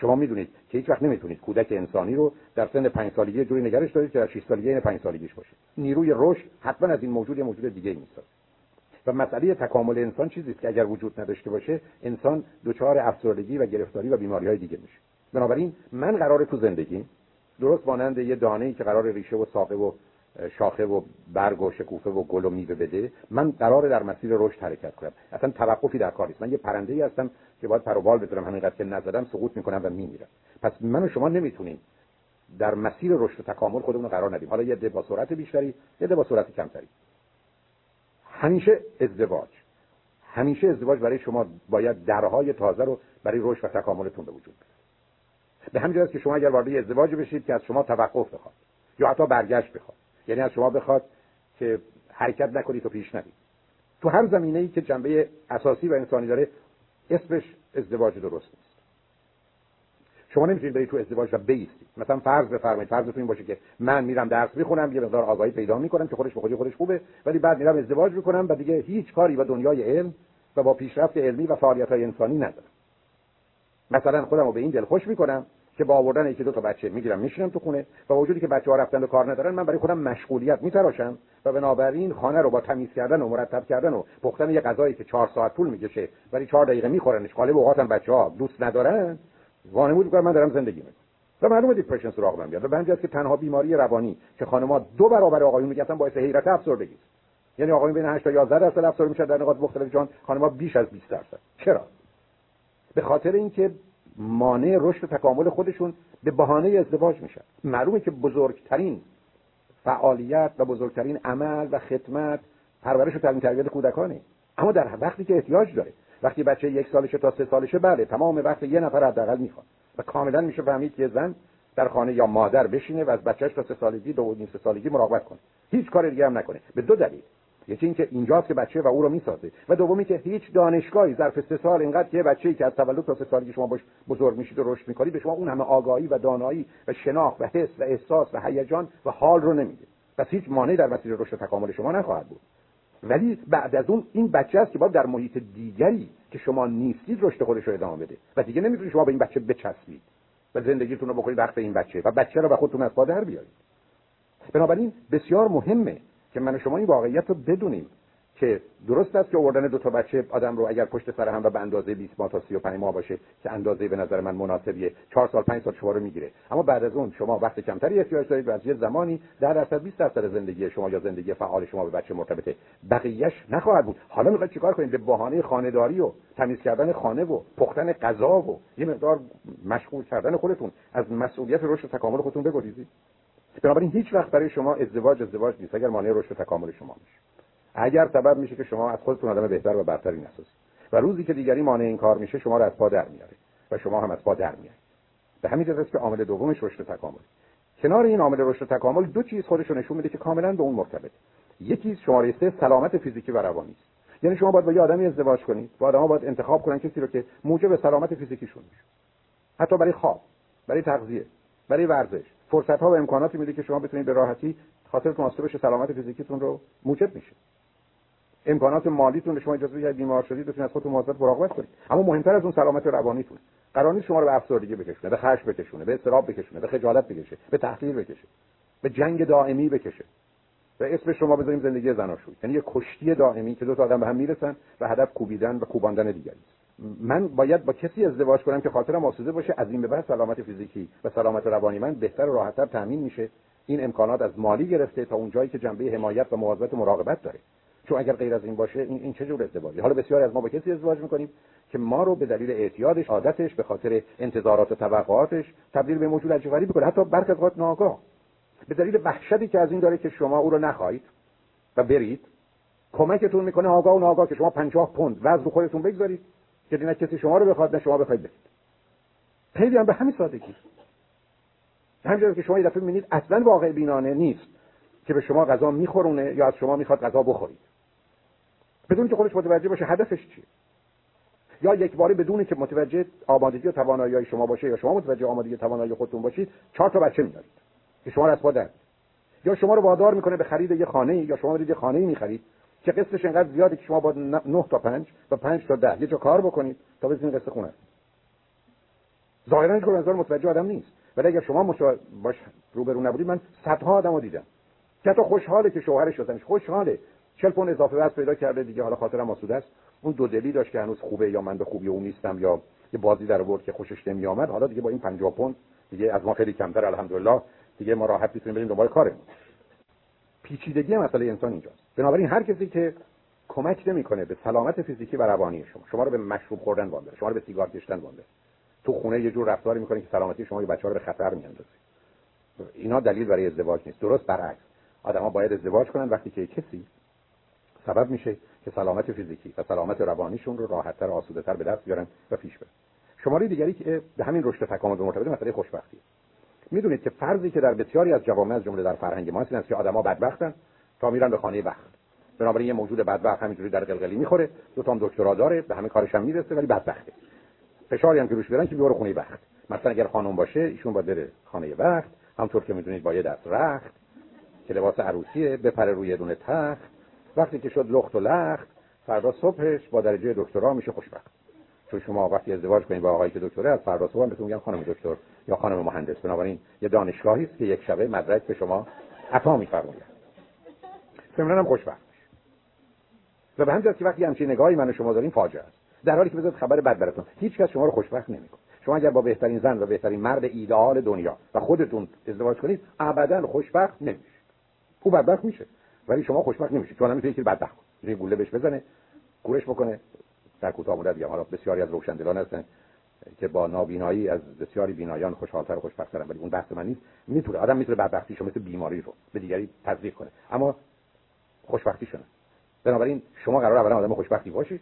شما می‌دونید که هیچ وقت نمی‌تونید کودک انسانی رو در سن 5 سالگی جوری نگرش دارید که در 6 سالگی این 5 سالگیش باشه. نیروی رشد حتما از این موجود یه موجود دیگه می‌سازه. و مسئله تکامل انسان چیزی است که اگر وجود نداشته باشه انسان دچار افسردگی و گرفتاری و بیماری های دیگه میشه. بنابراین من قرار تو زندگی درست مانند یه دانه ای که قرار ریشه و ساقه و شاخه و برگ و شکوفه و گل و میوه بده. من قرار در مسیر رشد حرکت کنم. اصلا توقفی در کار نیست. من یه پرنده ای هستم که باید پر و بال بذارم همینقدر که نزدم سقوط می‌کنم و میمیرم. پس من و شما نمی‌تونیم در مسیر رشد و تکامل خودمون قرار ندیم. حالا یه ده با سرعت بیشتری یه ده با سرعت کمتری. همیشه ازدواج. همیشه ازدواج برای شما باید درهای تازه رو برای رشد و تکاملتون به وجود بیاره. به همین که شما اگر وارد ازدواج بشید که از شما توقف بخواد یا حتی برگشت بخواد. یعنی از شما بخواد که حرکت نکنید و پیش نرید. تو هر زمینه ای که جنبه اساسی و انسانی داره اسمش ازدواج درست نیست. شما نمی‌تونید برید تو ازدواج و بیستید. مثلا فرض بفرمایید فرضتون این باشه که من میرم درس می‌خونم یه مقدار آگاهی پیدا می‌کنم که خودش به خودی خودش خوبه ولی بعد میرم ازدواج می‌کنم و دیگه هیچ کاری با دنیای علم و با پیشرفت علمی و فعالیت های انسانی ندارم. مثلا خودم رو به این دل خوش می‌کنم که با آوردن یکی دو تا بچه می‌گیرم میشینم تو خونه و وجودی که بچه ها رفتن و کار ندارن من برای خودم مشغولیت میتراشم و بنابراین خانه رو با تمیز کردن و مرتب کردن و پختن یه غذایی که چهار ساعت طول می‌کشه ولی چهار دقیقه میخورنش غالب اوقاتم بچه ها دوست ندارن وانمود می‌کنم من دارم زندگی می‌کنم. و معلومه دیپرشن سراغ من بیاد و است که تنها بیماری روانی که خانم‌ها دو برابر آقایون میگن باعث حیرت افسردگی یعنی آقایون بین 8 تا 11 درصد افسرده میشن در نقاط مختلف جان خانم‌ها بیش از 20 درصد. چرا؟ به خاطر اینکه مانع رشد و تکامل خودشون به بهانه ازدواج میشن. معلومه که بزرگترین فعالیت و بزرگترین عمل و خدمت پرورش و تعلیم تربیت کودکانه. اما در وقتی که احتیاج داره وقتی بچه یک سالشه تا سه سالشه بله تمام وقت یه نفر حداقل می‌خواد و کاملا میشه فهمید که زن در خانه یا مادر بشینه و از بچهش تا سه سالگی دو نیم سه سالگی مراقبت کنه. هیچ کار دیگه هم نکنه. به دو دلیل. یکی اینکه اینجاست که بچه و او رو می‌سازه. و دومی که هیچ دانشگاهی ظرف سه سال اینقدر که بچه‌ای که از تولد تا سه سالگی شما باش بزرگ میشید و رشد می‌کنید به شما اون همه آگاهی و دانایی و شناخت و حس و احساس و هیجان و حال رو نمیده. پس هیچ مانعی در مسیر رشد تکامل شما نخواهد بود. ولی بعد از اون این بچه است که باید در محیط دیگری که شما نیستید رشد خودش رو ادامه بده. و دیگه نمی‌تونید شما به این بچه بچسبید و زندگیتون رو بکنید وقت این بچه. و بچه رو به خودتون از پا در بیارید. بنابراین بسیار مهمه که من و شما این واقعیت رو بدونیم که درست است که آوردن دو تا بچه آدم رو اگر پشت سر هم و به اندازه 20 ماه تا 35 ماه باشه که اندازه به نظر من مناسبیه. 4 سال 5 سال شما رو می‌گیره. اما بعد از اون شما وقت کمتری احتیاج دارید و از یه زمانی در درصد 20 درصد زندگی شما یا زندگی فعال شما به بچه مرتبطه. بقیهش نخواهد بود. حالا می‌خواید چیکار کنید؟ به بهانه خانه‌داری و تمیز کردن خانه و پختن غذا و یه مقدار مشغول کردن خودتون. از مسئولیت رشد و تکامل خودتون بگریزید. بنابراین هیچ وقت برای شما ازدواج ازدواج نیست. اگر مانع رشد و تکامل شما میشه. اگر سبب میشه که شما از خودتون آدم بهتر و برتری نسازید. و روزی که دیگری مانع این کار میشه شما رو از پا در میاره. و شما هم از پا در میارید. به همین جهت است که عامل دومش رشد تکامل. کنار این عامل رشد تکامل دو چیز خودش نشون میده که کاملا به اون مرتبط. یکی شماره سه سلامت فیزیکی و روانی است. یعنی شما باید با یه آدمی ازدواج کنید. با آدم‌ها باید انتخاب کنن کسی رو که موجب سلامت فیزیکیشون میشه. حتی برای خواب برای تغذیه برای ورزش. فرصت ها و امکاناتی میده که شما بتونید به راحتی خاطرتون آسوده بشه سلامت فیزیکیتون رو موجب میشه امکانات مالیتون شما اجازه میده بیمار شدید بتونید از خودتون مواظبت مراقبت کنید. اما مهمتر از اون سلامت روانیتون. قرار نیست شما رو به افسردگی بکشونه به خشم بکشونه به استراب بکشونه به خجالت بکشه به تحقیر بکشه به جنگ دائمی بکشه. و اسم شما بذاریم زندگی زناشویی. یعنی یه کشتی دائمی که دو تا آدم به هم می‌رسن و هدف کوبیدن و کوباندن دیگری من باید با کسی ازدواج کنم که خاطرم آسوده باشه از این به بعد سلامت فیزیکی و سلامت روانی من بهتر و راحتتر تامین میشه. این امکانات از مالی گرفته تا اون جایی که جنبه حمایت و مواظبت مراقبت داره. چون اگر غیر از این باشه این این چه جور ازدواجی؟ حالا بسیاری از ما با کسی ازدواج می‌کنیم که ما رو به دلیل اعتیادش عادتش به خاطر انتظارات و توقعاتش تبدیل به موجود عجیب غریبی کنه حتی برخی از ناگاه. به دلیل وحشتی که از این داره که شما او رو نخواهید و برید کمکتون می‌کنه آگاه و ناگاه که شما 50 پوند وزن خودتون بگذارید. که نه کسی شما رو بخواد نه شما بخواید بدید خیلی هم به همین سادگی. همینجوری که شما یه دفعه می‌بینید اصلا واقع بینانه نیست که به شما غذا میخورونه یا از شما می‌خواد غذا بخورید. بدون که خودش متوجه باشه هدفش چیه. یا یک باره بدون که متوجه آمادگی و توانایی شما باشه یا شما متوجه آمادگی و توانایی خودتون باشید چهار تا بچه میارید که شما رو از یا شما رو وادار می‌کنه به خرید یه خانه یا شما برید یه خانه می‌خرید. که قسطش انقدر زیاده که شما با 9 تا 5 و 5 تا 10 یه جا کار بکنید تا بزنید قسط خونه. ظاهرا که نظر متوجه آدم نیست. ولی اگر شما مشا... باش روبرو نبودید من صدها آدمو دیدم. که تا خوشحاله که شوهرش شدنش خوشحاله. 40 پوند اضافه وزن پیدا کرده دیگه. حالا خاطرم آسوده است. اون دو دلی داشت که هنوز خوبه یا من به خوبی اون نیستم یا یه بازی در آورد که خوشش نمی آمد حالا دیگه با این 50 پوند دیگه از ما خیلی کمتر الحمدلله. دیگه ما راحت می‌تونیم بریم دنبال کارمون. پیچیدگی مسئله انسان اینجاست. بنابراین هر کسی که کمک نمی‌کنه به سلامت فیزیکی و روانی شما شما رو به مشروب خوردن وانده شما رو به سیگار کشیدن وانده تو خونه یه جور رفتاری می‌کنه که سلامتی شما و بچه‌ها رو به خطر میاندازه. اینا دلیل برای ازدواج نیست. درست برعکس. آدما باید ازدواج کنن وقتی که کسی سبب میشه که سلامت فیزیکی و سلامت روانیشون رو راحتتر و آسوده‌تر به دست بیارن و پیش برن شماره دیگری که به همین رشد تکامل مرتبط مسئله خوشبختی. می‌دونید که فرضی که در بسیاری از جوامع از جمله در فرهنگ ما هست که آدما بدبختن تا میرن به خانه بخت. بنابراین یه موجود بدبخت همینجوری در قلقلی می‌خوره دو تا دکترا داره به همه کارش هم می‌رسه ولی بدبخته. فشاری هم که روش بیارن که بیاره خونه بخت. مثلا اگر خانم باشه ایشون با بره خانه بخت همطور که می‌دونید با یه دست رخت که لباس عروسیه بپره روی دونه تخت. وقتی که شد لخت و لخت فردا صبحش با درجه دکترا میشه خوشبخت. چون شما وقتی ازدواج کنید با آقایی که دکتره از فردا صبح بهتون میگن خانم دکتر. یا خانم مهندس بنابراین یه دانشگاهی است که یک شبه مدرک به شما عطا میفرماید. فعلا هم خوشبخت و به همین که وقتی همچین نگاهی من و شما داریم فاجعه است. در حالی که بذارید خبر بد براتون. هیچ کس شما رو خوشبخت نمی‌کنه. شما اگر با بهترین زن و بهترین مرد ایدئال دنیا و خودتون ازدواج کنید ابدا خوشبخت نمیشه او بدبخت میشه. ولی شما خوشبخت نمیشید. چون نمی‌تونید که بدبخت. کنید گوله بهش بزنه گورش بکنه در کوتاه مدت حالا بسیاری از روشندلان هستن. که با نابینایی از بسیاری بینایان خوشحالتر و خوشبخت‌ترن ولی اون بحث من نیست. می‌تونه آدم می‌تونه بدبختیشو مثل بیماری رو به دیگری تزریق کنه. اما خوشبختیشو نه. بنابراین شما قرار اولا آدم خوشبختی باشید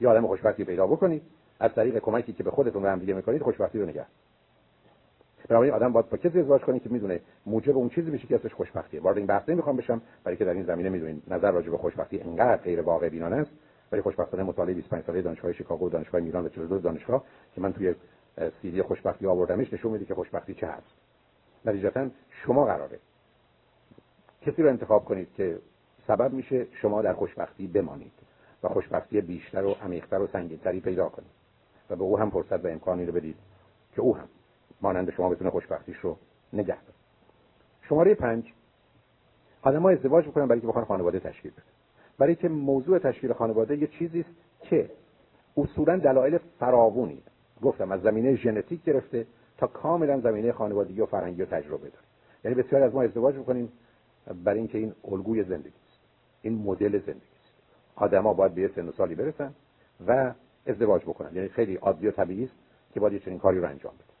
یا آدم خوشبختی پیدا بکنید از طریق کمکی که به خودتون و هم دیگه می‌کنید خوشبختی رو نگه. بنابراین آدم باید با کسی ازدواج کنه که می‌دونه موجب اون چیزی بشه که ازش خوشبختیه وارد این بحث نمی‌خوام بشم برای که در این زمینه می‌دونید نظر راجع به خوشبختی انقدر غیر واقع بینانه است. ولی خوشبختانه مطالعه 25 ساله دانشگاه شیکاگو دانشگاه میلان و 42 دانشگاه که من توی سیدی خوشبختی آوردمش نشون میده که خوشبختی چه هست. نتیجتا شما قراره. کسی رو انتخاب کنید که سبب میشه شما در خوشبختی بمانید و خوشبختی بیشتر و عمیقتر و سنگینتری پیدا کنید و به او هم فرصت و امکانی رو بدید که او هم مانند شما بتونه خوشبختیش رو نگه داره شماره پنج. آدم ها ازدواج می‌کنن برای که بخوان خانواده تشکیل بده برای که موضوع تشکیل خانواده یه چیزی است که اصولا دلایل فراوونی. گفتم از زمینه ژنتیک گرفته تا کاملا زمینه خانوادگی و فرهنگی و تجربه داره. یعنی بسیاری از ما ازدواج می‌کنیم برای اینکه این الگوی زندگی است. این مدل زندگی است. آدما باید به سن سالی برسن و ازدواج بکنن. یعنی خیلی عادی و طبیعی است که باید چنین کاری رو انجام بده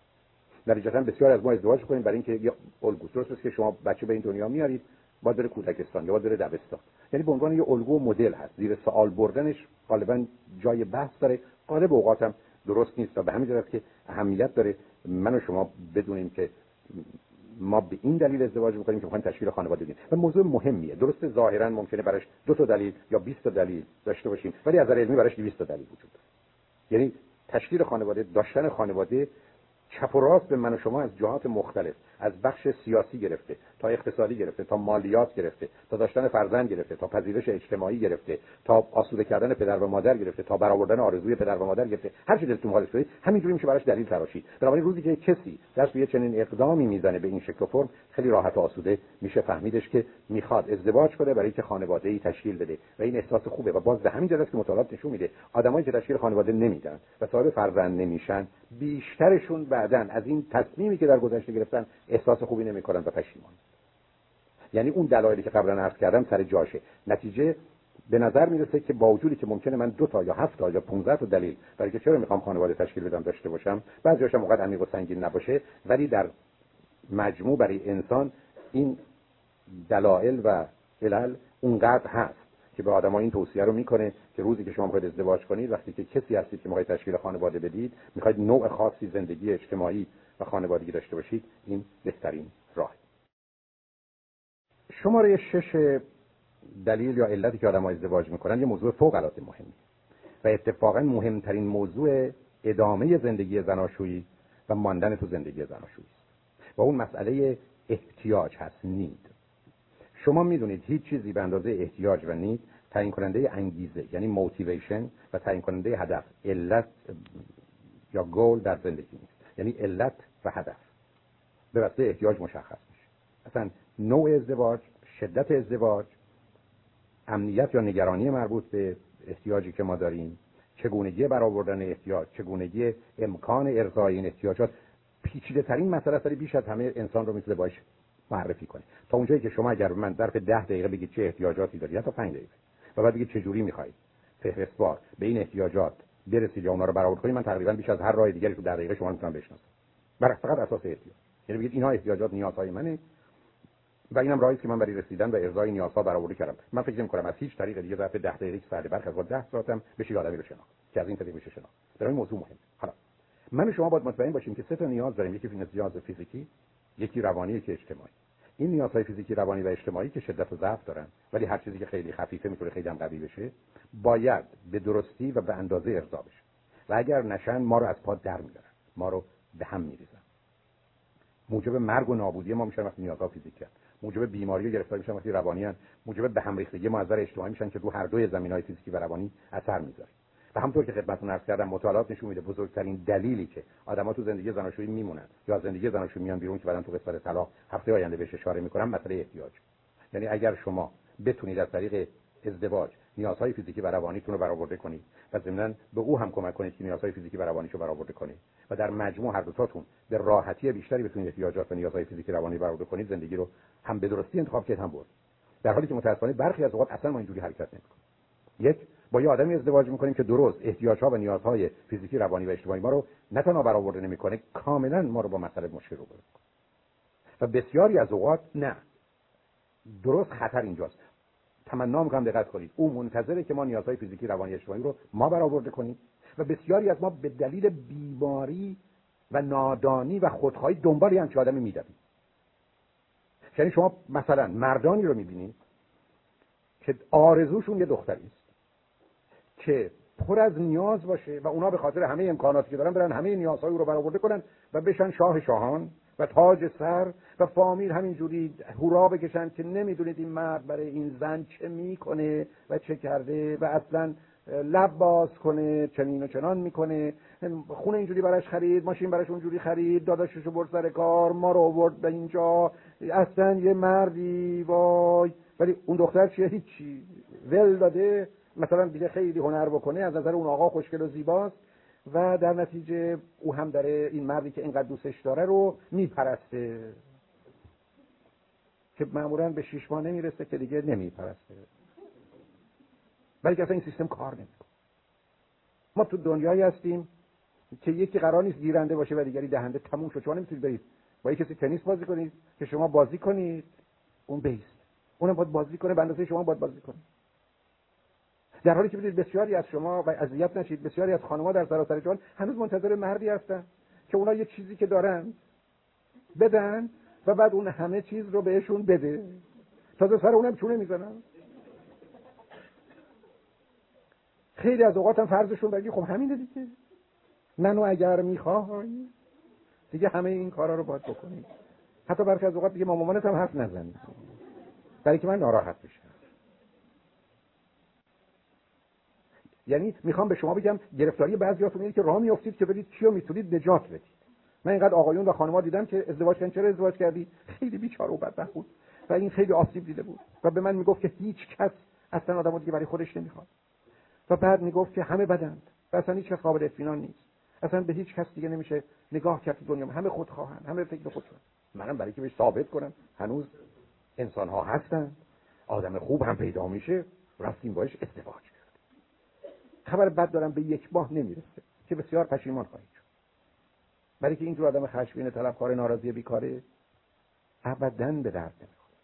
نتیجتا بسیار از ما ازدواج کنیم برای اینکه یه الگو درست که شما بچه به این دنیا میارید باید بره کودکستان یا باید بره دبستان. یعنی به عنوان یه الگو مدل هست. زیر سوال بردنش غالبا جای بحث داره. غالب اوقاتم درست نیست و به همین جهت که اهمیت داره. من و شما بدونیم که ما به این دلیل ازدواج می‌کنیم که می‌خوایم تشکیل خانواده بدیم. و موضوع مهمیه. درست ظاهرا ممکنه براش دو تا دلیل یا 20 تا دلیل داشته باشیم. ولی از نظر علمی براش 200 تا دلیل وجود داره. یعنی تشکیل خانواده داشتن خانواده چپ و راست به من و شما از جهات مختلف. از بخش سیاسی گرفته تا اقتصادی گرفته تا مالیات گرفته تا داشتن فرزند گرفته تا پذیرش اجتماعی گرفته تا آسوده کردن پدر و مادر گرفته تا برآوردن آرزوی پدر و مادر گرفته. هر چیزی دلتون حالش کنید همینجوری میشه براش دلیل تراشید بنابراین روزی که کسی دست به چنین اقدامی می‌زنه به این شکل و فرم خیلی راحت و آسوده میشه فهمیدش که می‌خواد ازدواج کنه برای که خانواده ای تشکیل بده. و این احساس خوبه و باز به همین جهت که مطالعات نشون میده آدمایی که تشکیل خانواده نمیدن و صاحب فرزند نمیشن بیشترشون بعدا از این تصمیمی که در گذشته گرفتن احساس خوبی نمی‌کنن و پشیمان. یعنی اون دلایلی که قبلا عرض کردم سر جاشه. نتیجه به نظر می‌رسه که با وجودی که ممکنه من دو تا یا هفت تا یا 15 تا دلیل برای که چرا می‌خوام خانواده تشکیل بدم داشته باشم بعضی‌هاش هم موقع عمیق و سنگین نباشه ولی در مجموع برای انسان این دلایل و علل اونقدر هست. که به آدم این توصیه رو می‌کنه که روزی که شما می‌خواید ازدواج کنید وقتی که کسی هستید که می‌خواید تشکیل خانواده بدید می‌خواید نوع خاصی زندگی اجتماعی و خانوادگی داشته باشید این بهترین راه. شماره شش دلیل یا علتی که آدم ها ازدواج می‌کنن یه موضوع فوق العاده مهمی و اتفاقا مهمترین موضوع ادامه زندگی زناشویی و ماندن تو زندگی زناشویی و اون مسئله احتیاج هست نید. شما می‌دونید هیچ چیزی به اندازه احتیاج و نید تعیین کننده انگیزه یعنی موتیویشن و تعیین کننده هدف علت یا گول در زندگی نیست. یعنی علت و هدف. به واسطه احتیاج مشخص میشه. اصلا نوع ازدواج شدت ازدواج امنیت یا نگرانی مربوط به احتیاجی که ما داریم چگونگی برآوردن احتیاج چگونگی امکان ارضای این احتیاجات پیچیده ترین مسئله است بیش از همه انسان رو می‌تونه باش معرفی کنه. تا اونجایی که شما اگر من ظرف ده دقیقه بگید چه احتیاجاتی دارید تا 5 دقیقه. و بعد بگید چه جوری می‌خواید. فهرستوار. به این احتیاجات برسید یا اونا رو برآورد کنید من تقریبا بیش از هر راه دیگری تو دقیقه شما می‌تونم بشناسم. بر فقط اساس احتیاج. یعنی بگید اینا احتیاجات نیازهای منه و اینم راهی که من برای رسیدن به ارضای نیازها برآورده کردم. من فکر نمی کنم از هیچ طریق دیگه ظرف 10 دقیقه ساعت برخ از 10 ساعتم بشه آدمی رو شناخت که از این طریق بشه شناخت. برای موضوع مهم. حالا من و شما باید مطمئن باشیم که سه تا نیاز داریم. یکی نیاز فیزیکی. یکی روانی یکی اجتماعی. این نیازهای فیزیکی روانی و اجتماعی که شدت و ضعف دارن ولی هر چیزی که خیلی خفیفه می‌تونه خیلی هم قوی بشه باید به درستی و به اندازه ارضا بشه. و اگر نشن ما رو از پا در میارن ما رو به هم میریزن. موجب مرگ و نابودی ما میشن وقتی نیازها فیزیکی موجب بیماری و گرفتاری میشن وقتی روانی هن. موجب به هم ریختگی معذر اجتماعی میشن که رو هر دوی زمینهای فیزیکی و روانی اثر می‌ذاره. و همونطور که خدمتتون عرض کردم مطالعات نشون میده بزرگترین دلیلی که آدما تو زندگی زناشویی میمونن یا زندگی زناشویی میان بیرون که بعدا تو قسمت طلاق هفته آینده بهش اشاره می‌کنم مسئله احتیاج. یعنی اگر شما بتونید از طریق ازدواج نیازهای فیزیکی و روانیتون رو برآورده کنید و ضمن به او هم کمک کنید که نیازهای فیزیکی و روانیش رو برآورده کنید و در مجموع هر دوتاتون به راحتی بیشتری بتونید احتیاجات و نیازهای فیزیکی روانی برآورده کنید زندگی رو هم به درستی انتخاب کرد هم برد. در حالی که متأسفانه برخی از اوقات اصلا ما اینجوری حرکت نمی‌کنیم. یک با یه آدمی ازدواج می‌کنیم که درست احتیاجها و نیازهای فیزیکی روانی و اجتماعی ما رو نه تنها برآورده نمی‌کنه کاملا ما رو با مسئله مشکل رو و بسیاری از اوقات نه. درست خطر اینجاست. تمنا می‌کنم دقت کنید. او منتظره که ما نیازهای فیزیکی روانی اجتماعی رو ما برآورده کنیم و بسیاری از ما به دلیل بیماری و نادانی و خودخواهی دنبال همچین آدمی میدویم. یعنی شما مثلا مردانی رو می‌بینید که آرزوشون یه دختری که پر از نیاز باشه و اونا به خاطر همه امکاناتی که دارن برن همه نیازهای او رو برآورده کنن و بشن شاه شاهان و تاج سر و فامیل همینجوری هورا بکشن که نمی‌دونید این مرد برای این زن چه می‌کنه و چه کرده و اصلا لب باز کنه چنین و چنان می‌کنه. خونه اینجوری براش خرید ماشین براش اونجوری خرید داداششو برد سر کار ما رو آورد به اینجا. اصلا یه مردی وای. ولی اون دختر چیه؟ هیچی. ول داده. مثلا دیگه خیلی هنر بکنه از نظر اون آقا خوشگل و زیباست و در نتیجه او هم داره این مردی که اینقدر دوستش داره رو میپرسته. که معمولا به شیش ماه نمی‌رسه که دیگه نمیپرسته. ولی که اصلا این سیستم کار نمی‌کنه. ما تو دنیایی هستیم که یکی قرار نیست گیرنده باشه و دیگری دهنده تموم شد. شما نمی‌تونید برید با کسی تنیس بازی کنید که شما بازی کنید اون بیست. اونم باید بازی کنه به شما باید بازی کنه. در حالی که بدید بسیاری از شما و اذیت نشید بسیاری از خانم‌ها در سراسر جهان هنوز منتظر مردی هستن که اونا یه چیزی که دارن بدن و بعد اون همه چیز رو بهشون بده. تازه سر اونم چونه می‌زنن. خیلی از اوقات هم فرضشون بگی خب همینه دیگه. منو اگر می‌خوای دیگه همه این کارا رو باید بکنید حتی برخی از اوقات دیگه ما مامانت هم حرف نزنید برای که من ناراحت بشم. یعنی می‌خوام به شما بگم گرفتاری بعضیاتون اینه که راه میافتید که برید کیو می‌تونید نجات بدید. من اینقدر آقایون و خانم‌ها دیدم که ازدواج کردن. چرا ازدواج کردی؟ خیلی بیچاره و بدبخت بود و این خیلی آسیب دیده بود. و به من می‌گفت که هیچ کس اصلا آدمو دیگه برای خودش نمی‌خواد. و بعد می‌گفت که همه بدند. و اصلا هیچ قابل اطمینان نیست. اصلا به هیچ کس دیگه نمیشه نگاه کرد دنیا. همه خودخواهن همه فکر خودشون منم برای که بهش ثابت کنم هنوز انسان ها هستن آدم خوب هم پیدا میشه. رفتیم باش ازدواج. خبر بد دارم به یک ماه نمی‌رسه. که بسیار پشیمان خواهید شد. برای که اینجور آدم خشمگین طلبکار ناراضی بیکاره ابدا به درد نمی‌خوره.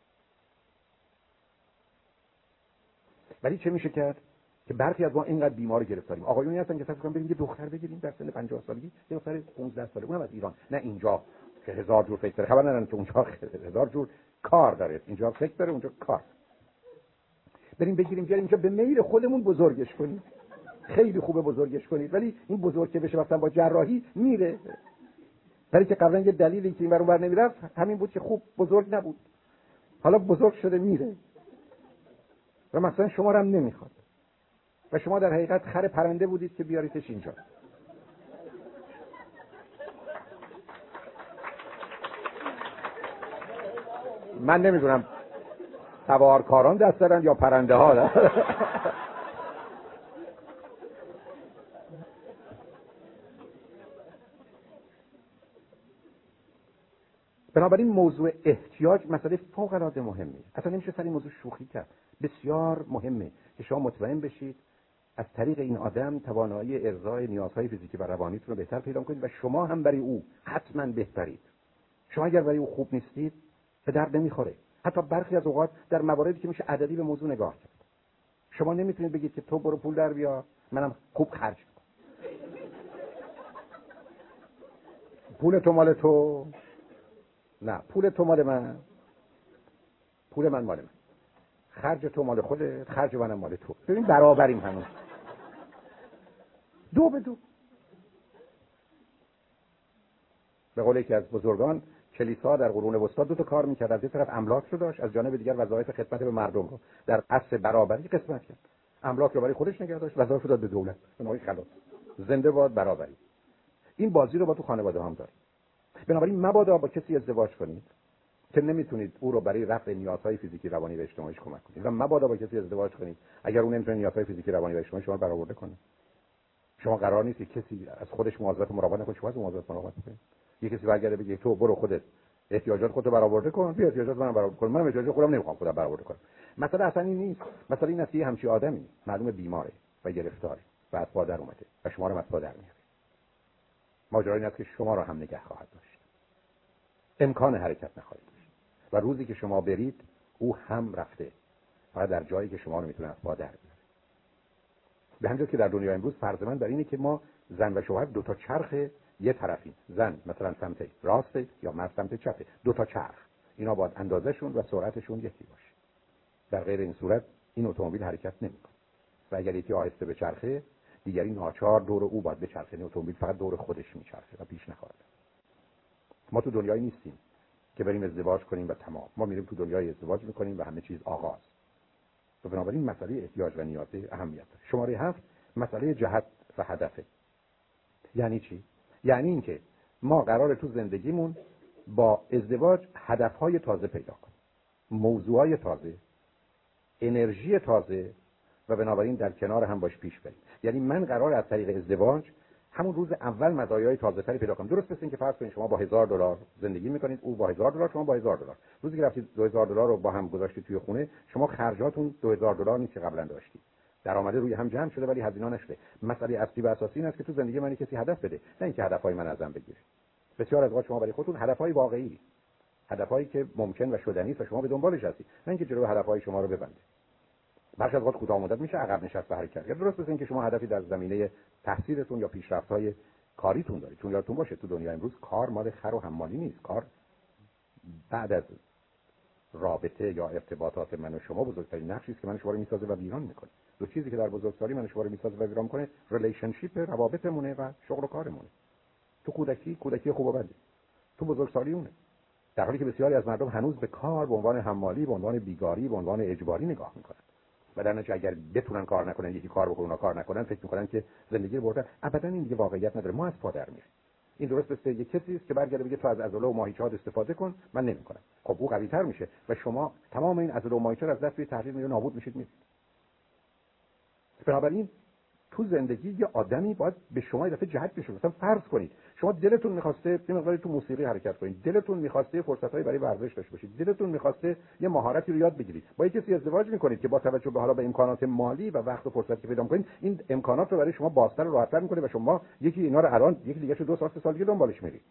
ولی چه میشه کرد؟ که برخی از ما اینقدر بیمار گرفتاریم. آقایونی هستن که فکر کنن بریم یه دختر بگیریم در سن 50 سالگی. یه دختر 15 ساله. اونم از ایران. نه اینجا. که هزار جور فکر داره. خبر ندارن که اونجا هزار جور کار داره. اینجا فکر داره اونجا کار. بریم بگیریم بیاریم اینجا. به میل خودمون بزرگش کنیم. خیلی خوبه بزرگش کنید. ولی این بزرگ که بشه مثلا با جراحی میره. ولی که قبلا یه دلیلی که این بر نمی‌رفت همین بود که خوب بزرگ نبود. حالا بزرگ شده میره. و مثلا شما رو هم نمی‌خواد. و شما در حقیقت خر پرنده بودید که بیاریدش اینجا. من نمی‌دونم سوارکاران دست دارن یا پرنده ها (laughs) بنابراین موضوع احتیاج مسئله فوق العاده مهمی اصلا نمیشه سر این موضوع شوخی کرد. بسیار مهمه که شما مطمئن بشید از طریق این آدم توانایی ارضای نیازهای فیزیکی و روانیتون رو بهتر پیدا کنید و شما هم برای او حتما بهترید. شما اگر برای او خوب نیستید به درد نمی‌خوره. حتی برخی از اوقات در مواردی که میشه عددی به موضوع نگاه کرد. شما نمی‌تونید بگید که تو برو پول در بیا منم خوب خرج کن پول تو مال تو. نه پول تو مال من. پول من مال من. خرج تو مال خودت خرج منم مال تو. ببین برابریم هنوز. دو به دو. به قول یکی از بزرگان کلیسا در قرون وسطا دو تا کار می‌کرد. از یه طرف املاک رو داشت از جانب دیگر وظایف خدمت به مردم رو. در اصل برابری قسمت کرد. املاک رو برای خودش نگه داشت وظایف رو داد به دولت. نوعی خلاص. زنده باد برابری. این بازی رو با تو خانواده هم داریم. بنابراین مبادا با کسی ازدواج کنید که نمی‌تونید او رو برای رفع نیازهای فیزیکی روانی و اجتماعیش کمک کنید. و مبادا با کسی ازدواج کنید. اگر اون نمی‌تونه نیازهای فیزیکی روانی و اجتماعی شما برآورده کنه. شما قرار نیست کسی از خودش مواظبت مراقبت نکنه. شما از مواظبت مراقبت کنید یه کسی برگرده بگه تو برو خودت. احتیاجات خودت برآورده کن. بیا احتیاجات منم برآورده کن. من احتیاجات خودم نمی‌خوام خودم برآورده کنم. مثلا اصلا این نیست. مثلا این است همچی آدمی معلوم بیماره و گرفتاره و از پادر اومده و شما رو از پادر میاره. ماجرا این است که شما رو هم نگه خواهد داشت. امکان حرکت نخواهید و روزی که شما برید او هم رفته. فقط در جایی که شما رو می‌تونه از پادر بیاره. به همجور که در دنیا امروز فرض من بر اینه که ما زن و شوهر دو تا چرخ یه طرفی زن مثلا سمت راست یا مرد سمت چپه دو تا چرخ. اینا باید اندازهشون و سرعتشون یکی باشه. در غیر این صورت این اتومبیل حرکت نمی‌کنه. و اگر یکی آهسته به چرخه دیگری ناچار دور او باید به چرخه. این اتومبیل فقط دور خودش میچرخه و پیش نخواهد ما تو دنیایی نیستیم که بریم ازدواج کنیم و تمام. ما میریم تو دنیای ازدواج می‌کنیم و همه چیز آغاز. و بنابراین مسئله احتیاج و نیازه اهمیت داره. شماره هفت مسئله جهت و هدفه. یعنی چی؟ یعنی اینکه ما قرار تو زندگیمون با ازدواج هدفهای تازه پیدا کنیم. موضوعهای تازه انرژی تازه و بنابراین در کنار هم باش پیش بریم. یعنی من قرار از طریق ازدواج همون روز اول مزایای تازه تری پیدا کنم. درست مثل که فرض کنید شما با هزار دلار زندگی می‌کنید او با هزار دلار شما با هزار دلار. روزی که رفتید 2000 دلار رو با هم گذاشتید توی خونه شما خرجاتون 2000 دلار نیست که قبلا داشتید. درآمده روی هم جمع شده ولی هزینه نشده. مسئله اصلی و اساسی این است که تو زندگی من کسی هدف بده نه اینکه هدفهای من ازم بگیره. بسیار از وقت شما برای خودتون هدفهای واقعی. هدفهایی که ممکن و شدنی است و شما به دنبالش هستید. نه اینکه جلو هدفهای شما رو ببنده برخی از وقت کوتاه مدت میشه عقب نشست و حرکت کرد. درست مثل که شما هدفی در زمینه تحصیلتون یا پیشرفت‌های کاریتون دارید. چون یادتون باشه تو دنیا امروز کار مال خر و حمالی نیست. کار بعد از رابطه یا ارتباطات من و شما بزرگترین نقشی است که من شما رو می‌سازه و ویران می‌کنه. دو چیزی که در بزرگسالی من شما رو می‌سازه و ویران کنه relationship روابطمونه و شغل و کارمونه. تو کودکی کودکی خوب و تو بزرگسالی اونه در حالی که بسیاری از مردم هنوز به کار به عنوان حمالی به عنوان بیگاری به عنوان اجباری نگاه می‌کنن و در نتیجه اگر بتونن کار نکنن یکی کار بکنن کار نکنن فکر می‌کنن که زندگی رو بردن. ابدا این دیگه واقعیت نداره. ما از پادر میریم. این درست مثل یه کسی است که برگرده بگه تو از عضله و ماهیچه‌ها استفاده کن. من نمی‌کنم. خب او قوی تر میشه و شما تمام این عضله و ماهیچه از دست تحلیل میره نابود میشید میرید. بنابراین تو زندگی یه آدمی باید به شما دفعه جهت بشه. مثلا فرض کنید شما دلتون می‌خواسته یه مقداری تو موسیقی حرکت کنید. دلتون می‌خواسته فرصتایی برای ورزش داشته باشید. دلتون می‌خواسته یه مهارتی رو یاد بگیرید. با کسی ازدواج می‌کنید که با توجه به حالا به امکانات مالی و وقت و فرصتی که پیدا می‌کنید این امکانات رو برای شما بازتر راحتتر می‌کنه و شما یکی اینا رو الان یکی دیگه دو سال سه سال دیگه دنبالش میرید.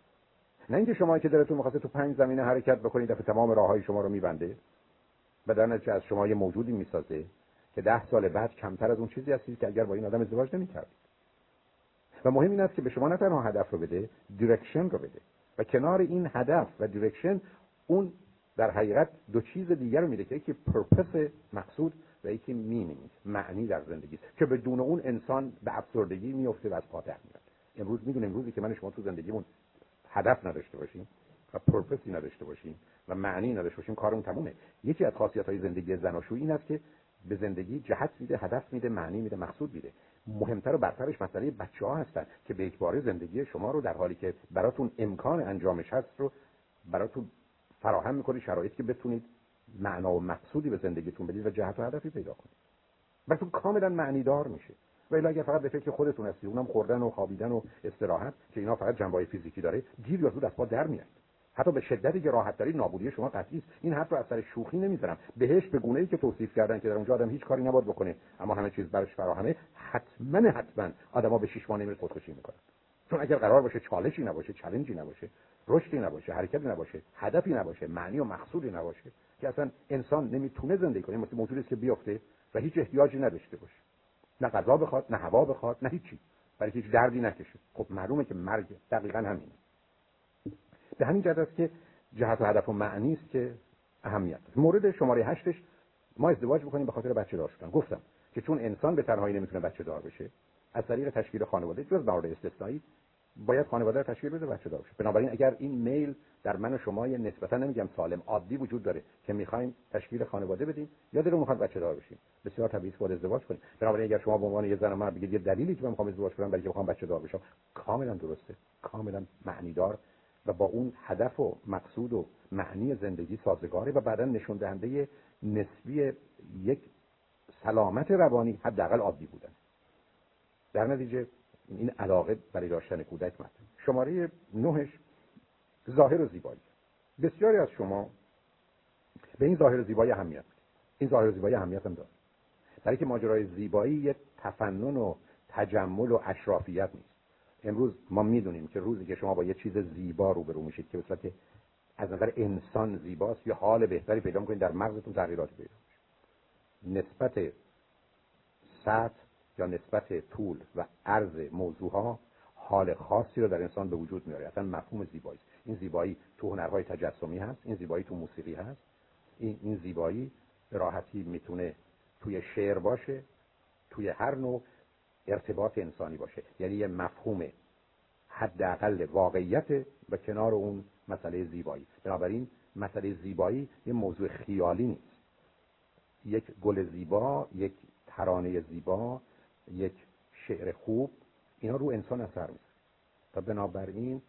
نه اینکه شما که دلتون می‌خواسته تو پنج زمینه حرکت بکنید دفعه تمام راههای شما رو میبنده و در از شما یه موجودی می‌سازه. که ده سال بعد کمتر از اون چیزی هستید که اگر با این آدم ازدواج نمی‌کردید. و مهم این است که به شما نه تنها هدف رو بده direction رو بده. و کنار این هدف و direction اون در حقیقت دو چیز دیگر رو میده که یکی purpose مقصود و یکی meaning معنی در زندگی که بدون اون انسان به افسردگی میفته و از پا در میاد. امروز می‌دونیم امروزی که من شما تو زندگیمون هدف نداشته باشیم و پرپسی نداشته باشیم و معنی نداشته باشیم کارمون تمومه. یکی از خاصیت های زندگی زناشویی این است که به زندگی جهت میده هدف میده معنی میده مقصود میده. مهمتر و برترش مسئله بچه ها هستن که به اجباره زندگی شما رو در حالی که براتون امکان انجامش هست رو براتون فراهم می‌کنه شرایط که بتونید معنا و مقصودی به زندگیتون بدید و جهت و هدفی پیدا کنید. براتون کاملا معنی دار میشه. و اگر فقط به فکر خودتون هستید اونم خوردن و خوابیدن و استراحت که اینا فقط جنبه فیزیکی داره دیر یا زود از پا در میاد. حتی به شدتی که راحت دارید نابودی شما قطعی است. این حرف رو از سر شوخی نمی‌زنم بهش به گونه ای که توصیف کردن که در اونجا آدم هیچ کاری نباید بکنه اما همه چیز برش فراهمه حتما حتما آدما به شش ماه نمیره خودکشی می‌کنن. چون اگر قرار باشه چالشی نباشه چالنجی نباشه رشدی نباشه حرکتی نباشه هدفی نباشه معنی و مقصودی نباشه که اصلا انسان نمی‌تونه زندگی کنه مثل موجودی که بیفته و هیچ احتیاجی نداشته باشه. نه غذا بخواد نه هوا بخواد نه هیچی. برای هیچ دردی نکشه. خب معلومه که مرگ دقیقا همینه. به همین جهت است که جهت و هدف و معنی است که اهمیت است. مورد شماره هشتش ما ازدواج بکنیم به خاطر بچه دار شدن. گفتم که چون انسان به تنهایی نمی‌تونه بچه دار بشه از طریق تشکیل خانواده جز مورد استثنایی باید خانواده رو تشکیل بده بچه دار بشه. بنابراین اگر این میل در من و شما نسبتا نمیگم سالم عادی وجود داره که می‌خوایم تشکیل خانواده بدیم یا دلمون می‌خواد بچه دار بشیم. بسیار طبیعی است ازدواج کنیم. بنابراین اگر شما به عنوان یه زن مرد بگید یه دلیلی که من می‌خوام ازدواج کنم برای که می‌خوام بچه دار بشم کاملا درسته. کاملا معنی دار و با اون هدف و مقصود و معنی زندگی سازگاره و بعدا نشون دهنده نسبی یک سلامت روانی حداقل عادی بودن. در نتیجه این علاقه برای داشتن کودک مطلب شماره نهش ظاهر و زیبایی. بسیاری از شما به این ظاهر زیبایی اهمیت این ظاهر زیبایی اهمیت هم داره. برای که ماجرای زیبایی یک تفنن و تجمل و اشرافیت نیست. امروز ما می‌دونیم که روزی که شما با یه چیز زیبا روبرو میشید که که از نظر انسان زیباست یا حال بهتری پیدا می‌کنید در مغزتون تغییراتی پیدا نسبت سطح یا نسبت طول و عرض موضوع ها حال خاصی رو در انسان به وجود میاره اصلا مفهوم زیبایی این زیبایی تو هنرهای تجسمی هست این زیبایی تو موسیقی هست. این این زیبایی به راحتی می‌تونه توی شعر باشه توی هر نوع ارتباط انسانی باشه. یعنی یه مفهوم حداقل واقعیت و کنار اون مسئله زیبایی. بنابراین مسئله زیبایی یه موضوع خیالی نیست. یک گل زیبا یک ترانه زیبا یک شعر خوب اینا رو انسان اثر میزن و بنابراین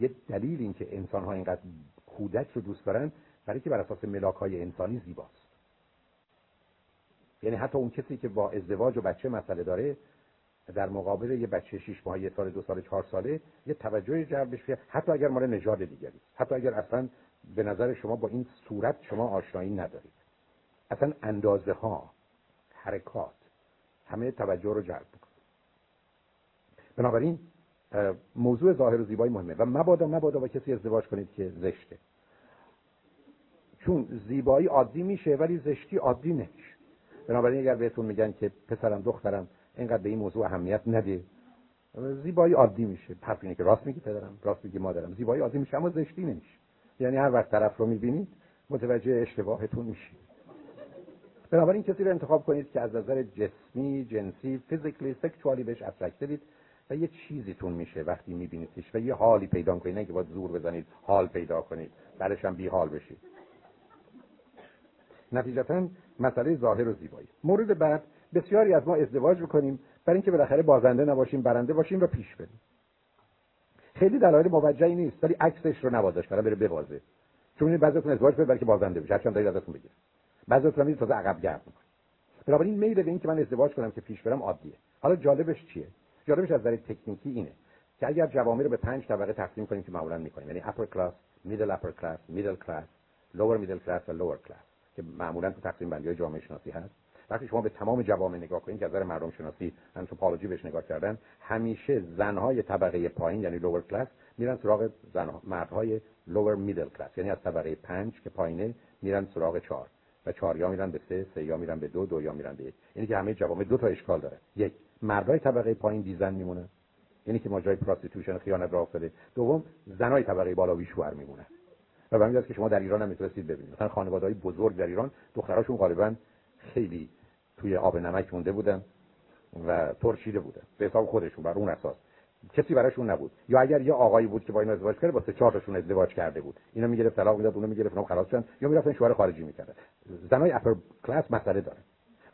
یه دلیل این که انسان ها اینقدر کودک رو دوست دارن برای که بر اساس ملاک های انسانی زیباست. یعنی حتی اون کسی که با ازدواج و بچه مسئله داره در مقابل یه بچه 6 ماه یه سال دو سال چهار ساله یه توجه جلبش بشه. حتی اگر مال نژاد دیگری حتی اگر اصلا به نظر شما با این صورت شما آشنایی ندارید. اصلا اندازه ها حرکات همه توجه رو جلب می‌کنه بنابراین موضوع ظاهر و زیبایی مهمه و مبادا مبادا با کسی ازدواج کنید که زشته. چون زیبایی عادی میشه ولی زشتی عادی نمیشه. بنابراین اگر بهتون میگن که پسرم دخترم اینقدر به این موضوع اهمیت نده زیبایی عادی میشه. حرف اینه که راست میگی پدرم راست میگی مادرم. زیبایی عادی میشه اما زشتی نمیشه. یعنی هر وقت طرف رو می‌بینید متوجه اشتباهتون میشید. بنابراین کسی رو انتخاب کنید که از نظر جسمی جنسی فیزیکلی سکشوالی بهش اترکتید و یه چیزیتون میشه وقتی میبینیدش و یه حالی پیدا کنید نه که باید زور بزنید حال پیدا کنید. بعدش هم بی حال بشید. نتیجتا مسئله ظاهر و زیبایی. مورد بعد بسیاری از ما ازدواج بکنیم برای اینکه بالاخره بازنده نباشیم برنده باشیم و پیش بریم. خیلی دلایل موجهی نیست ولی عکسش رو نوازش برای بره ببازه. چون بعضیتون ازدواج کنید برای که بازنده بشه. هرچند دارید ازتون بگیره بعضیتون میید تازه عقب گرد می‌کنه بنابراین میل به این که من ازدواج کنم که پیش برم عادیه. حالا جالبش چیه؟ جالبش از نظر تکنیکی اینه که اگر جوامع رو به پنج طبقه تقسیم کنیم که معمولا می‌کنیم. یعنی upper class middle upper class middle class lower middle class و lower class. که معمولا تو تقسیم بندی های جامعه شناسی هست. وقتی شما به تمام جوامع نگاه کنید که از نظر مردم شناسی anthropology بهش نگاه کردن همیشه زنهای طبقه پایین یعنی lower class میرن سراغ زن مردهای lower middle class یعنی از طبقه پنج که پایینه میرن سراغ چهار. و چهار یا میرن به سه سه یا میرن به دو دو یا میرن به یک. یعنی که همه جوامع دو تا اشکال داره. یک مردای طبقه پایین بی زن میمونن یعنی که ماجرای پراستیتوشن خیانت راه افتاده. دوم زنای طبقه بالا بیشوهر میمونن و به که شما در ایران هم می‌تونستید ببینید. مثلا خانواده‌های بزرگ در ایران دختراشون غالبا خیلی توی آب نمک مونده بودن و ترشیده بودن. به حساب خودشون بر اون اساس. کسی براشون نبود. یا اگر یه آقایی بود که با اینا ازدواج کرده با سه چهار تاشون ازدواج کرده بود. اینا می‌گرفت طلاق می‌داد اونو می‌گرفت اونم خلاص شدن. یا می‌رفتن شوهر خارجی می‌کردن. زنای اپر کلاس مسئله داره.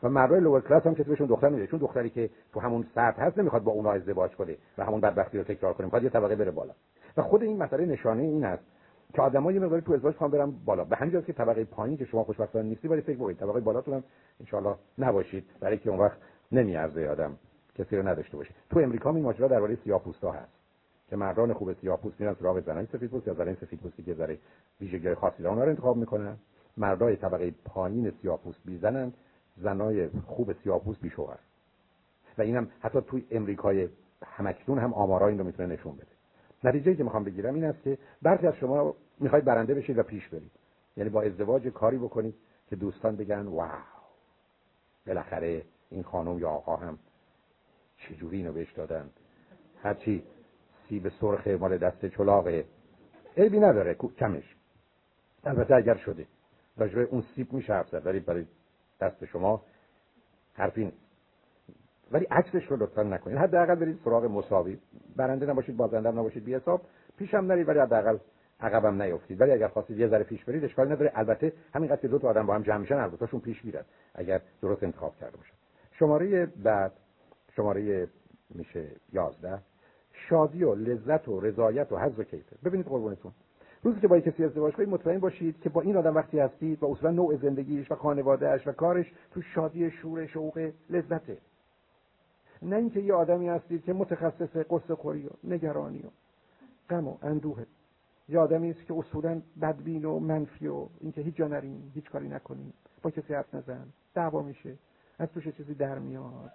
و مردای لور کلاس هم کسی بهشون دختر نمیده. چون دختری که تو همون سطح هست نمی‌خواد با اونها ازدواج کنه و همون بدبختی رو تکرار کنه. می‌خواد یه طبقه بره بالا. و خود این مسئله نشانه این است که آدم‌ها یه مقداری تو ازدواج خوان برن بالا. به همین که طبقه پایین که شما خوشبختانه نیستی ولی فکر بکنید طبقه بالاتون هم ان نباشید. برای که اون وقت نمیارزه آدم کسی رو نداشته باشه. تو امریکا این ماجرا درباره سیاه‌پوستا هست که مردان خوب سیاه‌پوست میرن سراغ زنای سفیدپوست یا زنای سفیدپوستی که ذره ویژگی خاصی دارن رو انتخاب می‌کنن. مردای طبقه پایین سیاه‌پوست بیزنن زنای خوب سیاه‌پوست بیشوهر. و اینم حتی توی امریکای همکنون هم آمارا این رو می‌تونه نشون بده. نتیجه که می‌خوام بگیرم این است که برخی از شما می‌خواید برنده بشید و پیش برید. یعنی با ازدواج کاری بکنید که دوستان بگن واو! بالاخره این خانم یا آقا هم چجوری اینو بهش دادن؟ هرچی سیب سرخ مال دست چلاقه عیبی نداره کمش. البته اگر شده. راجبه اون سیب میشه حرف زد ولی برای دست شما حرفی نیست ولی عکسش رو لطفا نکنید. حداقل برید سراغ مساوی. برنده نباشید بازنده نباشید بی حساب پیشم نرید ولی حداقل عقبم نیفتید. ولی اگر خواستید یه ذره پیش برید اشکالی نداره. البته همینقدر که دو تا آدم با هم جمع میشن دوتاشون پیش میرن اگر درست انتخاب کرده باشن. شماره بعد شماره میشه 11 شادی و لذت و رضایت و حظ و کیفه ببینید قربونتون. روزی که با کسی ازدواج کنید مطمئن باشید که با این آدم وقتی هستید و اصولا نوع زندگیش و خانوادهش و کارش تو شادی شور شوق لذته. نه اینکه یه آدمی هستید که متخصص قصه خوری و نگرانی و غم و اندوه. یه آدمی است که اصولا بدبین و منفی و اینکه هیچ جا نریم هیچ کاری نکنیم با کسی حرف نزن دعوا میشه از توش چیزی در میاد.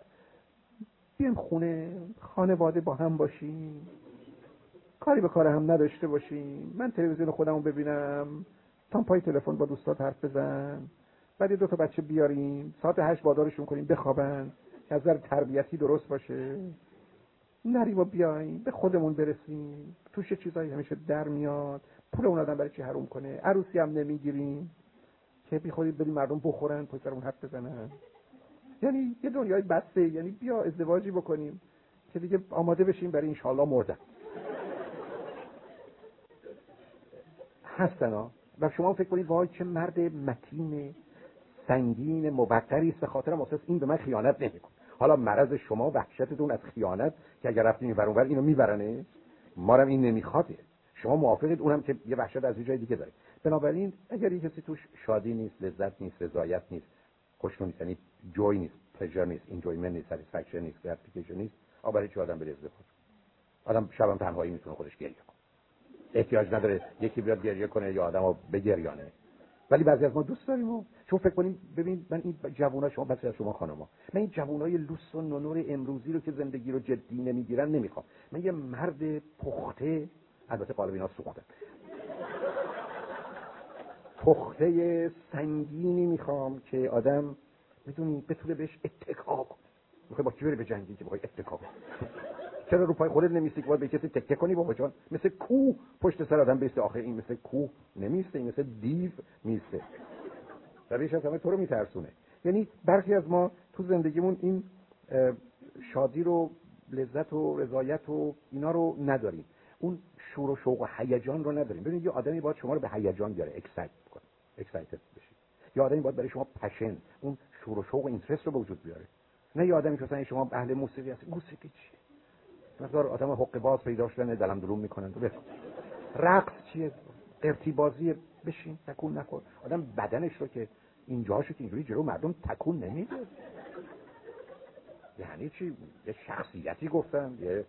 بیایم خونه خانواده با هم باشیم. کاری به کار هم نداشته باشیم. من تلویزیون خودمو ببینم. تا پای تلفن با دوستات حرف بزن. بعد دو تا بچه بیاریم. ساعت هشت بادارشون کنیم بخوابن. از تربیتی درست باشه. نریم و بیایم به خودمون برسیم. توش چیزایی همیشه در میاد. پول اون آدم برای چی حروم کنه؟ عروسی هم نمی‌گیریم. که بی خودی بریم مردم بخورن پشت اون حرف بزنن. یعنی یه دنیای بسته. یعنی بیا ازدواجی بکنیم که دیگه آماده بشیم برای انشالله مردن هستن ها. و شما فکر کنید وای چه مرد متین سنگین مبتری است. به خاطر اساس این به من خیانت نمی‌کنه. حالا مرض شما وحشتتون از خیانت که اگر رفتین این اونور اینو میبرنه؟ ما این نمیخواده شما موافقید اونم که یه وحشت از یه جای دیگه داره. بنابراین اگر یه کسی توش شادی نیست لذت نیست رضایت نیست خشنودی نیست یعنی joy نیست pleasure نیست enjoyment نیست satisfaction نیست gratification نیست آ برای چه آدم بره ازدواج آدم شبم تنهایی می‌تونه خودش گریه کنه. احتیاج نداره یکی بیاد گریه کنه یا آدمو بگریانه. ولی بعضی از ما دوست داریم و چون فکر کنیم ببین من این جوونا شما بس از شما خانما من این جوونای لوس و نونور امروزی رو که زندگی رو جدی نمی‌گیرن نمی‌خوام. من یه مرد پخته البته قالب اینا سوختن پخته سنگینی می‌خوام که آدم می‌دونی بتونه بهش اتکا کنه. می‌خوای با کی بری به جنگی که بخوای اتکا چرا رو پای خودت نمیستی که باید به کسی تکه کنی بابا جان. مثل کو پشت سر آدم بیسته آخه این مثل کو نمیسته این مثل دیو میسته. از همه تو رو میترسونه. یعنی برخی از ما تو زندگیمون این شادی رو لذت و رضایت و اینا رو نداریم. اون شور و شوق و هیجان رو نداریم. ببینید یه آدمی باید شما رو به هیجان بیاره اکسایت کنه اکسایتد بشید یه آدمی باید برای شما پشن اون شور و شوق و اینترست رو به وجود بیاره. نه یه آدمی که مثلا شما اهل موسیقی هست. موسیقی چیه؟ مثلا آدم حق باز پیدا شدن دلم دلوم می‌کنن رقص چیه؟ قرتی بازی. بشین. تکون نکن آدم بدنش رو که اینجاشو که اینجوری جلو مردم تکون نمیده. یعنی چی؟ یه شخصیتی گفتن یه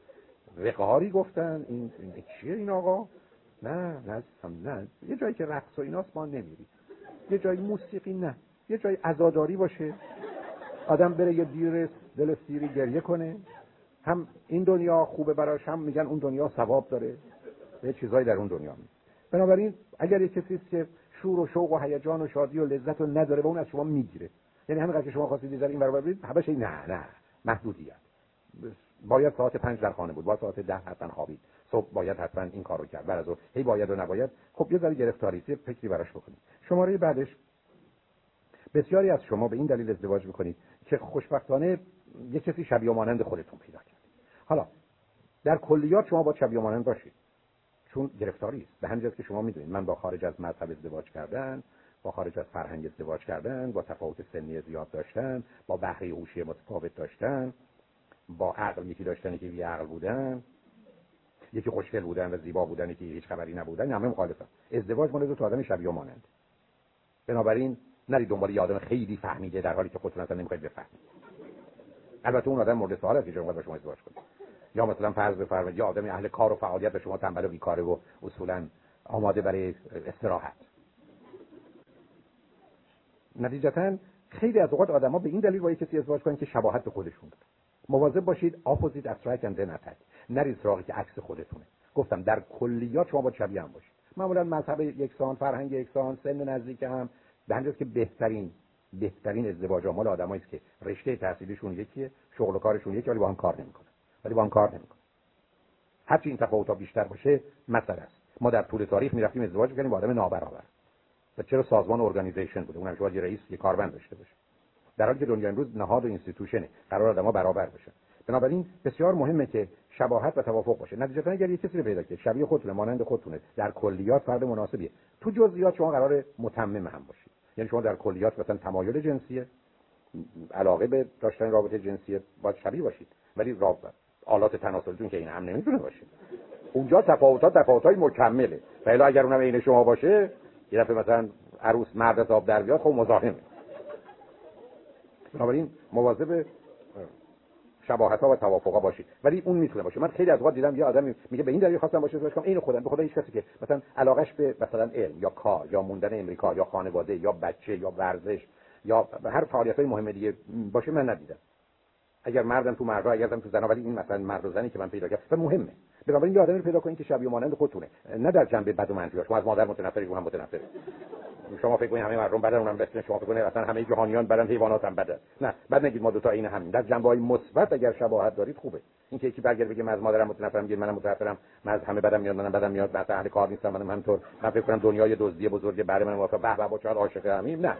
وقاری گفتن. این, این چیه این آقا؟ نه نه نه. یه جایی که رقص و ایناست ما نمیریم. یه جایی موسیقی نه. یه جایی عزاداری باشه. آدم بره یه دیر دل سیری گریه کنه. هم این دنیا خوبه براش هم میگن اون دنیا ثواب داره. یه چیزایی در اون دنیا. می بنابراین اگر یه کسی که شور و شوق و هیجان و شادی و لذت رو نداره و اون از شما می‌گیره. یعنی همین که شما خواستید دیگر این برابر برید همش نه نه. محدودیت. باید ساعت پنج در خانه بود باید ساعت ده حتما خوابید. صبح باید حتما این کارو کرد بعد از هی باید و نباید. خب یه ذره گرفتاری یه فکری براش بکنید. شماره بعدش. بسیاری از شما به این دلیل ازدواج می‌کنید که خوشبختانه یه کسی شبیه مانند خودتون پیدا کرد. حالا در کلیات شما با شبیه مانند باشید. چون گرفتاری است. به همین که شما می‌دونید من با خارج از مذهب ازدواج کردن با خارج از فرهنگ ازدواج کردن با تفاوت سنی زیاد داشتن با بهره هوشی متفاوت داشتن با عقل یکی داشتن که عقل بودن یکی خوشگل بودن و زیبا بودن که هیچ خبری نبودن همه مخالفن. ازدواج مال دو تا آدم شبیه مانند. بنابراین نری دنبال یه آدم خیلی فهمیده در حالی که خودتون اصلا نمی‌خواید بفهمید. البته اون آدم مورد سوال است که با شما ازدواج کنید یا مثلا فرض بفرمایید یه آدم اهل کار و فعالیت و شما تنبل و بیکاره و اصولا آماده برای استراحت. نتیجتا خیلی از اوقات آدما به این دلیل با کسی ازدواج کنن که شباهت به خودشون داره. مواظب باشید opposite attract and attack نرید سراغی که عکس خودتونه. گفتم در کلیات شما با شبیه هم باشید. معمولا مذهب یکسان فرهنگ یکسان سن نزدیک هم. به که بهترین بهترین ازدواج مال آدمایی که رشته تحصیلیشون یکیه شغل و کارشون یکی ولی با هم کار نمی‌کنن. ولی با هم کار نمی‌کنن. هرچی این تفاوت‌ها بیشتر باشه مسئله است. ما در طول تاریخ می‌رفتیم ازدواج می‌کردیم با آدم نابرابر. و چرا سازمان ارگانیزیشن بوده؟ اونم شما یه رئیس یه کارمند داشته باشه. در حالی که دنیا امروز نهاد و اینستیتوشنه قرار آدم‌ها برابر بشن بنابراین بسیار مهمه که شباهت و توافق باشه. نتیجتا اگر یه کسی رو پیدا کنید شبیه خودتونه مانند خودتونه در کلیات فرد مناسبیه. تو جزئیات شما قرار متمم هم باشید یعنی شما در کلیات مثلا تمایل جنسیه علاقه به داشتن رابطه جنسی باید شبیه باشید. ولی رابطه آلات تناسلیتون که این هم نمی‌تونه باشه. اونجا تفاوتات تفاوتای مکمله. و اگر اونم عین شما باشه یه دفعه مثلا عروس مرد آب در بیاد خب مزاحمه. بنابراین مواظب شباهت ها و توافق ها باشید. ولی اون می‌تونه باشه. من خیلی از وقت دیدم یه آدمی میگه به این دلیل خواستم باشه کنم؟ اینو خودم. به خدا هیچ کسی که مثلا علاقش به مثلا علم یا کار یا موندن امریکا یا خانواده یا بچه یا ورزش یا هر فعالیت های مهم دیگه باشه من ندیدم. اگر مردم تو مردا اگر تو زنا ولی این مثلا مرد و زنی که من پیدا کردم مهمه. بنابراین یه آدمی رو پیدا کنید که شبیه مانند خودتونه. نه در جنبه بد و منفی شما از مادر متنفری رو هم متنفر شما فکر کنید همه مردم بدن اونم بسیار شما فکر کنید اصلا همه جهانیان بدن حیوانات هم بدن. نه بعد نگید ما دو تا این همین در جنبه های مثبت اگر شباهت دارید خوبه. این که یکی برگرد بگه من از مادرم متنفرم میگه منم متنفرم من از همه بدم میاد منم بدم میاد بعد اهل کار نیستم منم همینطور. من فکر کنم دنیای دزدی بزرگ برای من موافق. به به با چقدر عاشق همیم؟ نه.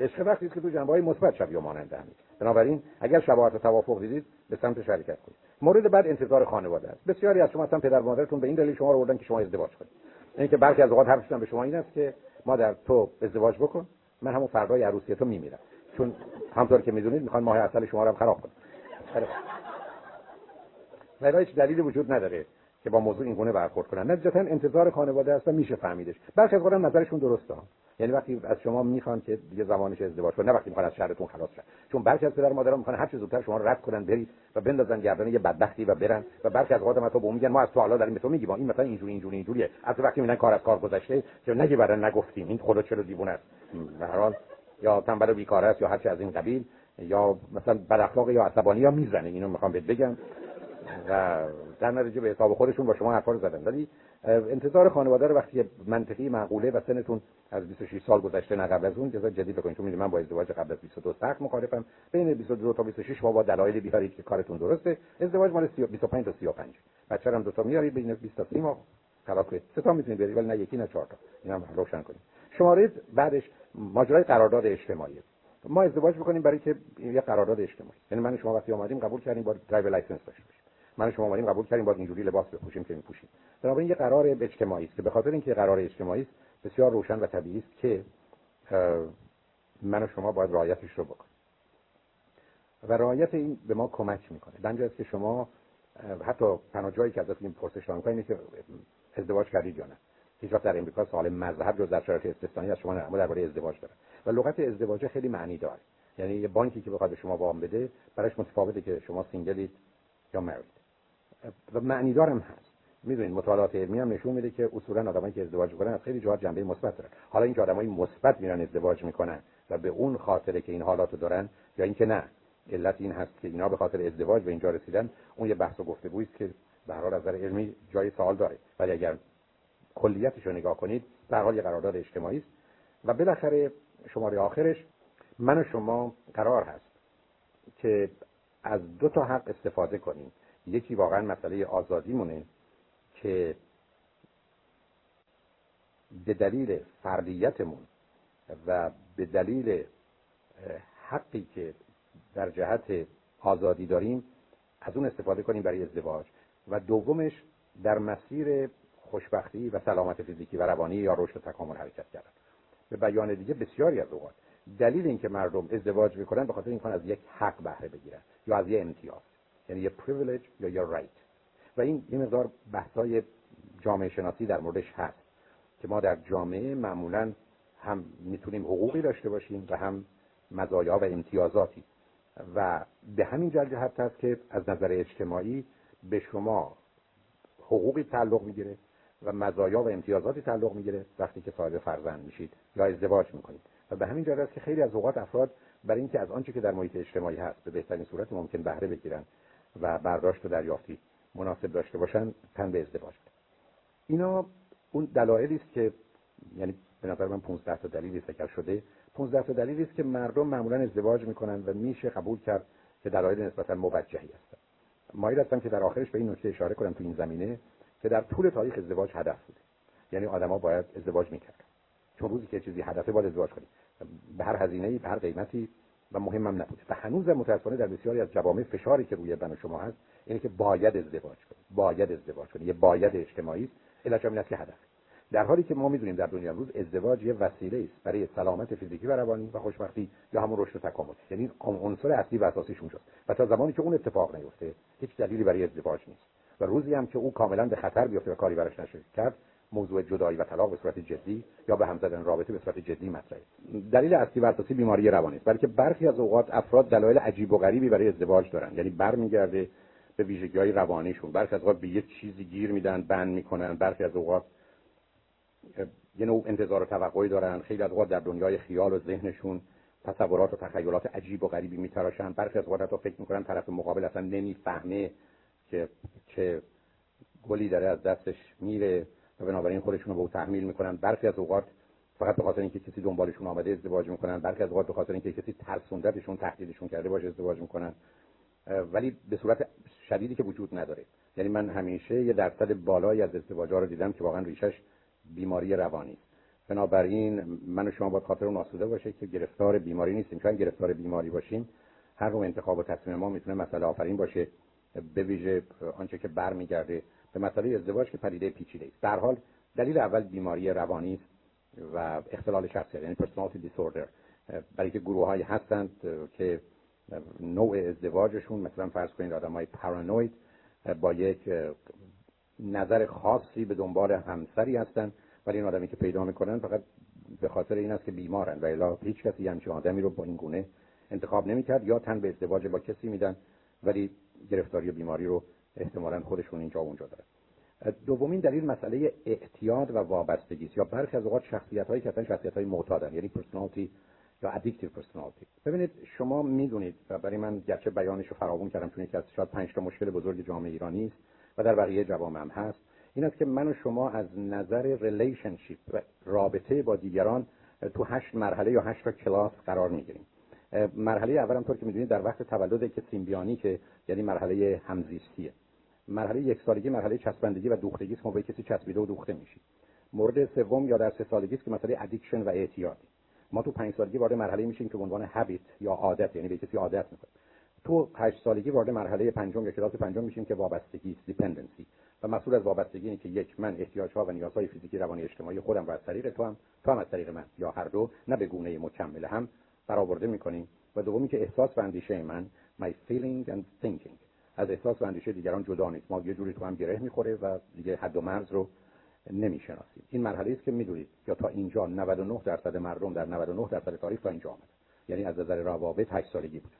عشق وقتی که تو جنبه های مثبت شبیه مانند همین بنابراین اگر شباهت و توافق دیدید به سمت شرکت کنید. مورد بعد انتظار خانواده است. بسیاری از شما اصلا پدر مادرتون به این دلیل شما رو آوردن که شما ازدواج کنید. اینکه برخی از اوقات حرفشون به شما این است که مادر تو ازدواج بکن من همون فردای عروسی تو میمیرم. چون همطور که می‌دونید می‌خوان ماه اصل شما رو هم خراب کنن. ولی هیچ دلیلی وجود نداره. که با موضوع این گونه برخورد کنن. نتیجتا انتظار خانواده است و میشه فهمیدش. برخی از نظرشون درسته. یعنی وقتی از شما می‌خوان که دیگه زمانش ازدواج کنه نه وقتی می‌خوان از شهرتون خلاص شن. چون برخی از پدر مادرها می‌خوان هر چه زودتر شما رد کنن برید و بندازن گردن یه بدبختی و برن. و برخی از تو به میگن ما از تو حالا داریم به تو میگیم. این مثلا اینجوری اینجوری اینجوریه. از وقتی میگن کار از کار گذشته که نگی برن نگفتیم. این خدا چرا دیوونه است. به هر حال یا تنبل و بیکاره است یا هر چه از این قبیل یا مثلا بد یا عصبانی یا می‌زنه. اینو می‌خوام بهت بگم. و در نتیجه به حساب خودشون با شما حرفا رو زدن. ولی انتظار خانواده رو وقتی منطقی معقوله و سنتون از 26 سال گذشته نه قبل از اون جزا جدید بکنید. چون من با ازدواج قبل از 22 سخت مخالفم. بین 22 تا 26 ما با دلایل بیارید که کارتون درسته. ازدواج مال 25 تا 35 بچه هم دو تا میارید بین 20 تا 30 ماه خلاص کنید سه تا می‌تونید برید ولی نه یکی نه چهار تا. اینم روشن کنید. شماره بعدش ماجرای قرارداد اجتماعی. ما ازدواج بکنیم برای که یه قرارداد اجتماعی. یعنی من شما وقتی اومدیم قبول کردیم با driver license باشیم. من شما اومدیم قبول کردیم با اینجوری لباس بپوشیم که میپوشیم. بنابراین یه قرار اجتماعی است که به خاطر اینکه قرار اجتماعی است بسیار روشن و طبیعی است که من و شما باید رعایتش رو بکنیم. و رعایت این به ما کمک می‌کنه. بنجا است که شما حتی تنها که ازتون پرسش اینه که ازدواج کردید یا نه. هیچ وقت در امریکا سوال مذهب جز در شرایط استثنایی از شما نه درباره ازدواج داره. و لغت ازدواج خیلی معنی داره. یعنی یه بانکی که بخواد به شما وام بده براش متفاوته که شما سینگلید یا مرید و معنی دارم هست. می‌دونید مطالعات علمی هم نشون میده که اصولا آدمایی که ازدواج می‌کنن از خیلی جهات جنبه مثبت دارن. حالا اینکه آدمای مثبت میرن ازدواج می‌کنن و به اون خاطره که این حالاتو دارن یا اینکه نه علت این هست که اینا به خاطر ازدواج به اینجا رسیدن اون یه بحث و گفتگویی است که به هر از نظر علمی جای سوال داره. ولی اگر کلیتش رو نگاه کنید در حال یه قرارداد اجتماعی است. و بالاخره شماره آخرش من و شما قرار هست که از دو تا حق استفاده کنیم. یکی واقعا مسئله آزادیمونه که به دلیل فردیتمون و به دلیل حقی که در جهت آزادی داریم از اون استفاده کنیم برای ازدواج. و دومش در مسیر خوشبختی و سلامت فیزیکی و روانی یا رشد و تکامل حرکت کردن. به بیان دیگه بسیاری از اوقات. دلیل اینکه مردم ازدواج می‌کنن به خاطر اینکه از یک حق بهره بگیرن یا از یه امتیاز. یعنی یه پریویلیج یا یه رایت و این یه مقدار بحثای جامعه شناسی در موردش هست که ما در جامعه معمولا هم می‌تونیم حقوقی داشته باشیم و هم مزایا و امتیازاتی. و به همین جهت هست که از نظر اجتماعی به شما حقوقی تعلق می‌گیره و مزایا و امتیازاتی تعلق می‌گیره وقتی که صاحب فرزند میشید یا ازدواج می‌کنید. و به همین جهت است که خیلی از اوقات افراد برای اینکه از آنچه که در محیط اجتماعی هست به بهترین صورت ممکن بهره بگیرن و برداشت و دریافتی مناسب داشته باشن تن به ازدواج اینا اون دلایلی است که یعنی به نظر من 15 تا دلیلی ذکر شده. 15 تا دلیلی است که مردم معمولا ازدواج می‌کنن و میشه قبول کرد که دلایل نسبتا موجهی هستن. مایل هستم که در آخرش به این نکته اشاره کنم تو این زمینه که در طول تاریخ ازدواج هدف بوده. یعنی آدما باید ازدواج می‌کردن. چون روزی که چیزی هدفه باید ازدواج کنی به هر هزینه‌ای به هر قیمتی و مهمم نبوده. و هنوز متاسفانه در بسیاری از جوامع فشاری که روی من و شما هست اینه که باید ازدواج کنید. باید ازدواج کنید. یه باید اجتماعی است. علت این است که هدف. در حالی که ما می‌دونیم در دنیا امروز ازدواج یه وسیله است برای سلامت فیزیکی و روانی و خوشبختی یا همون رشد و تکامل. یعنی عنصر اصلی و اساسیش اونجاست و تا زمانی که اون اتفاق نیفته هیچ دلیلی برای ازدواج نیست. و روزی هم که او کاملا به خطر بیفته و کاری براش نشه کرد موضوع جدایی و طلاق به صورت جدی یا به هم زدن رابطه به صورت جدی مطرحه. دلیل اصلی و اساسی بیماری روانی است. بلکه برخی از اوقات افراد دلایل عجیب و غریبی برای ازدواج دارن. یعنی برمیگرده به ویژگی های روانیشون. برخی از اوقات به یه چیزی گیر میدن بند می‌کنن. برخی از اوقات یه نوع انتظار و توقعی دارن. خیلی از اوقات در دنیای خیال و ذهنشون تصورات و تخیلات عجیب و غریبی میتراشن. برخی از اوقات فکر می‌کنن طرف مقابل اصلا نمی‌فهمه که چه گلی داره از دستش میره. بنابراین خودشون رو به او تحمیل می‌کنن. برخی از اوقات فقط به خاطر اینکه کسی دنبالشون آمده ازدواج می‌کنن. برخی از اوقات به خاطر اینکه کسی ترسوندتشون تهدیدشون کرده باشه ازدواج می‌کنن. ولی به صورت شدیدی که وجود نداره. یعنی من همیشه یه درصد بالایی از ازدواج‌ها رو دیدم که واقعا ریشش بیماری روانی بنابراین من و شما باید خاطر اون آسوده باشه که گرفتار بیماری نیستیم. چون گرفتار بیماری باشیم. هر نوع انتخاب و تصمیم ما می‌تونه مسئله آفرین باشه. به ویژه آنچه که برمیگرده به مسئله ازدواج که پدیده پیچیده است. در حال دلیل اول بیماری روانی است و اختلال شخصیت یعنی personality disorder. برای که گروه هایی هستند که نوع ازدواجشون مثلا فرض کنید آدم های پارانوید با یک نظر خاصی به دنبال همسری هستن ولی این آدمی که پیدا می‌کنن فقط به خاطر این است که بیمارن و الا هیچ کسی همچین آدمی رو با این گونه انتخاب نمی‌کرد یا تن به ازدواج با کسی میدن ولی گرفتاری و بیماری رو احتمالا خودشون اینجا اونجا دارن. دومین دلیل مسئله اعتیاد و وابستگی. یا برخی از اوقات شخصیت هایی که اصلا شخصیت های معتادن یعنی personality یا addictive personality ببینید شما می‌دونید و برای من گرچه بیانش رو فراوون کردم چون یکی از شاید 5 تا مشکل بزرگ جامعه ایرانی است و در بقیه جوامع هم هست. این است که من و شما از نظر relationship رابطه با دیگران تو هشت مرحله یا هشت کلاس قرار می‌گیریم. مرحله اول هم طور که می‌دونید در وقت تولد که symbiotic یعنی مرحله همزیستیه. مرحله یک سالگی مرحله چسبندگی و دوختگی است که به کسی چسبیده و دوخته میشی مورد سوم یا در سه سالگی است که مسئله addiction و اعتیاد. ما تو پنج سالگی وارد مرحله میشیم که به عنوان هابیت یا عادت یعنی به کسی عادت می‌کنیم. تو هشت سالگی وارد مرحله پنجم یا کلاس پنجم میشیم که وابستگی دیپندنسی و مسئول از وابستگی اینه که یک من احتیاجها و نیازهای فیزیکی روانی اجتماعی خودم رو از طریق تو هم تو هم از طریق من یا هر دو نه به گونه مکمل هم برآورده می‌کنیم. و دومی که احساس و اندیشه من my feeling and thinking. از احساس و اندیشه دیگران جدا نیست. ما یه جوری تو هم گره می‌خوره و دیگه حد و مرز رو نمی‌شناسیم. این مرحله است که می‌دونید یا تا اینجا 99 درصد مردم در 99 درصد تاریخ تا اینجا آمد یعنی از نظر روابط 8 سالگی بود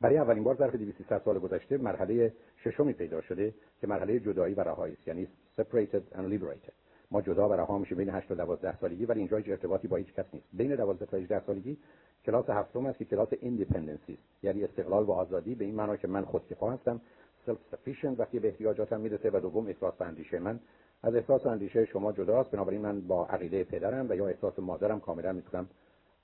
برای اولین بار ظرف 200 سال گذشته مرحله ششمی پیدا شده که مرحله جدایی و رهایی است. یعنی separated and liberated. ما جدا و رها میشیم بین 8 تا 12 سالگی ولی اینجا هیچ ارتباطی با هیچ کس نیست. بین 12 تا 18 سالگی کلاس هفتم است که کلاس independency یعنی استقلال و آزادی به این معنا که من خودکفا هستم self sufficient وقتی به احتیاجاتم می‌رسه و دوم احساس و اندیشه من. از احساس و اندیشه شما جداست بنابراین من با عقیده پدرم و یا احساس مادرم کاملا می‌تونم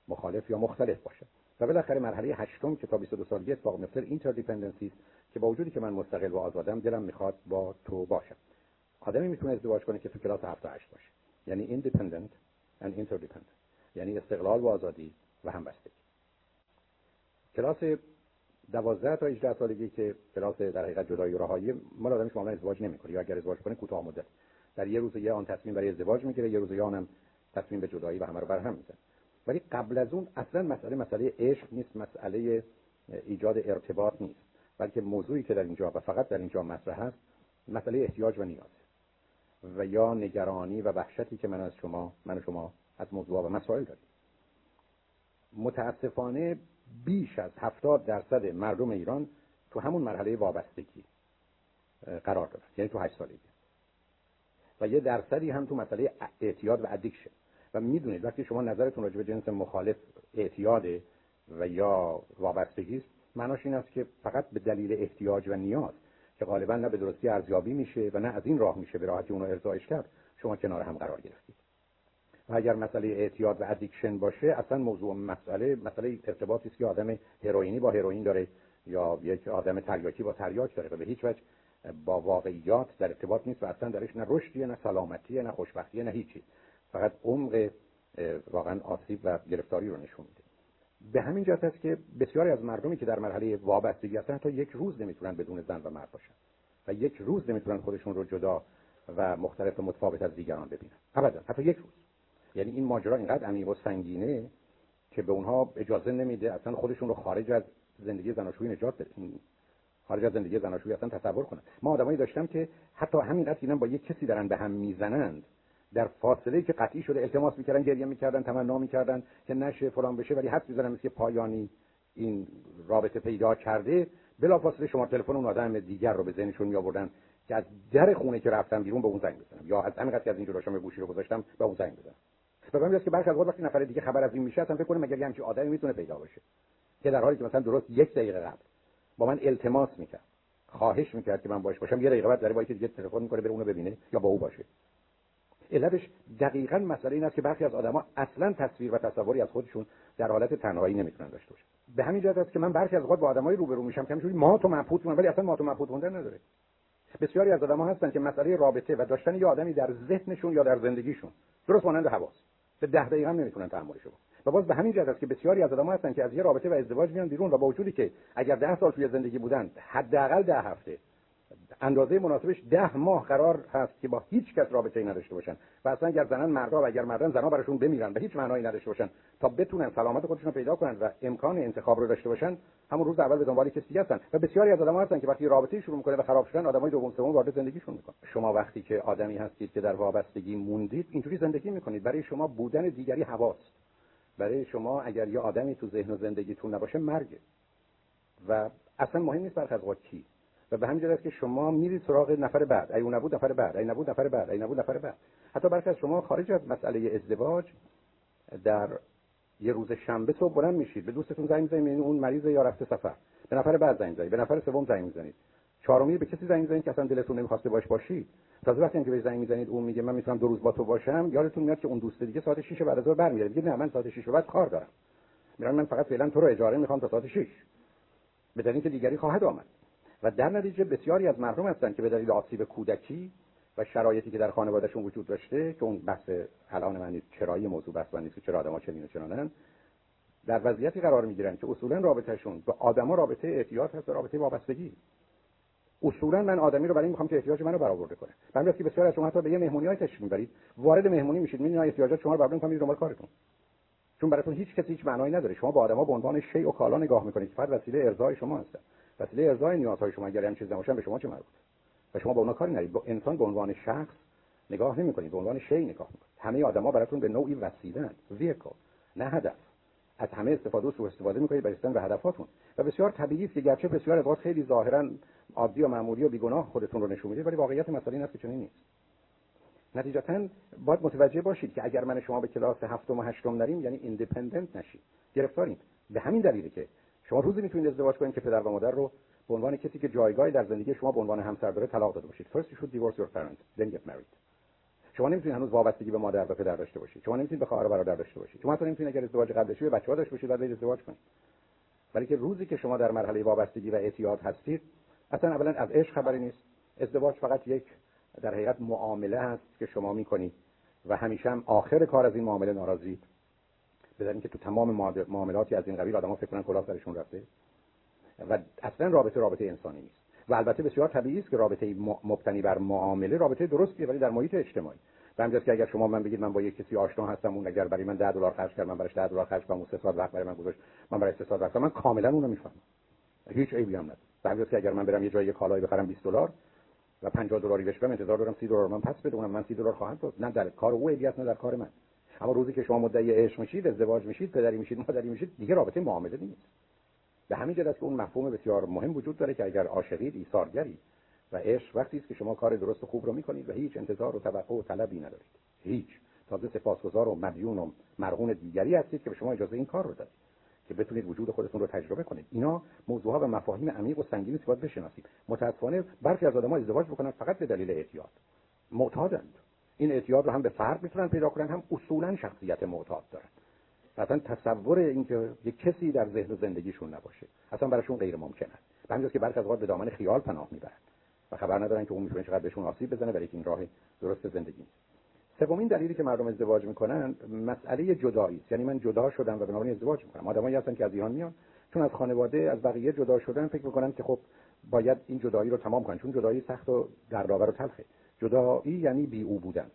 مخالف یا مختلف باشم. و بالاخره مرحله هشتم که تا 22 سالگی اتفاق میفته interdependency که با وجودی که من مستقل و آزادم دلم می‌خواد با تو باشم. آدمی می‌تونه ازدواج کنه که تو کلاس 7 تا 8 باشه. یعنی independent and interdependent. یعنی استقلال و آزادی. و همبستگی کلاس 12 تا 18 سالگی که کلاس در حقیقت جدایی و رهایی مال آدمی معمولا ازدواج نمی‌کنه یا اگر ازدواج کنه کوتاه مدت. در یه روز یه آن تصمیم برای ازدواج می‌گیره یه روز یه آنم تصمیم به جدایی و همه رو برهم می‌زنه. ولی قبل از اون اصلا مسئله مسئله عشق نیست مسئله ایجاد ارتباط نیست. بلکه موضوعی که در اینجا و فقط در اینجا مطرح هست مسئله احتیاج و نیاز. و یا نگرانی و وحشتی که من از شما من شما از موضوع و مسائل داریم. متاسفانه بیش از هفتاد درصد مردم ایران تو همون مرحله وابستگی قرار دارن یعنی تو هشت سالگی. و یه درصدی هم تو مسئله اعتیاد و addiction و می‌دونید وقتی شما نظرتون راجع به جنس مخالف اعتیاده و یا وابستگی است معناش این است که فقط به دلیل احتیاج و نیاز که غالبا نه به درستی ارزیابی میشه و نه از این راه میشه به راحتی اونو ارضایش کرد شما کنار هم قرار گرفتید. اگر مسئله اعتیاد و addiction باشه اصلا موضوع مسئله مسئله ارتباطی است که آدم هروئینی با هروئین داره یا یک آدم تریاکی با تریاک داره و به هیچ وجه با واقعیات در ارتباط نیست و اصلا درش نه رشدی نه سلامتی نه خوشبختی نه هیچی. فقط عمق واقعا آسیب و گرفتاری رو نشون میده. به همین جهت است که بسیاری از مردمی که در مرحله وابستگی هستن تا یک روز نمی‌تونن بدون زن و مرد باشن و یک روز نمی‌تونن خودشون رو جدا و مختلف و متفاوت از دیگران ببینن. ابدا حتی یک روز. یعنی این ماجرا اینقدر عمیق و سنگینه که به اونها اجازه نمیده اصلا خودشون رو خارج از زندگی زناشویی نجات بدن خارج از زندگی زناشویی اصلا تصور کنن. ما آدمایی داشتم که حتی همینقدر اینا با یک کسی دارن به هم می‌زنند در فاصله که قطعی شده التماس می‌کردن گریه می‌کردن تمنا می‌کردن که نشه فلان بشه ولی حد می‌زنن که پایانی این رابطه پیدا کرده بلافاصله شما تلفن اون آدم دیگر رو به ذهنشون می آوردن که از در خونه که رفتم بیرون به اون زنگ بزنم. یا از همین که از اینجا داشتم گوشی رو گذاشتم به اون زنگ بزنم. به است که برخی از وقتی نفر دیگه خبر از این میشه اصلا فکر کنه مگر همچین آدمی می‌تونه پیدا باشه. که در حالی که مثلا درست یک دقیقه قبل با من التماس می‌کرد خواهش می‌کرد که من باش باشم یه دقیقه بعد داره با یکی دیگه تلفن می‌کنه بره اونو ببینه یا با او باشه. علتش دقیقا مسئله این است که برخی از آدما اصلا تصویر و تصوری از خودشون در حالت تنهایی نمی‌تونن داشته باشن. به همین جهت است که من برخی از اوقات با آدمایی روبرو میشم که همینجوری ما تو مبهوت ولی اصلا ما تو مبهوت موندن نداره. بسیاری از آدما هستن که مسئله رابطه و داشتن یه آدمی در ذهنشون یا در زندگیشون درست مانند حواس. به ده دقیقه هم نمی‌تونن تحملش کنن و باز به همین جهت است که بسیاری از آدما هستن که از یه رابطه و ازدواج میان بیرون و با وجودی که اگر ده سال توی زندگی بودن حداقل ده هفته اندازه مناسبش ده ماه قرار هست که با هیچ کس رابطه ای نداشته باشن. و اصلا اگر زنان مردا و اگر مردان زنها براشون بمیرن به هیچ معنایی نداشته باشن تا بتونن سلامت خودشون رو پیدا کنن و امکان انتخاب رو داشته باشن همون روز اول به دنبال کسی هستن. و بسیاری از آدم‌ها هستن که وقتی رابطه شروع می‌کنه و خراب شدن آدمای دوم سوم وارد زندگیشون می‌کنن. شما وقتی که آدمی هستید که در وابستگی موندید اینجوری زندگی می‌کنید. برای شما بودن دیگری هواست. برای شما اگر یه آدمی تو ذهن و زندگیتون نباشه مرگه. و اصلا مهم نیست برخ از کی. و به همین که شما میرید سراغ نفر بعد. ای اون نبود نفر بعد ای نبود نفر بعد ای نبود نفر بعد. حتی برخی از شما خارج از مسئله ازدواج در یه روز شنبه صبح بلند میشید به دوستتون زنگ می‌زنید یعنی اون مریض یا رفته سفر. به نفر بعد زنگ می‌زنید به نفر سوم زنگ می‌زنید. چهارمی به کسی زنگ می‌زنید که اصلا دلتون نمی‌خواسته باش باشید. تازه وقتی که به زنگ می‌زنید اون میگه من می‌تونم دو روز با تو باشم. یادتون میاد که اون دوست دیگه ساعت 6 بعد از ظهر برمیاد میگه نه من ساعت 6 بعد کار دارم. میگم من فقط فعلا تو رو اجاره می‌خوام تا ساعت 6 به که دیگری خواهد آمد. و در نتیجه بسیاری از مردم هستند که به دلیل آسیب کودکی و شرایطی که در خانوادهشون وجود داشته که اون بحث الان من چرایی موضوع بحث من نیست که چرا آدم‌ها چنین و چنانن در وضعیتی قرار می‌گیرن که اصولا رابطهشون با آدما رابطه اعتیاد هست رابطه وابستگی. اصولا من آدمی رو برای این می‌خوام که احتیاج منو برآورده کنه. برای که بسیار از شما حتی به یه مهمونی های تشریف می‌برید. وارد مهمونی میشید می‌بینید احتیاجات شما رو برآورده می‌کنید دنبال کارتون چون براتون هیچ کسی هیچ معنایی نداره. شما با آدما به عنوان شیء و کالا نگاه می‌کنید. فقط وسیله ارضای شما هستن. وسیله ارضای نیازهای شما اگر هم چیز نباشن به شما چه مربوطه و شما با اونها کاری ندارید. انسان به عنوان شخص نگاه نمی‌کنید. به عنوان شی نگاه می‌کنید. همه آدما براتون به نوعی وسیله ویکل نه هدف. از همه استفاده و سوء استفاده می‌کنید برای رسیدن به هدفاتون. و بسیار طبیعی است که گرچه بسیار از خیلی ظاهرا عادی و معمولی و بیگناه خودتون رو نشون می‌دید ولی واقعیت مسئله این است که چنین نیست. نتیجتا باید متوجه باشید که اگر من شما به کلاس هفتم و هشتم نریم یعنی ایندیپندنت نشید. گرفتاریم. به همین دلیله که شما روزی می‌تونید ازدواج کنید که پدر و مادر رو به عنوان کسی که جایگاهی در زندگی شما به عنوان همسر داره طلاق داده باشید. First you should divorce your parents then get شما نمی‌تونید هنوز وابستگی به مادر و پدر داشته باشید. شما نمی‌تونید به خواهر و برادر داشته باشید. شما حتی نمی‌تونید اگر ازدواج قبل بشه بچه‌ها داشته باشید بعد ازدواج کنید. ولی که روزی که شما در مرحله وابستگی و اعتیاد هستید اصلا اولا از عشق خبری نیست. ازدواج فقط یک در حقیقت معامله هست که شما می‌کنید و همیشه هم آخر کار از این معامله ناراضید بدن که تو تمام معاملاتی از این قبیل آدم‌ها فکر کنن کلاه سرشون رفته. و اصلا رابطه رابطه انسانی نیست. و البته بسیار طبیعی است که رابطه مبتنی بر معامله رابطه درستیه ولی در محیط اجتماعی. به همجاست که اگر شما من بگید من با یک کسی آشنا هستم اون اگر برای من 10 دلار خرج کرد من براش 10 دلار خرج کنم اون سه ساعت وقت برای من گذاشت من برای سه ساعت وقت من کاملا اونو می‌فهمم. هیچ عیبی هم نداره. به همجاست که اگر من برم یه جای کالایی بخرم 20 دلار و 50 دلاری بهش بدم انتظار دارم 30 دلار من پس بده اونم من 30 دلار خواهم داد. نه در کار او عیبی نه در کار من. اما روزی که شما مدعی عشق میشید ازدواج میشید پدری میشید مادری میشید دیگه رابطه معامله نیست. به همین جهت که اون مفهوم بسیار مهم وجود داره که اگر عاشقید ایثارگری و عشق وقتی است که شما کار درست و خوب رو می‌کنید و هیچ انتظار و توقع و طلبی ندارید. هیچ. تازه سپاسگزار و مدیون و مرهون دیگری هستید که به شما اجازه این کار رو داد که بتونید وجود خودتون رو تجربه کنید. اینا موضوعها و مفاهیم عمیق و سنگینی است باید بشناسید متاسفانه برخی از آدم‌ها ازدواج می‌کنن فقط به دلیل اعتیاد. معتادند. این اعتیاد رو هم به فرد می‌تونن پیدا کنن هم اصولا شخصیت معتاد دارن. اصلا تصور اینکه یک کسی در ذهن زندگیشون نباشه اصلا براشون غیر ممکنه. به که برخی از به دامن خیال پناه می‌برن و خبر ندارن که اون می‌تونه چقدر بهشون آسیب بزنه برای این راه درست زندگی سومین دلیلی که مردم ازدواج می‌کنن مسئله جدایی است. یعنی من جدا شدم و بنابراین ازدواج می‌کنم. آدمایی هستن که از ایران میان چون از خانواده از بقیه جدا شدن فکر می‌کنن که خب باید این جدایی رو تمام کنن چون جدایی سخت و دردآور و تلخه. جدایی یعنی بی او بودن.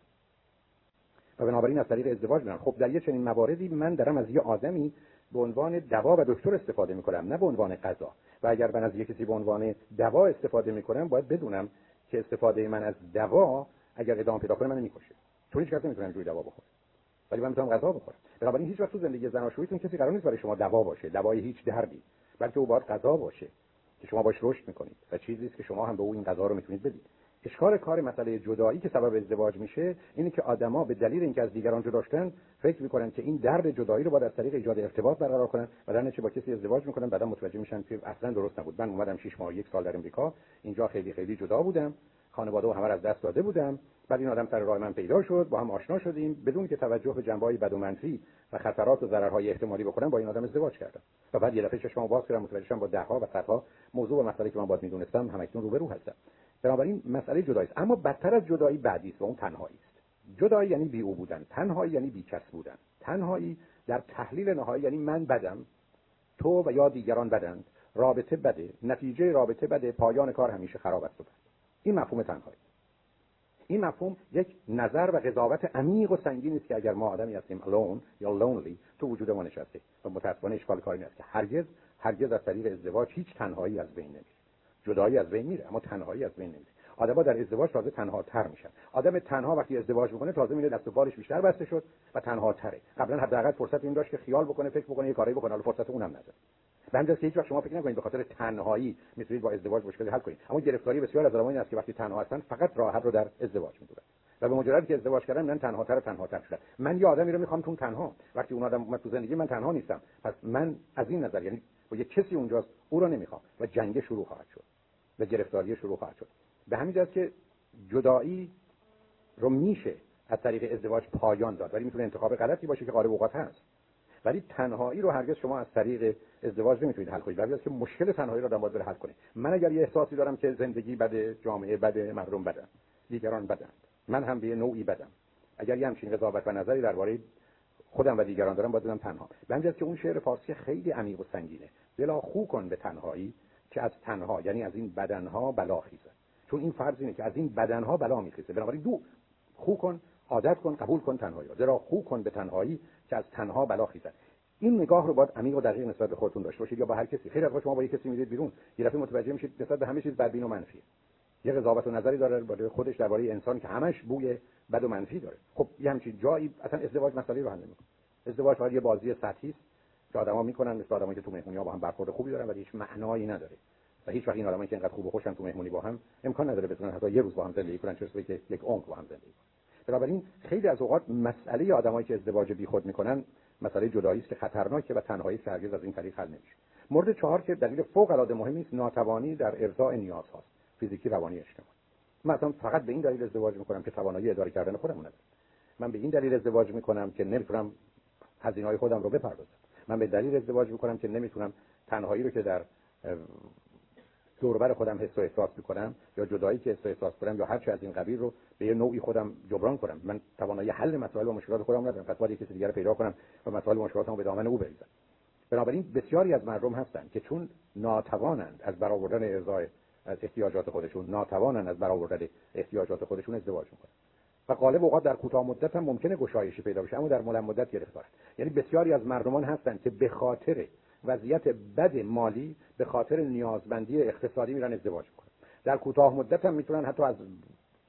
و بنابراین از طریق ازدواج میرن خب در یه چنین مواردی من دارم از یه آدمی به عنوان دوا و دکتر استفاده می‌کنم نه به عنوان غذا و اگر من از یه کسی به عنوان دوا استفاده می‌کنم باید بدونم که استفاده من از دوا اگر ادامه پیدا کنه من می‌کشه. چون هیچ کس روی دوا بخوره. ولی من می‌تونم غذا بخورم. بنابراین هیچ وقت تو زندگی زناشوییتون کسی قرار نیست برای شما دوا باشه. دوای هیچ دردی. بلکه او باید غذا باشه که شما باش رشد می‌کنید. و چیزی است که شما هم به او این غذا رو می‌تونید بدید. اشکال کار مسئله جدایی که سبب ازدواج میشه اینه که آدما به دلیل اینکه از دیگران جدا شدن فکر می‌کنن که این درد جدایی رو باید از طریق ایجاد ارتباط برقرار کنن و در با کسی ازدواج می‌کنن بعدا متوجه میشن که اصلا درست نبود. من اومدم 6 ماه یک سال در امریکا اینجا خیلی خیلی جدا بودم. خانواده و همه از دست داده بودم. بعد این آدم سر راه من پیدا شد با هم آشنا شدیم. بدون که توجه به جنبه‌های بد و منفی و خطرات و ضررهای احتمالی بکنم با این آدم ازدواج کردم. و بعد یه دفعه چشمو باز کردم متوجه شدم با دهها و صدها موضوع و مسئله که من باید می‌دونستم همکنون روبرو هستم. بنابراین مسئله جدایی است اما بدتر از جدایی بعدی است و اون تنهایی است. جدایی یعنی بی او بودن. تنهایی یعنی بی کس بودن. تنهایی در تحلیل نهایی یعنی من بدم تو و یا دیگران بدند. رابطه بده. نتیجه رابطه بده. پایان کار همیشه خراب است این مفهوم تنهایی. این مفهوم یک نظر و قضاوت عمیق و سنگین است که اگر ما آدمی هستیم alone یا lonely تو وجود ما نشسته. و متاسفانه اشکال کاری نیست که هرگز هرگز از طریق ازدواج هیچ تنهایی از بین نمیره. جدایی از بین میره اما تنهایی از بین نمیره. آدم‌ها در ازدواج تازه تنها تر میشن. آدم تنها وقتی ازدواج می‌کنه تازه میره دست و بالش بیشتر بسته شد و تنها تره. قبلا حداقل فرصت این داشت که خیال بکنه فکر بکنه یه کاری بکنه. حالا فرصت اونم نداره. به که هیچ وقت شما فکر نکنید به خاطر تنهایی می‌تونید با ازدواج مشکل حل کنید. اما گرفتاری بسیار از آدمایی است که وقتی تنها هستن فقط راحت رو در ازدواج می‌دونن و به مجردی که ازدواج کردن من تنها تر تنها تر شدم من یه آدمی رو می‌خوام تو تنها. وقتی اون آدم اومد تو زندگی من تنها نیستم. پس من از این نظر یعنی با یه کسی اونجاست او رو نمی‌خوام. و جنگ شروع خواهد شد. و گرفتاری شروع خواهد شد. به همین جهت که جدایی رو میشه از طریق ازدواج پایان داد. ولی می‌تونه انتخاب غلطی باشه که غالب اوقات هست. ولی تنهایی رو هرگز شما از طریق ازدواج نمی‌تونید حل کنید. ولی که مشکل تنهایی رو آدم باید حل کنه. من اگر یه احساسی دارم که زندگی بده جامعه بده مردم بده دیگران بدند من هم به نوعی بدم. اگر یه همچین قضاوت و نظری درباره خودم و دیگران دارم باید بدم تنها. به که اون شعر فارسی خیلی عمیق و سنگینه. دلا خو کن به تنهایی. که از تنها یعنی از این بدنها بلا خیزه. چون این فرض اینه که از این بدنها بلا میخیزه. بنابراین دو خو کن عادت کن قبول کن تنهایی زیرا خو کن به تنهایی که از تنها بلا خیزد این نگاه رو باید عمیق و دقیق نسبت به خودتون داشته باشید یا با هر کسی. خیلی از شما با یک کسی میرید بیرون یه دفعه متوجه میشید نسبت به همه چیز بدبین و منفی یه قضاوت و نظری داره برای خودش درباره انسان که همش بوی بد و منفی داره. خب یه همچین جایی اصلا ازدواج مسئله رو حل نمی‌کنه. ازدواج فقط یه بازی سطحی است. که آدما می‌کنن مثل آدمایی که تو مهمونی با هم برخورد خوبی دارن ولی هیچ معنایی نداره. و هیچ وقت این آدمایی که اینقدر خوب و خوشن تو مهمونی با هم امکان نداره بتونن حتی یه روز با هم زندگی کنن چه که یک عمر با هم زندگی کنن. بنابراین خیلی از اوقات مسئله آدمایی که ازدواج بیخود می‌کنن مسئله جدایی است که خطرناکه و تنهایی که از این طریق حل نمیشه. مورد چهار که دلیل فوق العاده مهمی است ناتوانی در ارضاء نیازهاست فیزیکی روانی اجتماعی. من اصلا فقط به این دلیل ازدواج می‌کنم که توانایی اداره کردن خودم ندارم. من به این دلیل ازدواج می‌کنم که نمی‌تونم هزینه‌های خودم رو بپردازم. من به دلیل ازدواج می‌کنم که نمی‌تونم تنهایی رو که در دوربر خودم حس و احساس می‌کنم یا جدایی که حس و احساس کنم یا هر چه از این قبیل رو به یه نوعی خودم جبران کنم. من توانایی حل مسائل و مشکلات خودم ندارم. پس باید کسی دیگر پیدا کنم و مسائل و مشکلاتمو به دامن او بریزم. بنابراین بسیاری از مردم هستند که چون ناتوانند از برآوردن ارزای از احتیاجات خودشون ناتوانند از برآوردن احتیاجات خودشون ازدواج می‌کنن. و غالب اوقات در کوتاه مدت هم ممکنه گشایشی پیدا بشه اما در مولم مدت گرفتار یعنی بسیاری از مردمان هستند که به خاطر وضعیت بد مالی به خاطر نیازمندی اقتصادی میرن ازدواج می‌کنن. در کوتاه مدت هم می‌تونن حتی از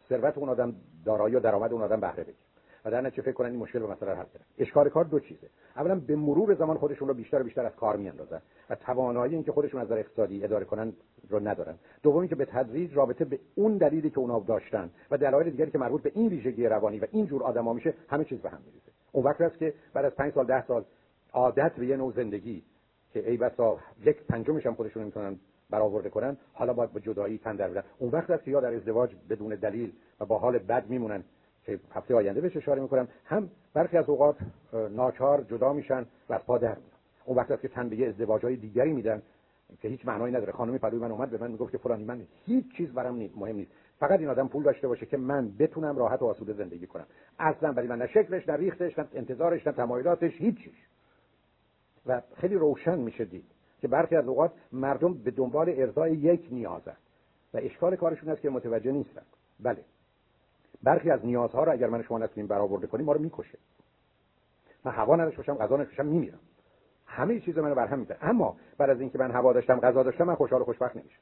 ثروت اون آدم دارایی و درآمد اون آدم بهره بگیرن. و در نتیجه فکر کنن این مشکل به مثلا حل کنن. اشکار کار دو چیزه. اولا به مرور زمان خودشون رو بیشتر و بیشتر از کار میاندازن و توانایی اینکه خودشون از نظر اقتصادی اداره کنن رو ندارن. دومی که به تدریج رابطه به اون دلیلی که اونا داشتن و دلایل دیگری که مربوط به این ویژگی روانی و این جور آدما میشه همه چیز به هم میریزه. اون وقت است که بعد از 5 سال 10 سال عادت به یه نوع زندگی که ای بسا یک پنجمش هم خودشون می‌تونن برآورده کنن حالا باید به جدایی تن در بدن اون وقت است که یا در ازدواج بدون دلیل و با حال بد میمونن هفته آینده بهش اشاره می‌کنم هم برخی از اوقات ناچار جدا میشن و از پا میان. اون وقت است که تن به یه ازدواج های دیگری میدن که هیچ معنایی نداره. خانمی پدوی من اومد به من می‌گفت که فلانی من هیچ چیز برام نیست مهم نیست. فقط این آدم پول داشته باشه که من بتونم راحت و آسوده زندگی کنم. اصلا ولی من نه شکلش نه ریختش نه انتظارش نه تمایلاتش هیچ و خیلی روشن میشه دید که برخی از اوقات مردم به دنبال ارضای یک نیازن و اشکال کارشون است که متوجه نیستن. بله. برخی از نیازها رو اگر من شما نتونیم برآورده کنیم ما رو می‌کشه. من هوا نداشته باشم غذا نداشته باشم میمیرم. همه چیز منو برهم میده. اما بعد از اینکه من هوا داشتم غذا داشتم من خوشحال و خوشبخت نمیشم.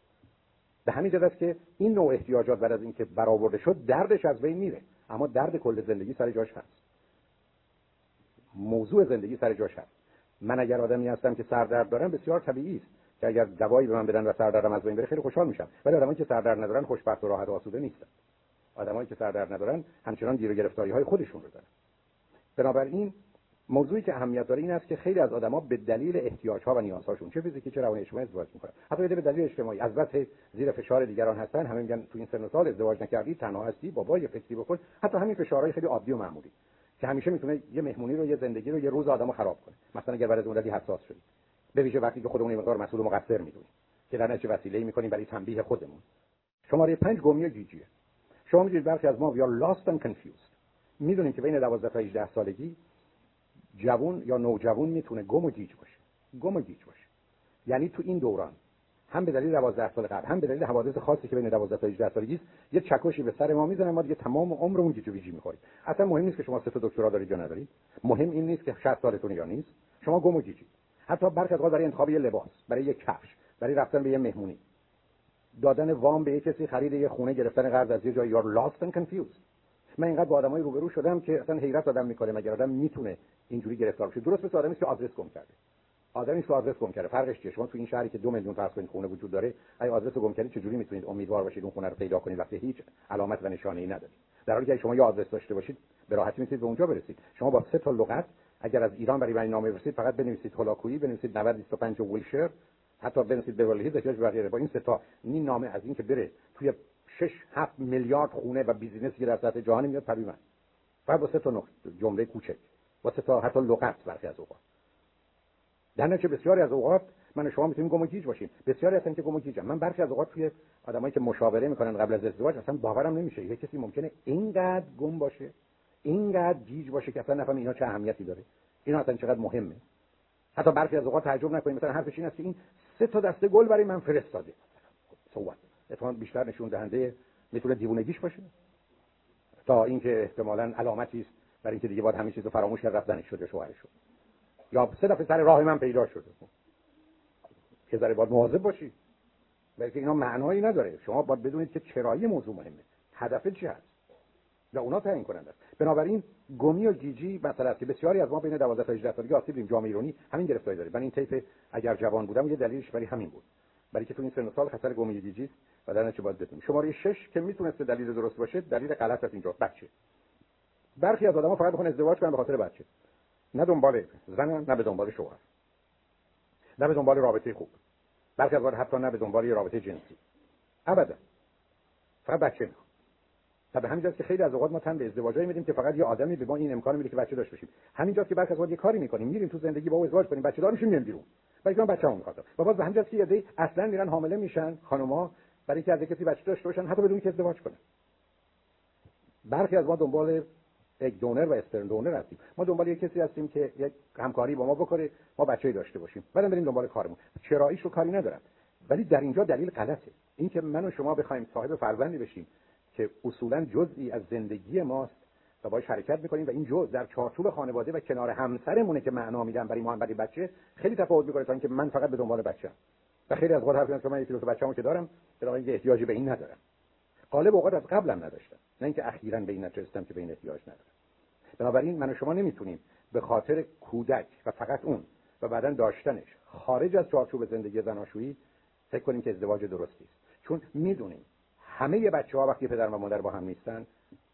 به همین جهت است که این نوع احتیاجات بعد از اینکه برآورده شد دردش از بین میره. اما درد کل زندگی سر جاش هست. موضوع زندگی سر جاش هست. من اگر آدمی هستم که سردرد دارم بسیار طبیعی است. که اگر دوایی به من بدن و سردردم از بین بره خیلی خوشحال میشم. ولی آدمایی که سردرد ندارن خوشبخت و راحت و آسوده نیستن. آدمایی که سردرد ندارن همچنان گیر و گرفتاری های خودشون رو دارن. بنابراین موضوعی که اهمیت داره این است که خیلی از آدما به دلیل احتیاج ها و نیازهاشون چه فیزیکی چه روانی اجتماعی ازدواج می‌کنن. حتی به دلیل اجتماعی از بس زیر فشار دیگران هستن همه میگن تو این سن و سال ازدواج نکردی تنها هستی بابا یه فکری بکن. حتی همین فشارهای خیلی عادی و معمولی که همیشه می‌تونه یه مهمونی رو یه زندگی رو یه روز آدمو خراب کنه. مثلا اگر برای مدتی حساس شدید به ویژه وقتی که خودمون مقدار مسئول و مقصر می‌دونیم که در نتیجه وسیله می‌کنیم برای تنبیه خودمون. شماره 5 گمی جیجیه. شما می‌دونید برخی از ما are lost and confused. می‌دونیم که بین 12 تا 18 سالگی جوون یا نوجوان می‌تونه گم و گیج باشه. گم و گیج باشه. یعنی تو این دوران هم به دلیل 12 سال قبل هم به دلیل حوادث خاصی که بین 12 تا 18 سالگی است یه چکشی به سر ما می‌زنه ما دیگه تمام عمرمون گیج و ویجی می‌خوریم. اصلا مهم نیست که شما سه تا دکترا دارید یا ندارید. مهم این نیست که 60 سالتونه یا نیست. شما گم و گیجی حتی برخی از برای انتخاب یه لباس برای یه کفش برای رفتن به یه مهمونی. دادن وام به یه کسی خرید یه خونه گرفتن قرض از یه جای you're lost and confused. من اینقدر با آدمای روبرو شدم که اصلا حیرت آدم می‌کنه. مگر آدم می‌تونه اینجوری گرفتار بشه؟ درست مثل آدمی که آدرس گم کرده. آدمی که آدرس گم کرده. فرقش چیه؟ شما تو این شهری که دو میلیون فرض کنید خونه وجود داره اگه آدرس گم کردید چجوری می‌تونید امیدوار باشید اون خونه رو پیدا کنید؟ وقتی هیچ علامت و نشانه ای ندارید در حالی که شما یه آدرس داشته باشید به راحتی می‌تونید به اونجا برسید. شما با سه تا لغت اگر از ایران برای من نامه برسید فقط بنویسید هولاکویی بنویسید 90 25 ویلشر حتی به هیلز احتیاج بقیه با این سه تا این نامه از این که بره توی 6 7 میلیارد خونه و بیزینسی در سطح جهانی میاد پری من فقط با سه تا نقطه جمله کوچک. با سه تا حتی لغت برخی از اوقات. در نتیجه بسیاری از اوقات من و شما می‌تونیم گم و گیج باشیم. بسیاری هستن که گم و گیجن. من برخی از اوقات توی آدمایی که مشاوره می‌کنن قبل از ازدواج اصلا باورم نمیشه. یه کسی ممکنه اینقدر گم باشه اینقدر گیج باشه که اصلا نفهم اینا چه اهمیتی داره. اینا اصلا چقدر مهمه. حتی برخی از اوقات تعجب نکنید. مثلا حرفش این است که این سه تا دسته گل برای من فرستاده. صحبت اتفاقا بیشتر نشون دهنده می‌تونه دیوونگیش باشه. تا اینکه احتمالاً علامتی است برای اینکه دیگه باید همین چیزو فراموش کرد رفتنش شده شوهرش شد یا سه دفعه سر راه من پیدا شده. که ذره باید مواظب باشی. بلکه اینا معنایی نداره. شما باید بدونید که چرایی موضوع مهمه. هدف چی هست؟ و اونا تعیین کننده است بنابراین گمی و جیجی مثلا که بسیاری از ما بین 12 تا 18 سالگی آسیب دیدیم جامعه ایرانی همین گرفتاری داره. من این تیپ اگر جوان بودم یه دلیلش برای همین بود. برای که تو این سن سال خطر گمی جیجی است و در نتیجه باید بدونیم. شماره 6 که می‌تونسته دلیل درست باشه دلیل غلط از اینجا. بچه. برخی از آدم‌ها فقط بخوان ازدواج کنن به خاطر بچه. نه دنبال زن نه به دنبال شوهر. نه به دنبال رابطه خوب. برخی از حتی نه به دنبال رابطه جنسی. ابدا. فقط بچه می‌خوان و به همین که خیلی از اوقات ما تن به ازدواجایی میدیم که فقط یه آدمی به ما این امکان میده که بچه داشته باشیم. همینجاست که برخی از یه کاری می‌کنیم. میریم تو زندگی با او ازدواج کنیم. بچه دار میشیم میایم بیرون. بلکه من بچه‌مو می‌خواد و باز به همینجاست که یه اصلا میرن حامله میشن خانوما برای اینکه از کسی بچه داشته باشن حتی بدون که ازدواج کنن. برخی از ما دنبال یک دونر و اسپرم دونر هستیم. ما دنبال یک کسی هستیم که یک همکاری با ما بکنه ما بچه‌ای داشته باشیم. بعدم بریم دنبال کارمون. چراییش رو کاری ندارم. ولی در اینجا دلیل غلطه. اینکه من و شما بخوایم صاحب فرزندی بشیم که اصولا جزئی از زندگی ماست و باش حرکت می‌کنیم و این جزء در چارچوب خانواده و کنار همسرمونه که معنا میدن برای ما برای بچه خیلی تفاوت می‌کنه تا اینکه من فقط به دنبال بچه‌ام. و خیلی از وقت حرف که من یکی دو تا بچه‌مو که دارم بنابراین احتیاجی به این ندارم. غالب اوقات از قبلم نداشتم. نه اینکه اخیرا به این نتیجه که به این احتیاج ندارم. بنابراین من و شما نمی‌تونیم به خاطر کودک و فقط اون و بعدا داشتنش خارج از چارچوب زندگی زناشویی فکر کنیم که ازدواج درستی است. چون می‌دونیم همه بچه ها وقتی پدر و مادر با هم نیستن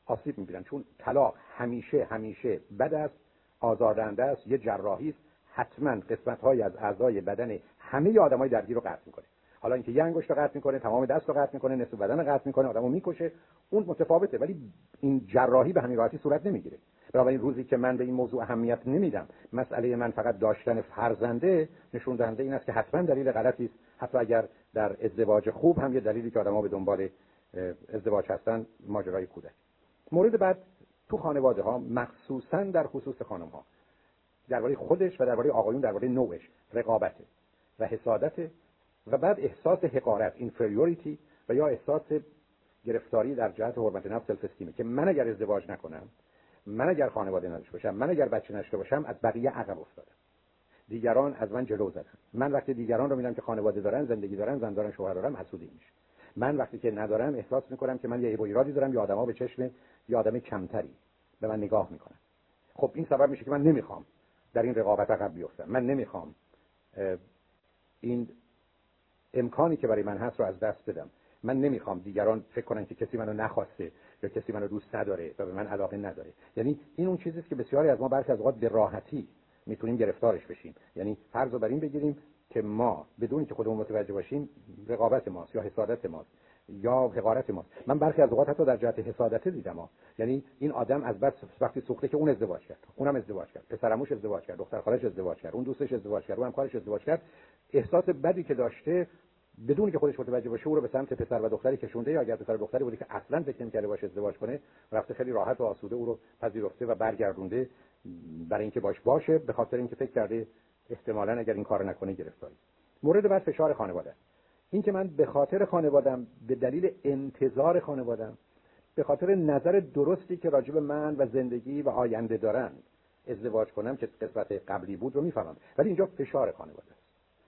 آسیب می‌بینن. چون طلاق همیشه همیشه بد است آزاردهنده است یه جراحی است. حتما قسمت های از اعضای بدن همه آدمای درگیر رو قطع می‌کنه. حالا اینکه یه انگشت رو قطع می‌کنه تمام دست رو قطع می‌کنه نصف بدن رو قطع می‌کنه آدمو می‌کشه اون متفاوته. ولی این جراحی به همین راحتی صورت نمی‌گیره. این روزی که من به این موضوع اهمیت نمیدم مسئله من فقط داشتن فرزنده نشون دهنده این است که حتما دلیل غلطی است. حتی اگر در ازدواج خوب هم یه دلیلی که آدم‌ها به دنبال ازدواج هستن ماجرای کودک. مورد بعد تو خانواده ها مخصوصا در خصوص خانم ها درباره خودش و درباره آقایون درباره نوعش رقابته و حسادت و بعد احساس حقارت اینفریوریتی و یا احساس گرفتاری در جهت حرمت نفس سلف که من اگر ازدواج نکنم من اگر خانواده نداشته باشم من اگر بچه نشته باشم از بقیه عقب افتادم. دیگران از من جلو زدن. من وقتی دیگران رو میدم که خانواده دارن زندگی دارن زن دارن شوهر دارن حسودی میشه من وقتی که ندارم احساس می‌کنم که من یه ایرادی دارم یا آدما به چشم یا آدم کمتری به من نگاه می‌کنن. خب این سبب میشه که من نمی‌خوام در این رقابت عقب بیفتم. من نمی‌خوام این امکانی که برای من هست رو از دست بدم. من نمی‌خوام دیگران فکر کنن که کسی منو نخواسته یا کسی منو دوست نداره و به من علاقه نداره. یعنی این اون چیزیست که بسیاری از ما برخی از اوقات به راحتی می‌تونیم گرفتارش بشیم. یعنی فرض رو بر این بگیریم که ما بدون که خودمون متوجه باشیم رقابت ماست یا حسادت ماست یا حقارت ماست. من برخی از اوقات حتی در جهت حسادت دیدم ها. یعنی این آدم از بس وقتی سوخته که اون ازدواج کرد اونم ازدواج کرد پسرموش ازدواج کرد دختر خالش ازدواج کرد اون دوستش ازدواج کرد اون همکارش ازدواج کرد. احساس بدی که داشته بدون که خودش متوجه باشه او رو به سمت پسر و دختری کشونده یا اگر پسر و دختری بودی که اصلا فکر نمی‌کرده باشه ازدواج کنه رفته خیلی راحت و آسوده او رو پذیرفته و برگردونده برای اینکه باش باشه به خاطر اینکه فکر کرده احتمالا اگر این کار نکنه گرفتاری. مورد بعد فشار خانواده. این که من به خاطر خانوادم به دلیل انتظار خانوادم به خاطر نظر درستی که راجب من و زندگی و آینده دارن ازدواج کنم که قسمت قبلی بود رو می‌فهمم. ولی اینجا فشار خانواده است.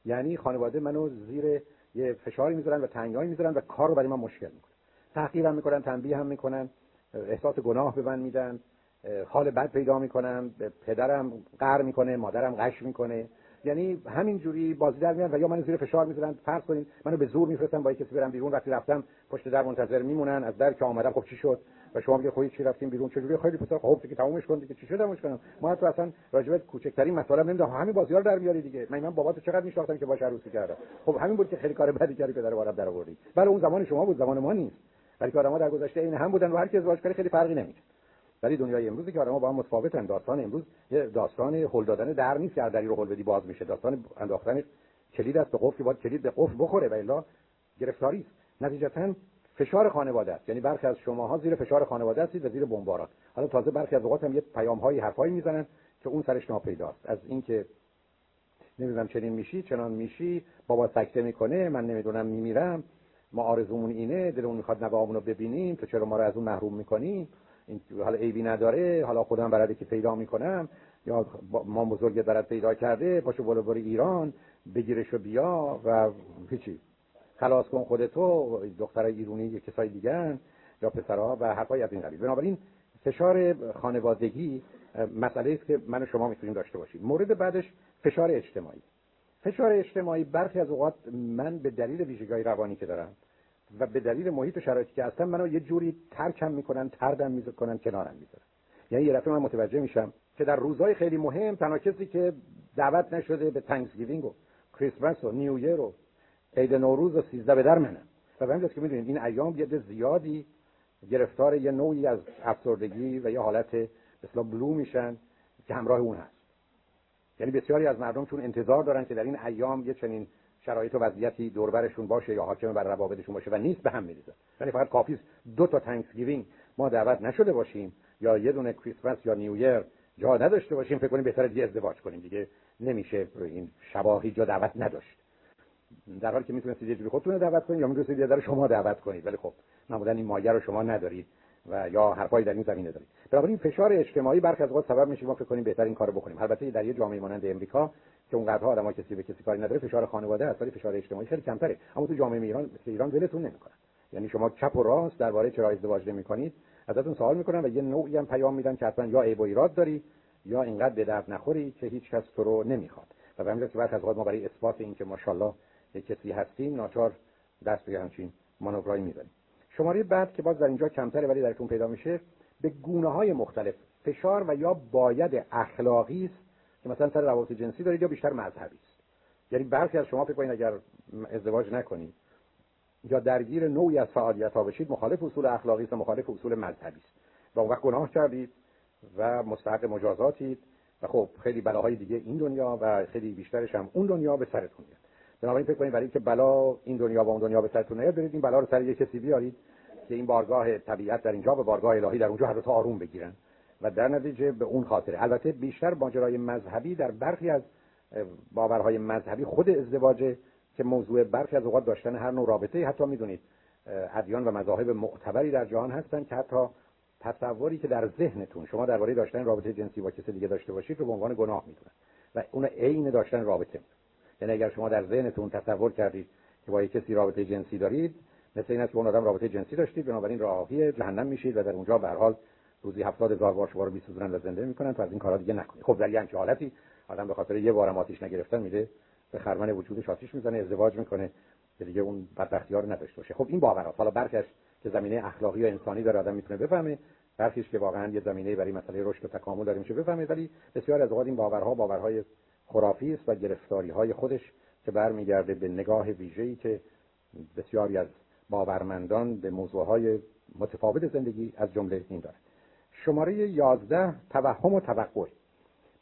یعنی خانواده منو زیر یه فشاری می‌ذارن و تنگایی می‌ذارن و کار رو برای من مشکل می‌کنه. تحقیرم می‌کنن تنبیه هم می‌کنن احساس گناه به من میدن. حال بد پیدا می‌کنم پدرم قهر می‌کنه مادرم قش می‌کنه. یعنی همین جوری بازی در میان و یا من زیر فشار می‌ذارن فرض کنید منو به زور میفرستن با کسی برم بیرون وقتی رفتم پشت در منتظر میمونن از در که آمدم خب چی شد؟ و شما میگه خودی خب چی رفتیم بیرون چجوری خیلی پسر خب دیگه تمومش کن دیگه چی شدمش کنم؟ ما تو اصلا راجبت کوچکترین مطالب نمی‌دونم. همین بازی‌ها رو در میاری دیگه. من من باباتو چقدر میشناختم که باش عروسی کردم خب همین بود که خیلی کار بدی کردی پدر بارم در آوردی بله اون زمان شما بود زمان ما نیست. ولی که آدم‌ها در گذشته این هم بودن و هر کی ازدواج کنه خیلی فرقی نمی‌کنه ولی دنیای امروزی که آدم‌ها با هم متفاوتن داستان امروز یه داستان هل دادن در نیست که دری رو هل بدی باز میشه. داستان انداختن کلید است به قفل که باید کلید به قفل بخوره و الا گرفتاری است. نتیجتا فشار خانواده است. یعنی برخی از شماها زیر فشار خانواده هستید و زیر بمباران حالا تازه برخی از اوقات هم یه پیام هایی حرفایی می‌زنن که اون سرش ناپیداست. از اینکه نمی‌دونم چنین میشی چنان میشی بابا سکته می‌کنه من نمی‌دونم میمیرم ما آرزومون اینه دلمون می‌خواد نوامون رو ببینیم تو چرا ما رو از اون محروم می‌کنی؟ این حالا عیبی نداره حالا خودم برده که پیدا می‌کنم یا ما بزرگ برد پیدا کرده پاشو بالا بری ایران بگیرش و بیا و هیچی. خلاص کن خودتو دختر ایرونی کسای دیگه یا پسرها و حرفای از این قبیل. بنابراین فشار خانوادگی مسئله است که من و شما می‌تونیم داشته باشیم. مورد بعدش فشار اجتماعی. فشار اجتماعی برخی از اوقات من به دلیل ویژگی روانی که دارم و به دلیل محیط و شرایطی که هستم منو یه جوری ترکم می‌کنن طردم می‌کنن کنارم می‌ذارن. یعنی یه دفعه من متوجه میشم که در روزهای خیلی مهم تنها کسی که دعوت نشده به Thanksgiving و کریسمس و New Year و عید نوروز و سیزده به در منم. و همین که می‌دونید این ایام یه زیادی گرفتار یه نوعی از افسردگی و یه حالت مثلا blue میشن که همراه اون هست. یعنی بسیاری از مردم چون انتظار دارن که در این ایام یه چنین شرایط و وضعیتی دوربرشون باشه یا حاکم بر روابطشون باشه و نیست به هم میریزه. یعنی فقط کافیه دو تا Thanksgiving ما دعوت نشده باشیم یا یه دونه کریسمس یا New Year جا نداشته باشیم فکر کنیم بهتره دیگه ازدواج کنیم. دیگه نمیشه این شبا هیچ جا دعوت نداشت. در حالی که می‌تونستید یه جوری خودتون دعوت کنید یا می‌تونستید یه در شما دعوت کنید. ولی خب معمولا این مایه رو شما ندارید. و یا حرفایی در این زمینه دارید بنابراین فشار اجتماعی برخی از اوقات سبب میشه ما فکر کنیم بهتر این کارو بکنیم. البته در یه جامعه مانند امریکا که اونقدرها آدم‌ها کسی به کسی کاری نداره فشار خانواده هست ولی فشار اجتماعی خیلی کمتره. اما تو جامعه ایران مثل ایران ولتون نمی‌کنن. یعنی شما چپ و راست درباره چرا ازدواج نمی‌کنید ازتون سوال می‌کنن و یه نوعی هم پیام میدن که اصلا یا عیب و ایراد داری یا اینقدر به درد نخوری که هیچ کس تو رو نمی‌خواد. و به همین که برخی از ما برای اثبات اینکه ماشاءالله یک کسی هستیم ناچار دست به همچین مانورایی می‌زنیم. شماره بعد که باز در اینجا کمتره ولی درتون پیدا میشه به گونه های مختلف فشار و یا باید اخلاقی است که مثلا سر روابط جنسی دارید یا بیشتر مذهبی است. یعنی برخی از شما فکر کنید اگر ازدواج نکنید یا درگیر نوعی از فعالیت ها بشید مخالف اصول اخلاقی است و مخالف اصول مذهبی است. و اون وقت گناه کردید و مستحق مجازاتید و خب خیلی بلاهای دیگه این دنیا و خیلی بیشترش هم اون دنیا به سرتون میاد. بنابراین فکر کنید برای اینکه بلا این دنیا با اون دنیا به سرتون نیاد برید این بلا رو سر یک کسی بیارید که این بارگاه طبیعت در اینجا به بارگاه الهی در اونجا تا آروم بگیرن. و در نتیجه به اون خاطره. البته بیشتر ماجرای مذهبی در برخی از باورهای مذهبی خود ازدواجه که موضوع برخی از اوقات داشتن هر نوع رابطه حتی می‌دونید ادیان و مذاهب معتبری در جهان هستن که حتی تصوری که در ذهنتون شما درباره داشتن رابطه جنسی با کسی دیگه داشته باشید رو به عنوان گناه می‌دونن. و اون عین داشتن رابطه. یعنی اگر شما در ذهنتون تصور کردید که با یک کسی رابطه جنسی دارید مثل این است که اون آدم رابطه جنسی داشتید بنابراین راهی جهنم میشید و در اونجا به حال روزی 70 هزار بار شما رو میسوزونن و زنده می‌کنن از این کارا دیگه نکنید. خب در یه حالتی آدم به خاطر یه بارم آتیش نگرفتن میده به خرمن وجودش آتیش می‌زنه ازدواج می‌کنه که دیگه اون بدبختی ها رو نداشته باشه. خب این باورات حالا برکش که زمینه اخلاقی و انسانی داره آدم می‌تونه بفهمه. برخیش که واقعا یه زمینه برای مسئله رشد و تکامل داره میشه بفهمه ولی بسیار از اوقات این باورها باورهای خرافی است و گرفتاری های خودش که برمیگرده به نگاه ویژه‌ای که بسیاری از باورمندان به موضوعهای متفاوت زندگی از جمله این داره شماره 11 توهم و توقع.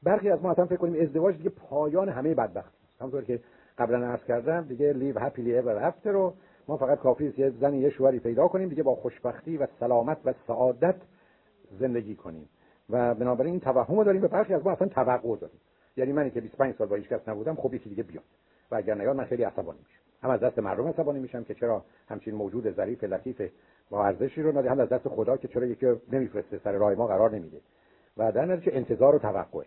برخی از ما اصلا فکر کنیم ازدواج دیگه پایان همه بدبختی است. همونطور که قبلا عرض کردم دیگه لیو هپیلی اور افتر رو ما فقط کافی یه زنی یه شوهری پیدا کنیم دیگه با خوشبختی و سلامت و سعادت زندگی کنیم. و بنابراین این توهم داریم و برخی از ما اصلا توقع داریم. یعنی منی که 25 سال با هیچ کس نبودم خب یکی دیگه بیاد. و اگر نیاد من خیلی عصبانی میشم. هم از دست مردم عصبانی میشم که چرا همچین موجود ظریف لطیف با ارزشی رو نده هم از دست خدا که چرا یکی نمیفرسته سر راه ما قرار نمیده. و در نتیجه انتظار و توقع.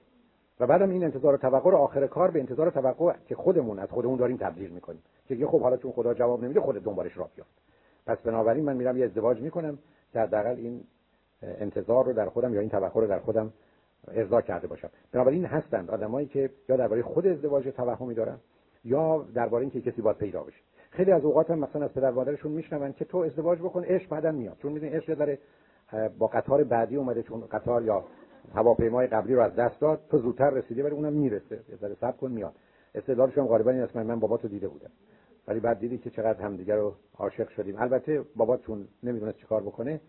و بعدم این انتظار و توقع رو آخر کار به انتظار و توقع که خودمون از خودمون داریم تبدیل می‌کنیم. که خب حالا چون خدا جواب نمیده خودت دنبالش راه بیفت پس بنابراین من میرم یه ازدواج می‌کنم. که حداقل این انتظار رو در خودم یا این توقع رو در خودم ارضا کرده باشم. بنابراین هستند آدمایی که یا درباره خود ازدواج توهمی دارن یا درباره اینکه کسی باید پیدا بشه. خیلی از اوقات هم مثلا از پدر مادرشون میشنون که تو ازدواج بکن عشق بعدن میاد. چون می‌دونی عشق داره با قطار بعدی اومده چون قطار یا هواپیمای قبلی رو از دست داد تو زودتر رسیدی ولی اونم می‌رسه. یه ذره صبر کن میاد. استدلالش هم غالبا این است من بابا تو دیده بودم. ولی بعد دیدی که چقدر همدیگه رو عاشق شدیم. البته بابا چون نمی‌دونست چیکار بکنه.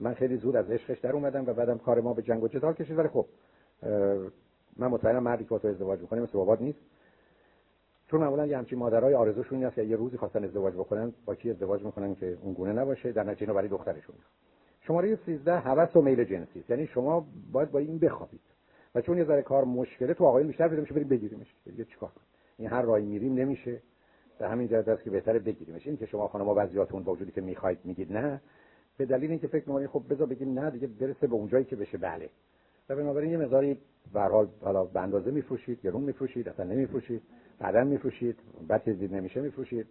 من خیلی زود از عشقش در اومدم و بعدم کار ما به جنگ و جدال کشید. ولی خب من مطمئنم مردی که تو ازدواج می‌کنه مثل بابات نیست. چون معمولا یه همچین مادرای آرزوشون این است که یه روزی خواستن ازدواج بکنن با کی ازدواج می‌کنن که اون گونه نباشه در نتیجه برای دخترشون شماره 13 هوس و میل جنسی یعنی شما باید با این بخوابید. و چون یه ذره کار مشکله تو آقایون بیشتر پیدا میشه بریم بگیریمش. دیگه چیکار این هر راهی میریم نمیشه. به همین جهت است که بهتره بگیریمش. این که شما خانم‌ها بعضیاتون با وجودی که می‌خواید میگید نه به دلیل اینکه فکر می‌کنید خب بذار بگیم نه دیگه برسه به اونجایی که بشه. بله. و بنابراین یه مقداری به حال حالا به اندازه میفروشید گرون میفروشید اصلا نمیفروشید بعدا میفروشید بعد دید نمیشه میفروشید.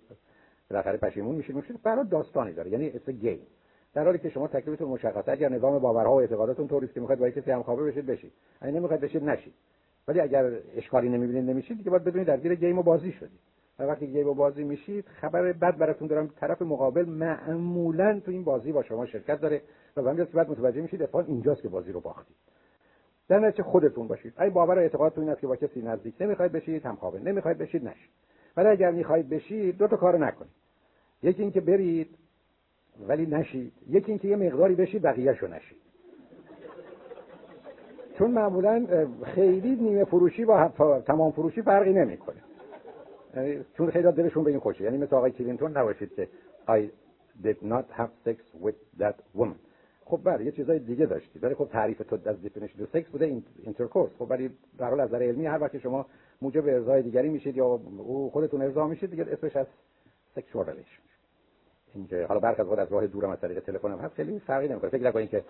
بالاخره پشیمون میشید. میشید برای داستانی داره یعنی اس گیم در حالی که شما تکلیفتون مشخصه اگر نظام باورها و اعتقاداتون طوری که می‌خواید با کسی همخوابه بشید بشید. اگه نمی‌خواید بشید نشید. ولی اگر اشکالی نمی‌بینید نمیشید دیگه باید بدونید درگیر گیم و بازی شدید. و وقتی گیم و بازی میشید خبر بد براتون دارم. طرف مقابل معمولا تو این بازی با شما شرکت داره و به همین بعد متوجه میشید اتفاقا اینجاست که بازی رو باختید در نتیجه خودتون باشید. اگه باور و اعتقادتون این است که با کسی نزدیک نمی‌خواید بشید همخوابه نمی‌خواید بشید نشید. ولی اگر می‌خواید بشید دو تا کار نکنید. یکی اینکه برید ولی نشید. یکی اینکه یه مقداری بشید بقیه‌شو نشید. چون معمولا خیلی نیمه فروشی با تمام فروشی فرقی نمی‌کنه. چون خیلی دلشون به این خوشه یعنی مثل آقای کلینتون نباشید که I did not have sex with that woman. خب بله یه چیزای دیگه داشتی. ولی خب تعریف تو از definition سکس بوده intercourse خب ولی در حال از نظر علمی هر وقت شما موجب ارضای دیگری میشید یا خودتون ارضا میشید دیگه اسمش از sexual relation اینکه حالا برخلاف خود از راه دورم از طریق تلفن هم هست خیلی فرقی نمی‌کنه. فکر نکنید که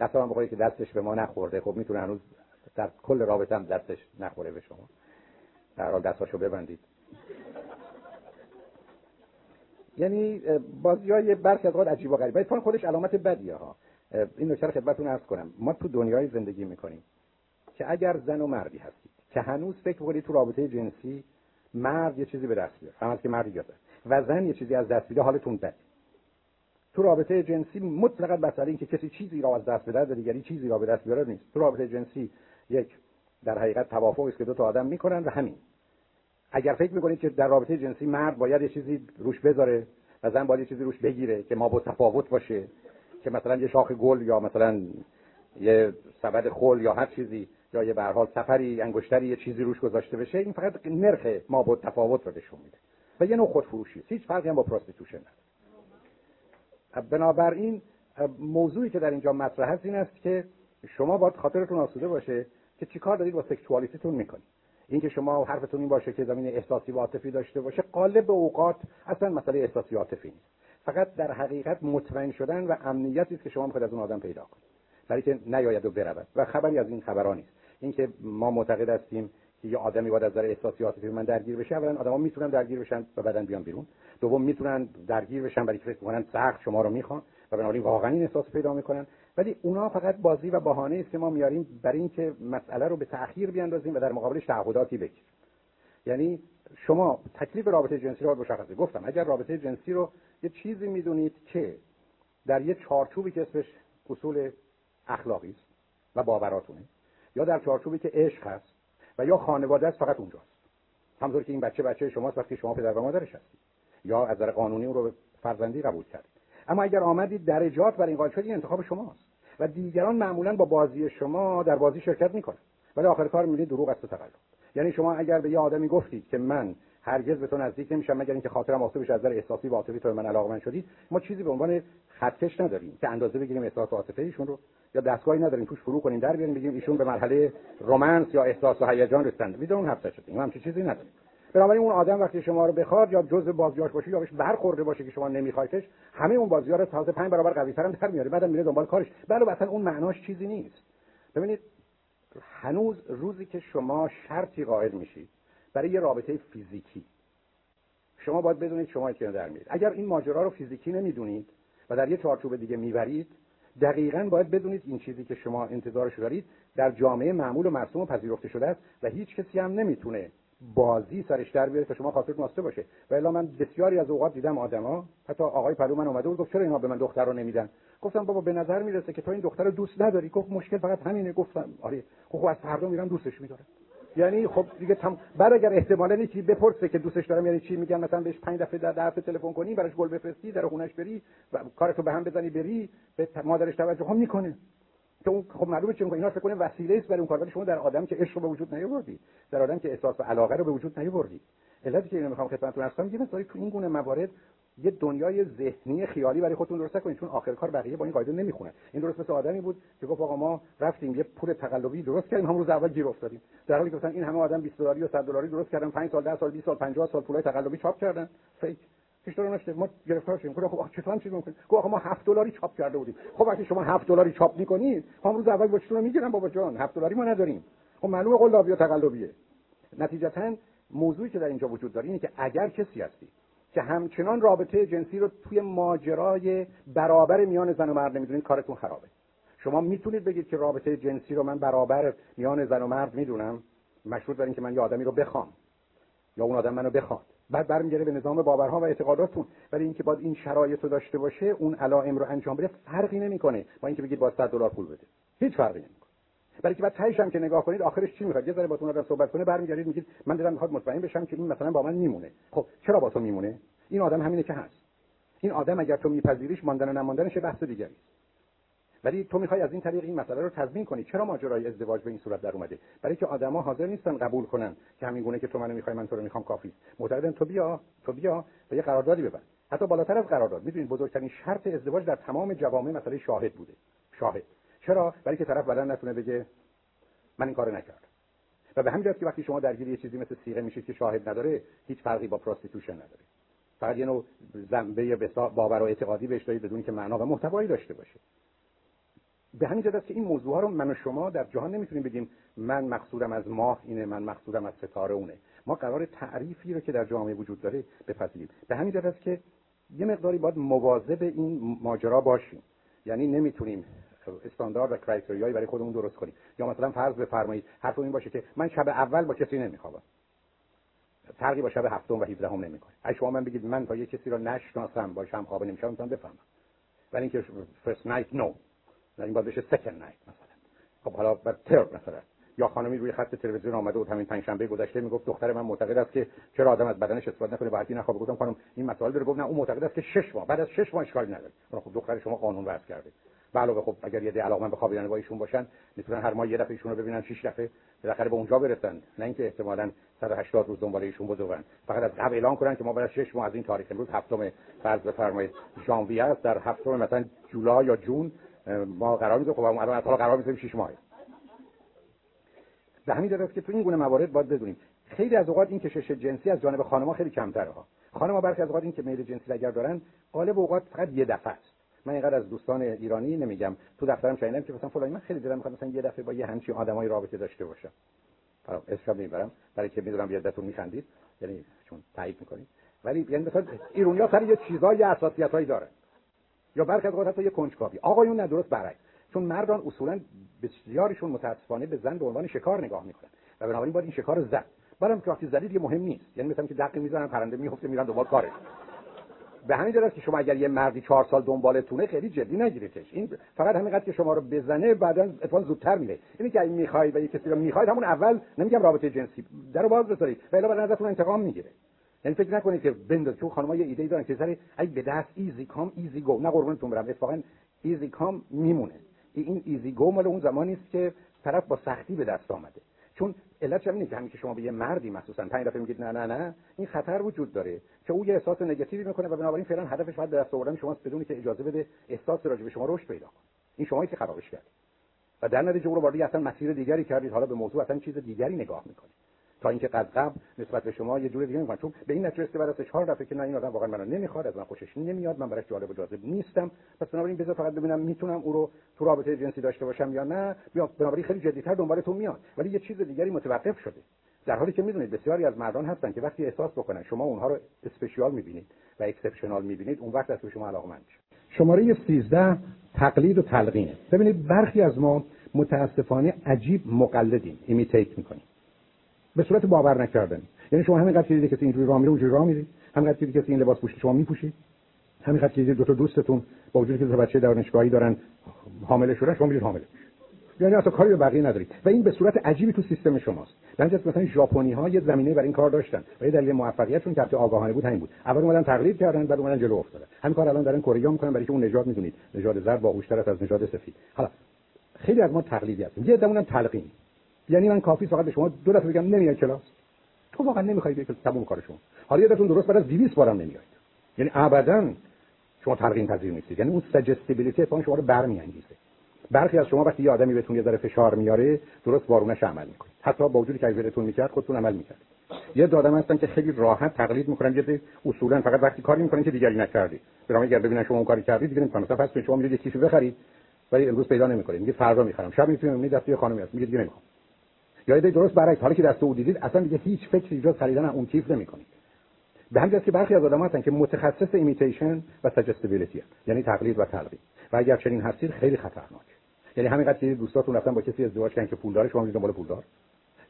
قسم بخورید که دستش به ما نخورده. خب می‌تونه هنوز در کل رابطه هم دستش نخوره به شما. در حال دستاشو ببندید. یعنی بازی های برخی از عجیب و غریب. ولی خودش علامت بدیه ها. این نکته رو خدمتتون عرض کنم. ما تو دنیای زندگی می‌کنیم که اگر زن و مردی هستید که هنوز فکر کنید تو رابطه جنسی مرد یه چیزی به دست بیاره. هم که مردی یاد و زن یه چیزی از دست بیاره. حالتون بده. تو رابطه جنسی مطلقا بسر این که کسی چیزی را از دست بده و دیگری چیزی را به دست بیاره نیست. تو رابطه جنسی یک در حقیقت توافقی است که دو تا آدم می‌کنن و همین. اگر فکر می‌کنید که در رابطه جنسی مرد باید یه چیزی روش بذاره و زن باید یه چیزی روش بگیره که ما با تفاوت باشه که مثلا یه شاخ گل یا مثلا یه سبد گل یا هر چیزی یا یه به حال سفری انگشتری یه چیزی روش گذاشته بشه این فقط نرخ ما با تفاوت رو نشون میده و یه نوع خودفروشی هیچ فرقی هم با prostitution نداره. بنابراین موضوعی که در اینجا مطرح هست این است که شما باید خاطرتون آسوده باشه که چیکار دارید با sexuality تون می‌کنید. اینکه شما حرفتون این باشه که زمینه احساسی و عاطفی داشته باشه غالب اوقات اصلا مسئله احساسی عاطفی نیست. فقط در حقیقت مطمئن شدن و امنیتی است که شما می‌خواید از اون آدم پیدا کنید. برای که نیاید و برود. و خبری از این خبران نیست. اینکه ما معتقد هستیم که یه آدمی باید از نظر احساسی عاطفی من درگیر بشه اولا آدما می‌تونن درگیر بشن و بعدن بیان بیرون. دوم می‌تونن درگیر بشن برای که فکر می‌کنن سخت شما رو می‌خوان و بنابراین واقعا این احساس پیدا می‌کنن. ولی اونا فقط بازی و بهانه است که ما میاریم برای اینکه مسئله رو به تأخیر بیاندازیم و در مقابلش تعهداتی بگیریم. یعنی شما تکلیف رابطه جنسی رو مشخصه. گفتم اگر رابطه جنسی رو یه چیزی می‌دونید که در یه چارچوبی که اسمش اصول اخلاقی است و باوراتونه یا در چارچوبی که عشق هست و یا خانواده است فقط اونجاست. همونطور که این بچه بچه شماست وقتی شما پدر و مادرش هستید. یا از نظر قانونی اون رو فرزندی قبول کردید. اما اگر آمدید درجات بر این قائل شدید انتخاب شماست. و دیگران معمولا با بازی شما در بازی شرکت می‌کنن. ولی آخر کار می‌بینید دروغ است و تقلب. یعنی شما اگر به یه آدمی گفتید که من هرگز به تو نزدیک نمیشم مگر اینکه خاطرم آسوب بشه از نظر احساسی و عاطفی تو من علاقه من شدید ما چیزی به عنوان خطکش نداریم که اندازه بگیریم احساس عاطفه ایشون رو. یا دستگاهی نداریم توش فرو کنیم در بیاریم بگیم ایشون به مرحله رمانس یا احساس و هیجان رسیدن بدون حرف شدیم هم چیزی نداریم. بنابراین اون آدم وقتی شما رو بخواد یا جزء بازیاش باشه یا بهش برخورده باشه که شما نمیخوایدش همه اون بازی‌ها رو تازه پنج برابر قوی تر در میاره. بعدم میره دنبال کارش. بله اصلا اون معناش چیزی نیست. ببینید هنوز روزی که شما شرطی قائل میشید برای یه رابطه فیزیکی شما باید بدونید شما که در میرید. اگر این ماجرا رو فیزیکی نمی‌دونید و در یه چارچوب دیگه می‌برید دقیقا باید بدونید این چیزی که شما انتظارش دارید در جامعه معمول و مرسوم و پذیرفته شده است و هیچ کسی هم نمی‌تونه بازی سرش در بیاره که شما خاطرت ناسته باشه. و الا من بسیاری از اوقات دیدم آدما حتی آقای پلو من اومده بود گفت چرا اینا به من دختر رو نمیدن؟ گفتم بابا به نظر می‌رسه که تو این دختر رو دوست نداری. گفت مشکل فقط همینه. گفتم آره. خب, خب از فردا میرم دوستش میدارم. یعنی خب دیگه تم... بعد اگر احتمالاً یکی بپرسه که دوستش دارم یعنی چی میگن؟ مثلا بهش 5 دفعه در دفعه تلفن کنی براش گل بفرستی در خونش بری و کارتو به هم بزنی بری به مادرش توجه هم می‌کنه. که اون خب معلومه چون اینا فکر کنه وسیله است برای اون کار. ولی شما در آدم که عشق رو به وجود نیاوردی در آدم که احساس و علاقه رو به وجود نیاوردی. علتی که اینو می‌خوام خدمتتون عرض کنم یه تو این گونه موارد یه دنیای ذهنی خیالی برای خودتون درست کنید چون آخر کار بقیه با این قاعده نمی‌خونه. این درست مثل آدمی بود که گفت آقا ما رفتیم یه پول تقلبی درست کردیم همون روز اول گیر افتادیم. در حالی که مثلا این همه آدم 20 دلاری و 100 دلاری درست کردن 5 سال 10 سال 20 سال 50 سال پولای تقلبی چاپ کردن. فیک. چطور نشده ما گرفتار شدیم. خب چطور چیز ممکن؟ گفت ما 7 دلاری چاپ کرده بودیم. خب وقتی شما 7 دلاری چاپ می‌کنید هم روز اول بچتون رو می‌گیرن بابا جان. 7 دلاری ما نداریم. خب معلومه قلابی و تقلبیه. نتیجتا موضوعی که در اینجا وجود داره اینه که اگر کسی هستی که همچنان رابطه جنسی رو توی ماجرای برابر میان زن و مرد نمی‌دونید کارتون خرابه. شما می‌تونید بگید که رابطه جنسی رو من برابر میان زن و مرد می‌دونم؟ مشروط بر که من یه آدمی رو بخوام یا اون آدم منو بخواد. بعد برمیگره به نظام باورها و اعتقاداتتون ولی اینکه باید این شرایط رو داشته باشه اون علائم رو انجام بده فرقی نمی‌کنه. با اینکه بگید با 100 دلار پول بده. هیچ فرقی نمی‌کنه. برای که بعد تهش هم که نگاه کنید آخرش چی می‌خواد؟ یه ذره باتون آدم صحبت کنه برمیگردید میگید من دلم می‌خواد مطمئن بشم که این مثلا با من میمونه. خب چرا با تو میمونه؟ این آدم همینه که هست. این آدم اگر تو میپذیریش ماندن و نماندنش بحث دیگری ولی تو می‌خوای از این طریق این مسئله رو تضمین کنی. چرا ماجرای ازدواج به این صورت در اومده؟ برای که آدما حاضر نیستن قبول کنن که همین گونه که تو منو می‌خوای من تو رو می‌خوام کافی. معتقدن تو بیا تو بیا و یه قراردادی ببند. حتی بالاتر از قرارداد. می‌دونید بزرگترین شرط ازدواج در تمام جوامع مسئله شاهد بوده. شاهد. چرا؟ برای که طرف بدن نتونه بگه من این کارو نکردم. و به همین که وقتی شما درگیر یه چیزی مثل سیغه میشید که شاهد نداره هیچ فرقی با پراستیتوشن نداره. فقط یه نوع زنبه باور و اعتقادی بهش دارید بدون که معنا و محتوایی داشته باشه. به همین جهت که این موضوع رو من و شما در جهان نمی‌تونیم بگیم من مقصودم از ماه اینه من مقصودم از ستاره اونه. ما قرار تعریفی رو که در جامعه وجود داره بپذیریم. به همین جهت که یه مقداری باید مواظب این ماجرا باشیم. یعنی نمی‌تونیم استاندارد و کرایتریایی برای خودمون درست کنیم. یا مثلا فرض بفرمایید حرف این باشه که من شب اول با کسی نمیخوابم. فرقی با شب هفتم و 17 هم نمی‌کنه. اگه شما من بگید من با یه کسی رو نشناسم با هم خواب نمیشم می‌تونم بفهمم. ولی اینکه فرست نایت نو این باید بشه سکند نایت مثلا. خب حالا بر تر مثلا. یا خانمی روی خط تلویزیون آمده بود همین پنجشنبه گذشته می‌گفت دختر من معتقد است که چرا آدم از بدنش استفاده نکنه بعدی نخوابه گفتم خانم این مسائل داره. گفت نه اون معتقد است که شش ماه بعد از شش ماه اشکالی نداره. خب دختر شما قانون وضع کرده. به علاوه خب اگر یه علاقه به خوابیدن با ایشون باشن می‌تونن هر ماه یه دفعه ایشون رو ببینن 6 دفعه بالاخره به اونجا برسن. نه اینکه احتمالاً 180 روز دنبال ایشون بدون فقط از قبل اعلام کنن که ما از 6 ماه از این تاریخ امروز هفتم فرض بفرمایید ژانویه است. در هفتم مثلا جولای یا جون ما قرار می‌ذاریم خب الان از حالا قرار می‌ذاریم 6 ماه به همین دلیل که تو این گونه موارد باید بدونیم. خیلی از اوقات این کشش جنسی از جانب خانم‌ها خیلی کمتره ها. خانم‌ها برخی از اوقات این که میل جنسی اگر دارن غالب اوقات فقط یه دفعه است. من اینقدر از دوستان ایرانی نمیگم. تو دفترم شنیدم که مثلا فلانی من خیلی دلم می‌خواد مثلا یه دفعه با یه همچین آدمای رابطه داشته باشم. اسمم نمی‌برم برای که می‌دونم بیادتون میخندید. یعنی چون تایید می‌کنید. ولی یعنی مثلا ایرونیا سر یه چیزای اساسیتایی داره. یا برخی از حتی یه کنجکاوی. آقایون نه درست برعکس. چون مردان اصولا بسیارشون متاسفانه به زن به عنوان شکار نگاه می‌کنن و بنابراین باید این شکار زد. برام که وقتی زدید یه مهم نیست. یعنی مثلا که دقیق می‌زنن پرنده میفته میرن دوباره کارش. به همین جهت که شما اگر یه مردی چهار سال دنبالتونه خیلی جدی نگیریدش این فقط همینقدر که شما رو بزنه بعدا اتفاقا زودتر میره. اینی که اگه می‌خواید و یه کسی رو می‌خواید همون اول نمیگم رابطه جنسی درو باز بذارید. و الا بعد ازتون انتقام می‌گیره. یعنی فکر نکنید که بنداز خانم‌ها یه ایده دارن که سری ای به دست easy come easy go. نه قربونتون برم اتفاقا easy come میمونه. این easy go مال اون زمانی است که طرف با سختی به دست آمده. چون علتش اینه که همین که شما به یه مردی مخصوصا پنج دفعه میگید نه نه نه این خطر وجود داره که او یه احساس نگاتیوی می‌کنه و بنابراین فعلا هدفش بعد دست آوردن شماست بدون که اجازه بده احساس راجع به شما رشد پیدا کنه. این شمایی که خرابش کرد و در نتیجه او رو وارد اصلا مسیر دیگری کردید. حالا به موضوع اصلا چیز دیگری نگاه می‌کنید. تا اینکه قبل نسبت به شما یه جور دیگه میگن چون به این نتیجه رسیده بعد چهار دفعه که نه این آدم واقعا منو نمی‌خواد از من خوشش نمیاد. من براش جالب و جاذب نیستم. پس بنابراین بذار فقط ببینم می‌تونم او رو تو رابطه جنسی داشته باشم یا نه. بیا بنابراین خیلی جدیتر دنبال تو میاد. ولی یه چیز دیگری متوقف شده. در حالی که می‌دونید بسیاری از مردان هستن که وقتی احساس بکنن شما اونها رو special می‌بینید و exceptional می‌بینید اون وقت است به شما علاقمند شماره 13 تقلید و تلقینه. ببینید برخی از ما متاسفانه عجیب مقلدیم. imitate می‌کنیم. به صورت باور نکردنی. یعنی شما همینقدر که اینجوری راه میره اونجوری راه میری. همینقدر که این لباس پوشید شما میپوشید همینقدر که دو تا دوستتون با وجودی که دو بچه دانشگاهی دارن حامله شدن شما میرید حامله یعنی اصلا کاری به بقیه ندارید. و این به صورت عجیبی تو سیستم شماست. بنابراین مثلا ژاپنی ها یه زمینه برای این کار داشتن. و یه دلیل موفقیتشون که آگاهانه بود همین بود. اول اومدن تقلید کردن بعد اومدن جلو افتادن. همین کار الان دارن کره می‌کنن برای که اون نژاد می‌دونید. نژاد زرد باهوشتر از نژاد سفید. حالا خیلی از ما تقلیدی هستیم. یه دمونم تلقین. یعنی من کافی فقط به شما دو دفعه بگم نمیای کلاس. تو واقعا نمی‌خوای بیای تموم کارشون حالا یادتون درست بعد از 200 بارم نمیاد یعنی ابدا شما تلقین پذیر نیستید. یعنی اون سجستیبیلیتی شما رو برمیانگیزه. برخی از شما وقتی یه آدمی بهتون یه ذره فشار میاره درست بارونش عمل می‌کنید. حتی با وجودی که اگه می‌کرد خودتون عمل می‌کرد یه دادم هستن که خیلی راحت تقلید می‌کنن یه اصولا فقط وقتی کاری می‌کنن که دیگری نکردی. برام اگر ببینن شما اون کاری کردی دیگه نمی‌کنن مثلا فرض شما میرید کیفی بخرید ولی امروز پیدا نمی‌کنید. میگه فردا می‌خرم. شب می‌تونید می‌بینید دست یه خانمی هست. میگه دیگه نمی‌خوام. یا ایده درست برعکس. حالا که دست او دیدید اصلا دیگه هیچ فکری جز خریدن اون کیف نمی‌کنید. به همین که برخی از آدم‌ها هستن که متخصص imitation و suggestibility یعنی تقلید و تلقین و اگر چنین هستید خیلی خطرناک. یعنی همینقدر که دوستاتون رفتن با کسی ازدواج کردن که پولدار شما میرید دنبال پولدار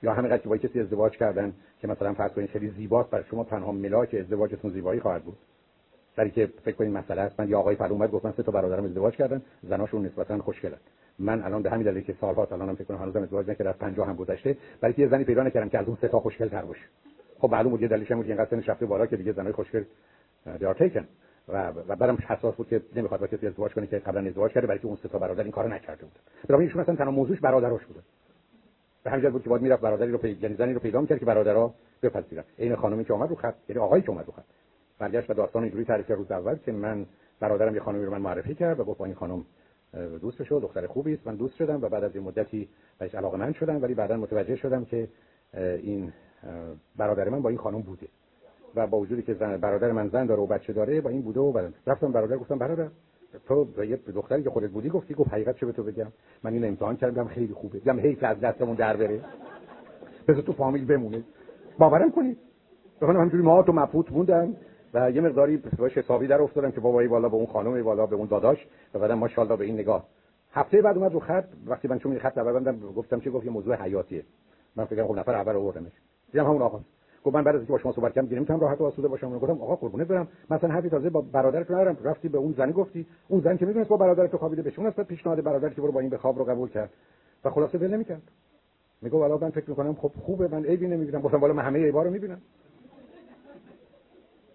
یا همینقدر که با کسی ازدواج کردن که مثلا فرض کنید خیلی زیباست برای شما تنها ملاک ازدواجتون زیبایی خواهد بود. برای که فکر کنید مسئله است. من یا آقای فرد اومد گفت من سه تا برادرم ازدواج کردن زناشون نسبتا خوشگلن. من الان به همین دلیل که سالها الانم فکر کنم هنوزم ازدواج نکردم از 50 هم گذشته برای که یه زنی پیدا نکردم که از اون سه تا خوشگل تر باشه. خب معلوم بود یه دلیلش بود اینقدر سنش رفته بالا که دیگه زنای خوشگل دیار تیکن و و برام حساس بود که نمی‌خواد با کسی ازدواج کنه که قبلا ازدواج کرده برای که اون سه تا برادر این کارو نکرده بود. برای ایشون مثلا تنها موضوعش برادراش بوده. به همین بود که باید می‌رفت برادری رو پیدا یعنی زنی رو پیدا می‌کرد که برادرها بپذیرن. این خانمی که اومد رو خط یعنی آقایی که اومد رو خط. برگشت و داستان اینجوری تعریف روز اول که من برادرم یه خانمی رو من معرفی کرد و گفت این خانم دوست شد دختر خوبی است. من دوست شدم و بعد از این مدتی بهش علاقه شدم ولی بعدا متوجه شدم که این برادر من با این خانم بوده و با وجودی که زن برادر من زن داره و بچه داره با این بوده و بعد رفتم برادر گفتم برادر تو به یه دختری که خودت بودی گفتی گفت حقیقت چه به تو بگم؟ من این امتحان کردم خیلی خوبه. دیدم حیف از دستمون در بره. بذار تو فامیل بمونه. باورم کنید. بخونم همینجوری ما تو مبهوت موندم و یه مقداری باش حسابی در افتادم که بابایی بالا به اون خانم بالا به اون داداش. و بعدم ماشاءالله به این نگاه. هفته بعد اومد رو خط. وقتی من چون خط بندم گفتم چه گفت یه موضوع حیاتیه. من فکر خب نفر اول آوردمش. دیدم همون آقا. گفت من بعد از اینکه با شما صحبت کردم نمی‌تونم راحت و آسوده باشم. گفتم آقا قربونت برم. مثلا حرفی تازه با برادرت ندارم. رفتی به اون زنی گفتی. اون زن که می‌دونست با برادرت خوابیده بشه اون اصلا پیشنهاد برادر که برو با این به خواب رو قبول کرد. و خلاصه ول نمی‌کرد. میگه والا من فکر می‌کنم خب خوبه. من عیبی نمی‌بینم. گفتم والا من همه عیبا رو می‌بینم.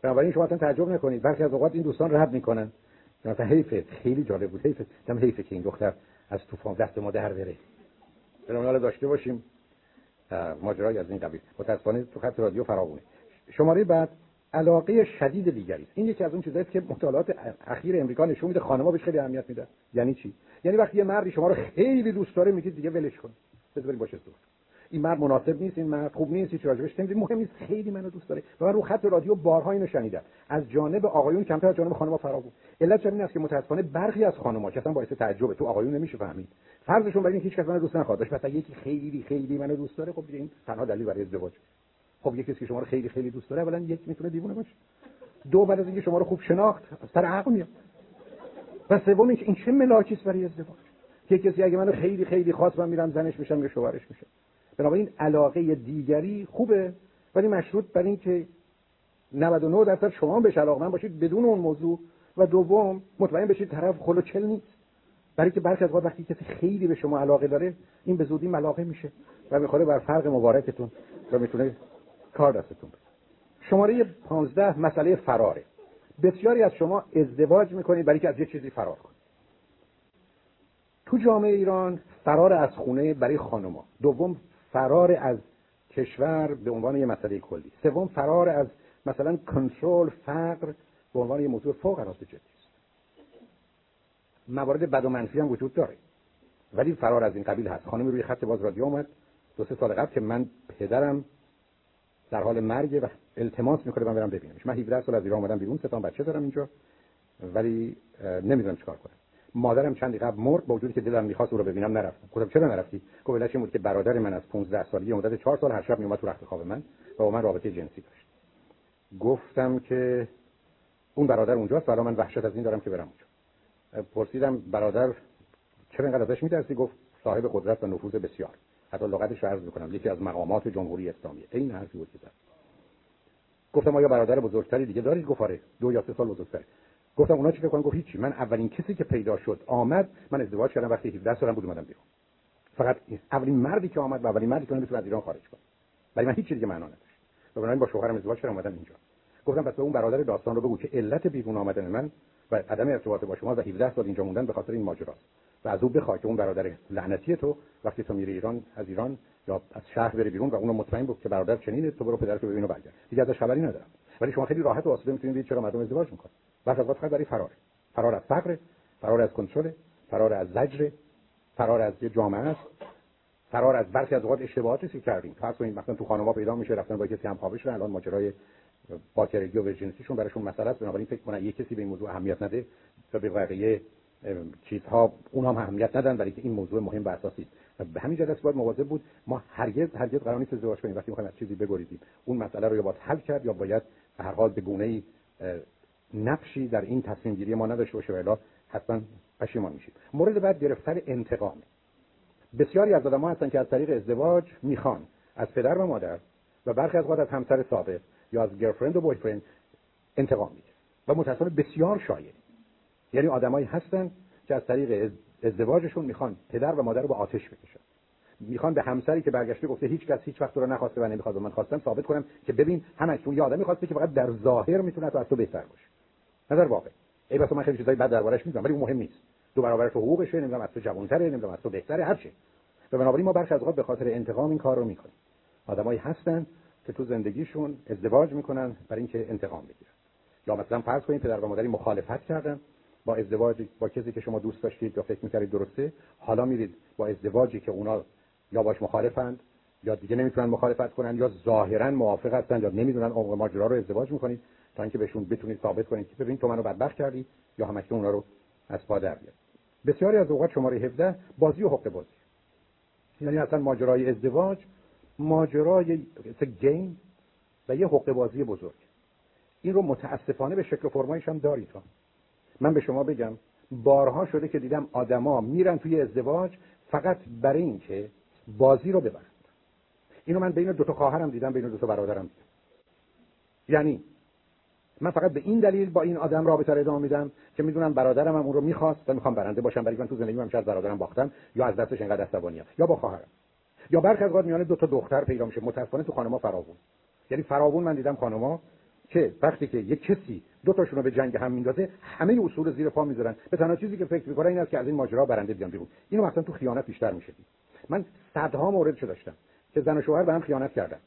بنابراین شما اصلا تعجب نکنید. برخی از اوقات این دوستان رد می‌کنن. مثلا حیفه. خیلی جالب بود. حیفه. دم حیفه که این دختر از طوفان دست ما در بره. برام داشته باشیم. ماجرای از این قبیل. متاسفانه تو خط رادیو فراوونه. شماره بعد علاقه شدید دیگری است. این یکی از اون چیزایی که مطالعات اخیر امریکا نشون میده. خانم‌ها بهش خیلی اهمیت میدن. یعنی چی؟ یعنی وقتی یه مردی شما رو خیلی دوست داره میگید دیگه ولش کن. بذارید باشه دوست این مرد مناسب نیست این مرد خوب نیست هیچ راجبش نمی‌دونی مهم نیست خیلی منو دوست داره. و من رو خط رادیو بارها اینو شنیدم. از جانب آقایون کمتر از جانب خانم‌ها فرا بود علت این است که متاسفانه برخی از خانم‌ها که اصلا باعث تعجبه تو آقایون نمیشه فهمید. فرضشون بر این هیچ کس منو دوست نخواد باشه مثلا یکی خیلی خیلی منو دوست داره خب این تنها دلیل برای ازدواج. خب یکی که شما رو خیلی خیلی دوست داره اولا یک می‌تونه دیوونه باشه. دو بعد از اینکه شما رو خوب شناخت سر عقل میاد. و سوم این چه ملاکی برای ازدواج؟ که کسی اگه منو خیلی خیلی خاص من میرم زنش میشم یا شوهرش میشم. بنابراین علاقه دیگری خوبه ولی مشروط بر این که 99 درصد شما بهش علاقه باشید بدون اون موضوع و دوم مطمئن بشید طرف خلو چل نیست. برای که برخی از وقتی کسی خیلی به شما علاقه داره این به زودی ملاقه میشه و می‌خوره بر فرق مبارکتون و می‌تونه کار دستتون بده. شماره 15 مسئله فراره. بسیاری از شما ازدواج می‌کنید برای که از یه چیزی فرار کنید. تو جامعه ایران فرار از خونه برای خانما دوم فرار از کشور به عنوان یه مسئله کلی. سوم فرار از مثلا کنترل فقر به عنوان یه موضوع فوق العاده جدی است. موارد بد و منفی هم وجود داره. ولی فرار از این قبیل هست. خانمی روی خط باز رادیو اومد. دو سه سال قبل که من پدرم در حال مرگ و التماس می‌کنه من برم ببینمش. من 17 سال از ایران اومدم بیرون سه تا بچه دارم اینجا. ولی نمی‌دونم چیکار کنم. مادرم چندی قبل مرد با وجودی که دلم می‌خواست او رو ببینم نرفتم. گفتم چرا نرفتی؟ گفت علتش بود که برادر من از 15 سالگی مدت 4 سال هر شب میومد تو رخت خواب من و با من رابطه جنسی داشت. گفتم که اون برادر اونجاست ولی من وحشت از این دارم که برم اونجا. پرسیدم برادر چرا اینقدر ازش میترسی؟ گفت صاحب قدرت و نفوذ بسیار. حتی لغتش عرض می‌کنم یکی از مقامات جمهوری اسلامی. این حرفی بود که زد. گفتم آیا برادر بزرگتری دیگه دارید؟ گفت آره. دو یا سه سال بزرگتر گفتم اونا چی فکر کنن؟ گفت هیچی. من اولین کسی که پیدا شد آمد من ازدواج کردم وقتی 17 سالم بود اومدم بیرون. فقط اولین مردی که آمد و اولین مردی که می‌تونه از ایران خارج کنه برای من هیچ چیزی معنا نداشت. و بنابراین با شوهرم ازدواج کردم اومدم اینجا. گفتم پس به اون برادر داستان رو بگو که علت بیرون آمدن من و عدم ارتباط با شما و 17 سال اینجا موندن به خاطر این ماجراست. و از او بخوای که اون برادر لعنتی تو وقتی تو میری ایران از ایران یا از شهر بری بیرون و اونو مطمئن بود که برادر چنینه تو برو پدرتو ببین و برگرد. دیگه ازش خبری ندارم. ولی شما خیلی راحت و آسوده می‌تونید ببینید چرا مردم ازدواج می‌کنن. بعد از فقط برای فرار فرار از فقر فرار از کنترل فرار از زجر فرار از یه جامعه است فرار از برخی از اوقات اشتباهاتی که کردیم فرض کنید مثلا تو خانم‌ها پیدا میشه رفتن با کسی هم خوابه شدن الان ماجرای باکرگی و ورجینیتیشون براشون مسئله است بنابراین فکر کنن یه کسی به این موضوع اهمیت نده تا به بقیه چیزها اونها هم اهمیت ندن برای که این موضوع مهم و اساسی است به همین جهت باید مواظب بود ما هرگز هرگز قرار نیست ازدواج کنیم وقتی می‌خوایم از چیزی بگریزیم اون مسئله رو یا باید حل کرد یا باید به هر حال به گونه‌ای نقشی در این تصمیم گیری ما نداشته باشه و حتما پشیمان میشیم. مورد بعد گرفتن انتقام. بسیاری از آدم‌ها هستن که از طریق ازدواج می‌خوان از پدر و مادر و برخی از وقت از همسر سابق یا از گرفرند و بویفرند انتقام می‌گیره و متأسفانه بسیار شایع. یعنی آدمایی هستن که از طریق ازدواجشون می‌خوان پدر و مادر رو به آتش بکشن. می‌خوان به همسری که برگشته گفته هیچ کس هیچ وقت رو نخواسته و نمی‌خواد من خواستم ثابت کنم که ببین همشون یه آدمی خواسته که فقط در ظاهر می‌تونه تو از تو بهتر باشه. نه در واقع. ای بس من خیلی چیزای بد دربارش میگم ولی اون مهم نیست. دو برابر تو حقوقشه نمی‌دونم از تو جوانتره نمی‌دونم از تو بهتره هر چی. و بنابراین ما برخی از اوقات به خاطر انتقام این کار رو می‌کنیم. آدمایی هستن که تو زندگیشون ازدواج می‌کنن برای اینکه انتقام بگیرن. یا مثلا فرض کنید پدر و مادری مخالفت کردن. با ازدواج با کسی که شما دوست داشتید یا فکر می‌کردید درسته حالا میرید با ازدواجی که اونا یا باش مخالفند یا دیگه نمی‌تونن مخالفت کنن یا ظاهرا موافق هستن یا نمی‌دونن عمق ماجرا رو ازدواج می‌کنید. تا اینکه بهشون بتونید ثابت کنید که ببین تو منو بدبخت کردی یا همکنون اونا رو از پا در بیار بسیاری از اوقات شماره 17 بازی و حق بازی. یعنی اصلا ماجرای ازدواج ماجرای گیم و یه حق بازی بزرگ. این رو متاسفانه به شکل و فرمایش هم دارید من به شما بگم بارها شده که دیدم آدما میرن توی ازدواج فقط برای اینکه بازی رو ببرند. اینو من بین دو تا خواهرم دیدم بین دو تا برادرم دیدم. یعنی من فقط به این دلیل با این آدم رابطه رو ادامه میدم که می‌دونم برادرم هم اون رو می‌خواست و می‌خوام برنده باشم برای من تو زندگی من از برادرم باختم یا از دستش انقدر عصبانیام یا با خواهرم. یا برخی از میان دو تا دختر پیدا میشه. متاسفانه تو خانم‌ها فراوون. یعنی فراوون من دیدم خانم‌ها که وقتی که یک کسی دو تاشون رو به جنگ هم میندازه همه اصول زیر پا می‌ذارن. به تنها چیزی که فکر می‌کنن این است که از این ماجرا برنده بیان بیرون. اینو مثلا تو خیانت بیشتر میشه من صدها موردش داشتم که زن و شوهر به هم خیانت کردن.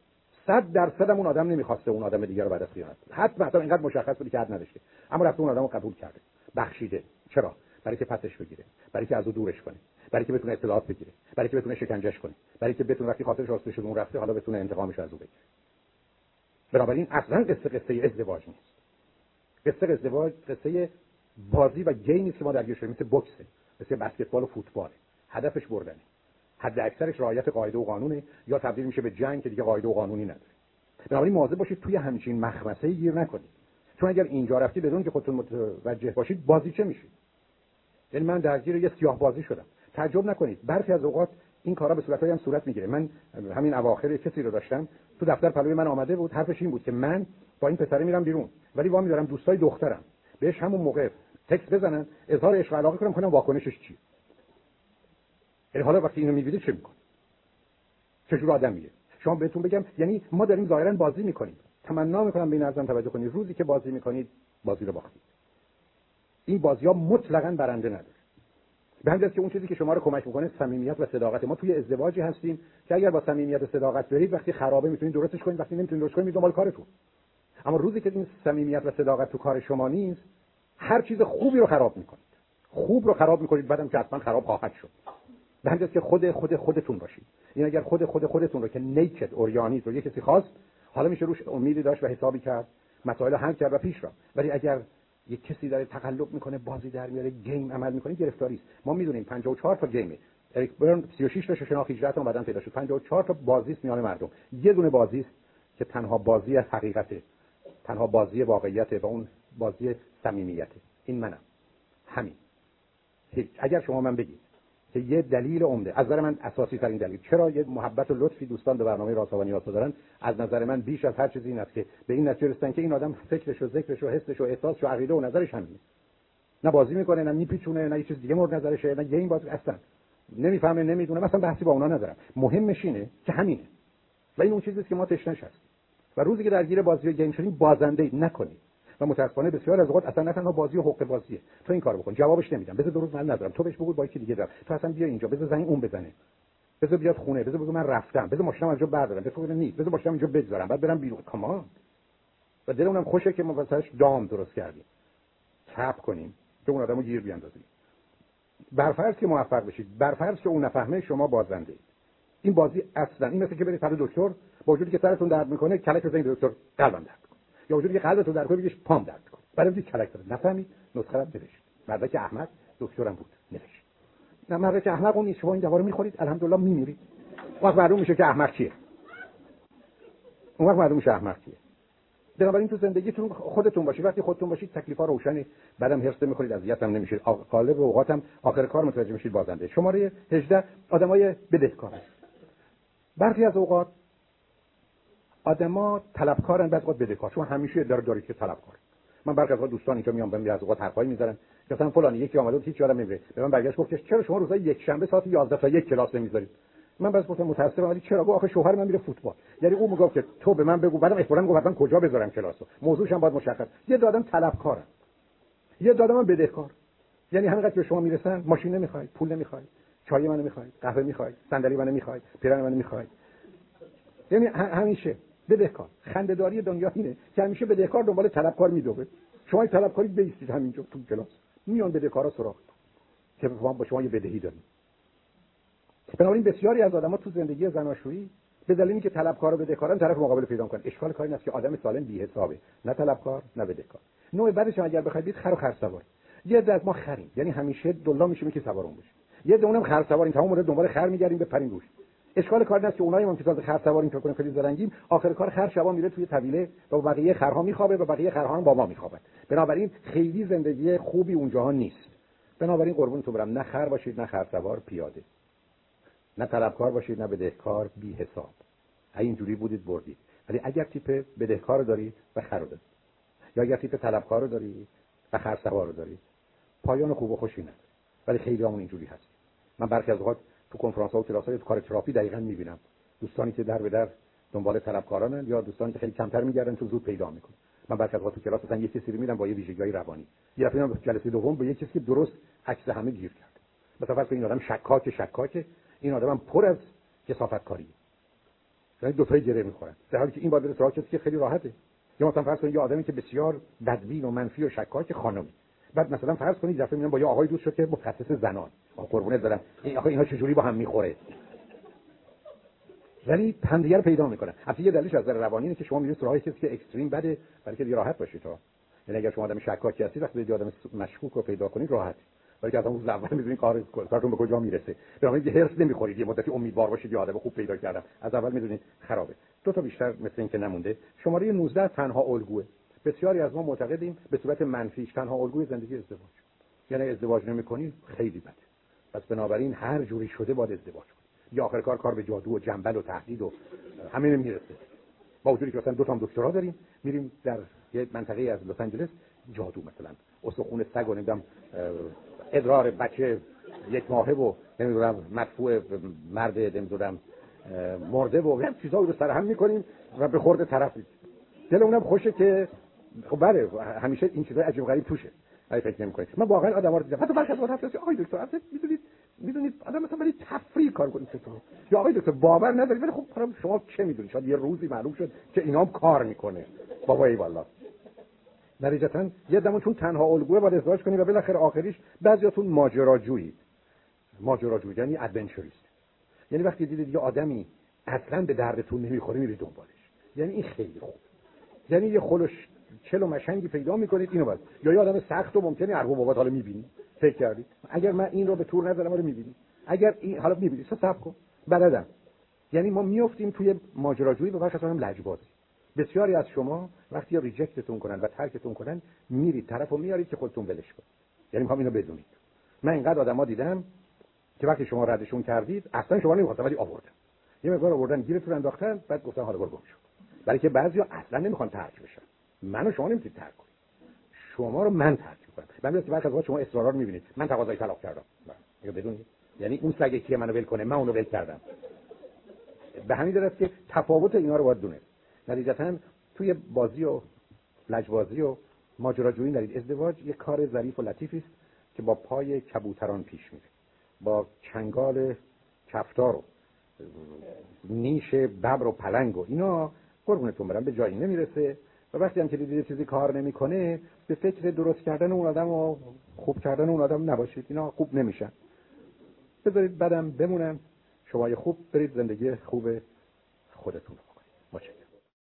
صد درصد اون آدم نمی‌خواسته اون آدم دیگر رو بعد از خیانت حتی مثلا اینقدر مشخص بود که حد نداشته. اما رفته اون آدم قبول کرده. بخشیده. چرا؟ برای که پسش بگیره. برای که از او دورش کنه. برای که بتونه اطلاعات بگیره. برای که بتونه شکنجهش کنه. برای که بتونه وقتی خاطرش آسوده شده اون رفته حالا بتونه انتقامش از او بگیره. بنابراین اصلا قصه قصه ازدواج نیست. قصه ازدواج قصه بازی و گیمی که ما درگیر شدیم مثل بوکسه مثل بسکتبال و فوتبال. هدفش بردنه. حد اکثرش رعایت قاعده و قانونه یا تبدیل میشه به جنگ که دیگه قاعده و قانونی نداره. بنابراین مواظب باشید توی همچین مخمسه گیر نکنید. چون اگر اینجا رفتی بدون که خودتون متوجه باشید بازی چه میشید. یعنی من درگیر یه سیاه بازی شدم. تعجب نکنید. برخی از اوقات این کارا به صورتایی هم صورت می‌گیره. من همین اواخر کسی رو داشتم. تو دفتر پلوی من آمده بود. حرفش این بود که من با این پسره میرم بیرون. ولی وامی دارم دوستای دخترم. بهش همون موقع تکس بزنن. اظهار عشق علاقه کنم کنم واکنشش چی یعنی حالا وقتی اینو می‌بینید چه می‌کنه چجور آدمیه شما بهتون بگم یعنی ما داریم ظاهرا بازی می‌کنیم. تمنا می‌کنم به این ازم توجه کنید. روزی که بازی می‌کنید بازی رو باختید. این بازی ها مطلقا برنده نداره. به همین که اون چیزی که شما رو کمک می‌کنه صمیمیت و صداقت. ما توی ازدواجی هستیم که اگر با صمیمیت و صداقت برید وقتی خرابه می‌تونید درستش کنید وقتی نمی‌تونید درست کنید دنبال کارتون. اما روزی که این صمیمیت و صداقت تو کار شما نیست هر چیز خوبی رو خراب می‌کنید. خوب رو خراب می‌کنید بعدم که حتما خراب خواهد شد. به همین که خود خود خودتون باشید. این اگر خود خود خودتون رو که نیکد اوریانید رو یه کسی خواست حالا میشه روش امیدی داشت و حسابی کرد. مسائل حل کرد و پیش را ولی اگر یک کسی داره تقلب می‌کنه بازی در میاره گیم عمل می‌کنه گرفتاری است. ما می‌دونیم 54 تا گیمه. اریک برن 36 تا شناخت 18 تا بعدن پیدا شد. 54 تا بازی است میان مردم. یه دونه بازی است که تنها بازی حقیقته. تنها بازی واقعیته و اون بازی صمیمیته. این منم. همین. اگر شما من بگید که یه دلیل عمده. از نظر من اساسی ترین دلیل. چرا یه محبت و لطفی دوستان به برنامه و نیاز دارن؟ از نظر من بیش از هر چیزی این است که به این نتیجه رسیدن که این آدم فکرش و ذکرش و حسش و احساسش و عقیده و نظرش همینه. نه بازی می‌کنه نه میپیچونه نه چیز دیگه مورد نظرشه نه گیم بازی اصلا نمی‌فهمه نمی‌دونه. مثلا بحثی با اونا ندارم. مهمش اینه که همینه. و این اون چیزیست که ما تشنش هست و روزی که درگیر بازی گیم شدیم بازنده نکنید. و متاسفانه بسیار از اوقات اصلا نه تنها بازی و حق بازیه. تو این کارو بکن. جوابش نمیدم. بذار درست من ندارم تو بهش بگو با یکی دیگه دارم تو اصلا بیا اینجا. بذار زنگ اون بزنه. بذار بیاد خونه. بذار بگو من رفتم. بذار ماشینم از بردارم. بذار بگو نیست بذار ماشینم اینجا بگذارم. بعد برم بیرون. کامان و دلمونم خوشه که ما واسش دام درست کردیم. تپ کنیم. که اون آدمو گیر بیاندازیم. برفرض که موفق بشید. برفرض که اون نفهمه شما بازنده اید. این بازی اصلا این مثل که برید سر دکتر با وجودی که سرتون درد می‌کنه کلک بزنید دکتر قلبم درد. یا وجودی که قلبتون درد کنه بگیش پام درد کنه برای اینکه کلک داره. نفهمید؟ نسخه رو نوشت. مردا که احمد دکترم بود. نوشت. نه مردا که احمق اون شما این دوا رو می‌خورید؟ الحمدلله میمیرید. وقت معلوم میشه که احمق چیه اون وقت معلوم میشه احمق چیه بنابراین تو زندگیتون خودتون باشید. وقتی خودتون باشید تکلیفا روشنه بعدم هرس نمی‌خورید اذیت هم نمیشید غالب اوقاتم آخر کار متوجه میشید بازنده. شماره 18 آدمای بدهکار. برخی از اوقات آدما طلبکارن بعد اوقات بدهکار شما همیشه داره دارید که طلبکار. من برخی از دوستان اینجا میام بهم از اوقات حرفایی می‌ذارن مثلا فلان یکی اومد هیچ یادم نمیره به من برگشت گفت چرا شما روزای یک شنبه ساعت 11 تا یک کلاس نمی‌ذارید؟ من بس گفتم متاسفم ولی چرا؟ گفت آخه شوهر من میره فوتبال. یعنی او می‌گفت که تو به من بگو بعدم اخبارم گفت من کجا بذارم کلاسو. موضوعش هم باید مشخص. یه دادم طلبکارم یه دادم من بدهکار. یعنی همینقدر که شما می‌رسن ماشین نمی‌خواید پول نمی‌خواید چای منو می‌خواید قهوه می‌خواید صندلی منو می‌خواید پیرن منو می‌خواید. یعنی همیشه. بدهکار. خندهداری دنیا اینه که همیشه بدهکار دنبال طلبکار میدوه شما طلبکاری بیستید همینجا تو کلاس. میان بدهکارا سراغ که با شما یه بدهی داریم. بنابراین بسیاری از آدم‌ها تو زندگی زناشویی به دلیلی که طلبکار و بدهکارن طرف مقابل پیدا کنن اشکال کاری نیست که آدم سالم بی حسابه. نه طلبکار نه بدهکار. نوع بعدش اگر بخواید بید خر و خر سوار. یه از ما خریم. یعنی همیشه دلا میشیم که سوار اون باشه یه دونم خر سواریم. تمام مورد دنبال خر میگردیم به پرین روش. اشکال کار نیست که اونایی هم که تازه خر سواریم فکر کنیم خیلی زرنگیم آخر کار خر شبا میره توی طویله و با بقیه خرها میخوابه و بقیه خرها هم با ما میخوابن بنابراین خیلی زندگی خوبی اونجاها نیست. بنابراین قربونتون برم نه خر باشید نه خر سوار پیاده. نه طلبکار باشید نه بدهکار بی حساب اینجوری بودید بردید. ولی اگر تیپ بدهکار رو دارید و خر دارید. یا اگر تیپ طلبکار رو دارید و خر سوار رو دارید. پایان خوب و خوشی نداره. ولی خیلی همون اینجوری هست. من برخی از اوقات تو کنفرانس ها و کلاس های کار تراپی دقیقا می‌بینم. دوستانی که در به در دنبال طلبکارانن یا دوستانی که خیلی کمتر میگردن تو زود پیدا می‌کنن. من برخی از تو کلاس مثلا یه کسی رو با یه ویژگی روانی. یه دفعه جلسه دوم به یه کسی که درست عکس همه گیر کرد. مثلا فرض این آدم شکاک شکاک این آدم هم پر از کسافت کاری یعنی دو تای گره می‌خورن. در حالی که این باید سراغ کسی که خیلی راحته. یا مثلا فرض کنید یه آدمی که بسیار بدبین و منفی و شکاک خانمی بعد مثلا فرض کنید دفعه میگم با یه آقای دوست شد که متخصص زنان. قربونه دارم این آقا اینا چجوری با هم می‌خوره؟ ولی همدیگه رو پیدا می‌کنن حتی یه دلیلش از نظر روانی اینه که شما میرید سراغ کسی که اکستریم بده برای که راحت باشید تا یعنی اگر شما آدم شکاکی هستید وقتی یه آدم مشکوک رو پیدا کنید راحت. ولی که از اون اول می‌دونید کار کارتون به کجا می‌رسه. بنابراین یه هرس نمی‌خورید یه مدتی امیدوار باشید یه آدم خوب پیدا کردم از اول می‌دونید خرابه. دو تا بیشتر مثل این که نمونده. شماره 19 تنها الگوه. بسیاری از ما معتقدیم به صورت منفیش تنها الگوی زندگی ازدواج. یعنی ازدواج نمی‌کنی خیلی بده. پس بنابراین هر جوری شده باید ازدواج کنی. یا آخر کار کار به جادو و جنبل و تهدید و همین می‌رسه. با وجودی که مثلا دو تا دکترا داریم میریم در یه منطقه از لس آنجلس جادو مثلا. استخون سگ و نمی‌دونم ادرار بچه یک ماهه و نمی‌دونم مدفوع مرد نمی‌دونم مرده و هم چیزا رو سر هم می‌کنیم و به خورده طرف دل اونم خوشه که خب بله همیشه این چیزای عجیب غریب توشه. ولی فکر نمی‌کنید من واقعا آدم‌ها رو دیدم. حتی برخی از وقت هست. آقای دکتر اصلا می‌دونید می‌دونید آدم مثلا ولی تفریح کار کنید یا آقای دکتر باور ندارید؟ ولی خب شما چه می‌دونید؟ شاید یه روزی معلوم شد که اینا هم کار می‌کنه. بابا ای والله. نتیجتا یه دمون چون تنها الگوه باید ازدواج کنی و بالاخره آخریش بعضیاتون ماجراجویی. ماجراجویی یعنی ادونچریست یعنی وقتی دیدید یه آدمی اصلا به دردتون نمی‌خوره میرید دنبالش. یعنی این خیلی خوب. یعنی یه خلوش چلو مشنگی پیدا می‌کنید اینو باید یا یه آدم سخت و ممکنه ارباب بابات حالا می‌بینی. فکر کردید اگر من این رو به تور نزدم رو می‌بینی. اگر این حالا می‌بینی. صبر کن. بلدم. یعنی ما میافتیم توی ماجراجویی یه بخش هم لجبازی. بسیاری از شما وقتی یا reject تون کنن و ترکتون کنن میرید طرفو میارید که خودتون ولش کنید. یعنی می‌خوام اینو بدونید. من اینقدر آدما دیدم که وقتی شما ردشون کردید اصلا شما نمی‌خواستن ولی آوردن. یه مقدار آوردن گیرتون انداختن بعد گفتن حالا برو گم شو. برای که بعضیا اصلا نمی‌خوان ترک بشن. منو شما نمی‌تونید ترک کنید. شما رو من ترک می‌کنم. من میگم که برخی از شما اصرارا رو می‌بینید. من تقاضای طلاق کردم. یا بدونید. یعنی اون سگ کیه منو ول کنه من اونو ول کردم. به همین درست که تفاوت اینا رو باید دونست. نتیجتا توی بازی و لجبازی و ماجراجویی دارید ازدواج یه کار ظریف و لطیفی است که با پای کبوتران پیش میره. با چنگال کفتار و نیش ببر و پلنگ و اینا قربونتون برم به جایی نمی‌رسه. و وقتی هم که دیدید چیزی کار نمی‌کنه به فکر درست کردن اون آدم و خوب کردن اون آدم نباشید. اینا خوب نمیشن. بذارید بدم بمونن شما خوب برید زندگی خوب خودتون رو بکنید.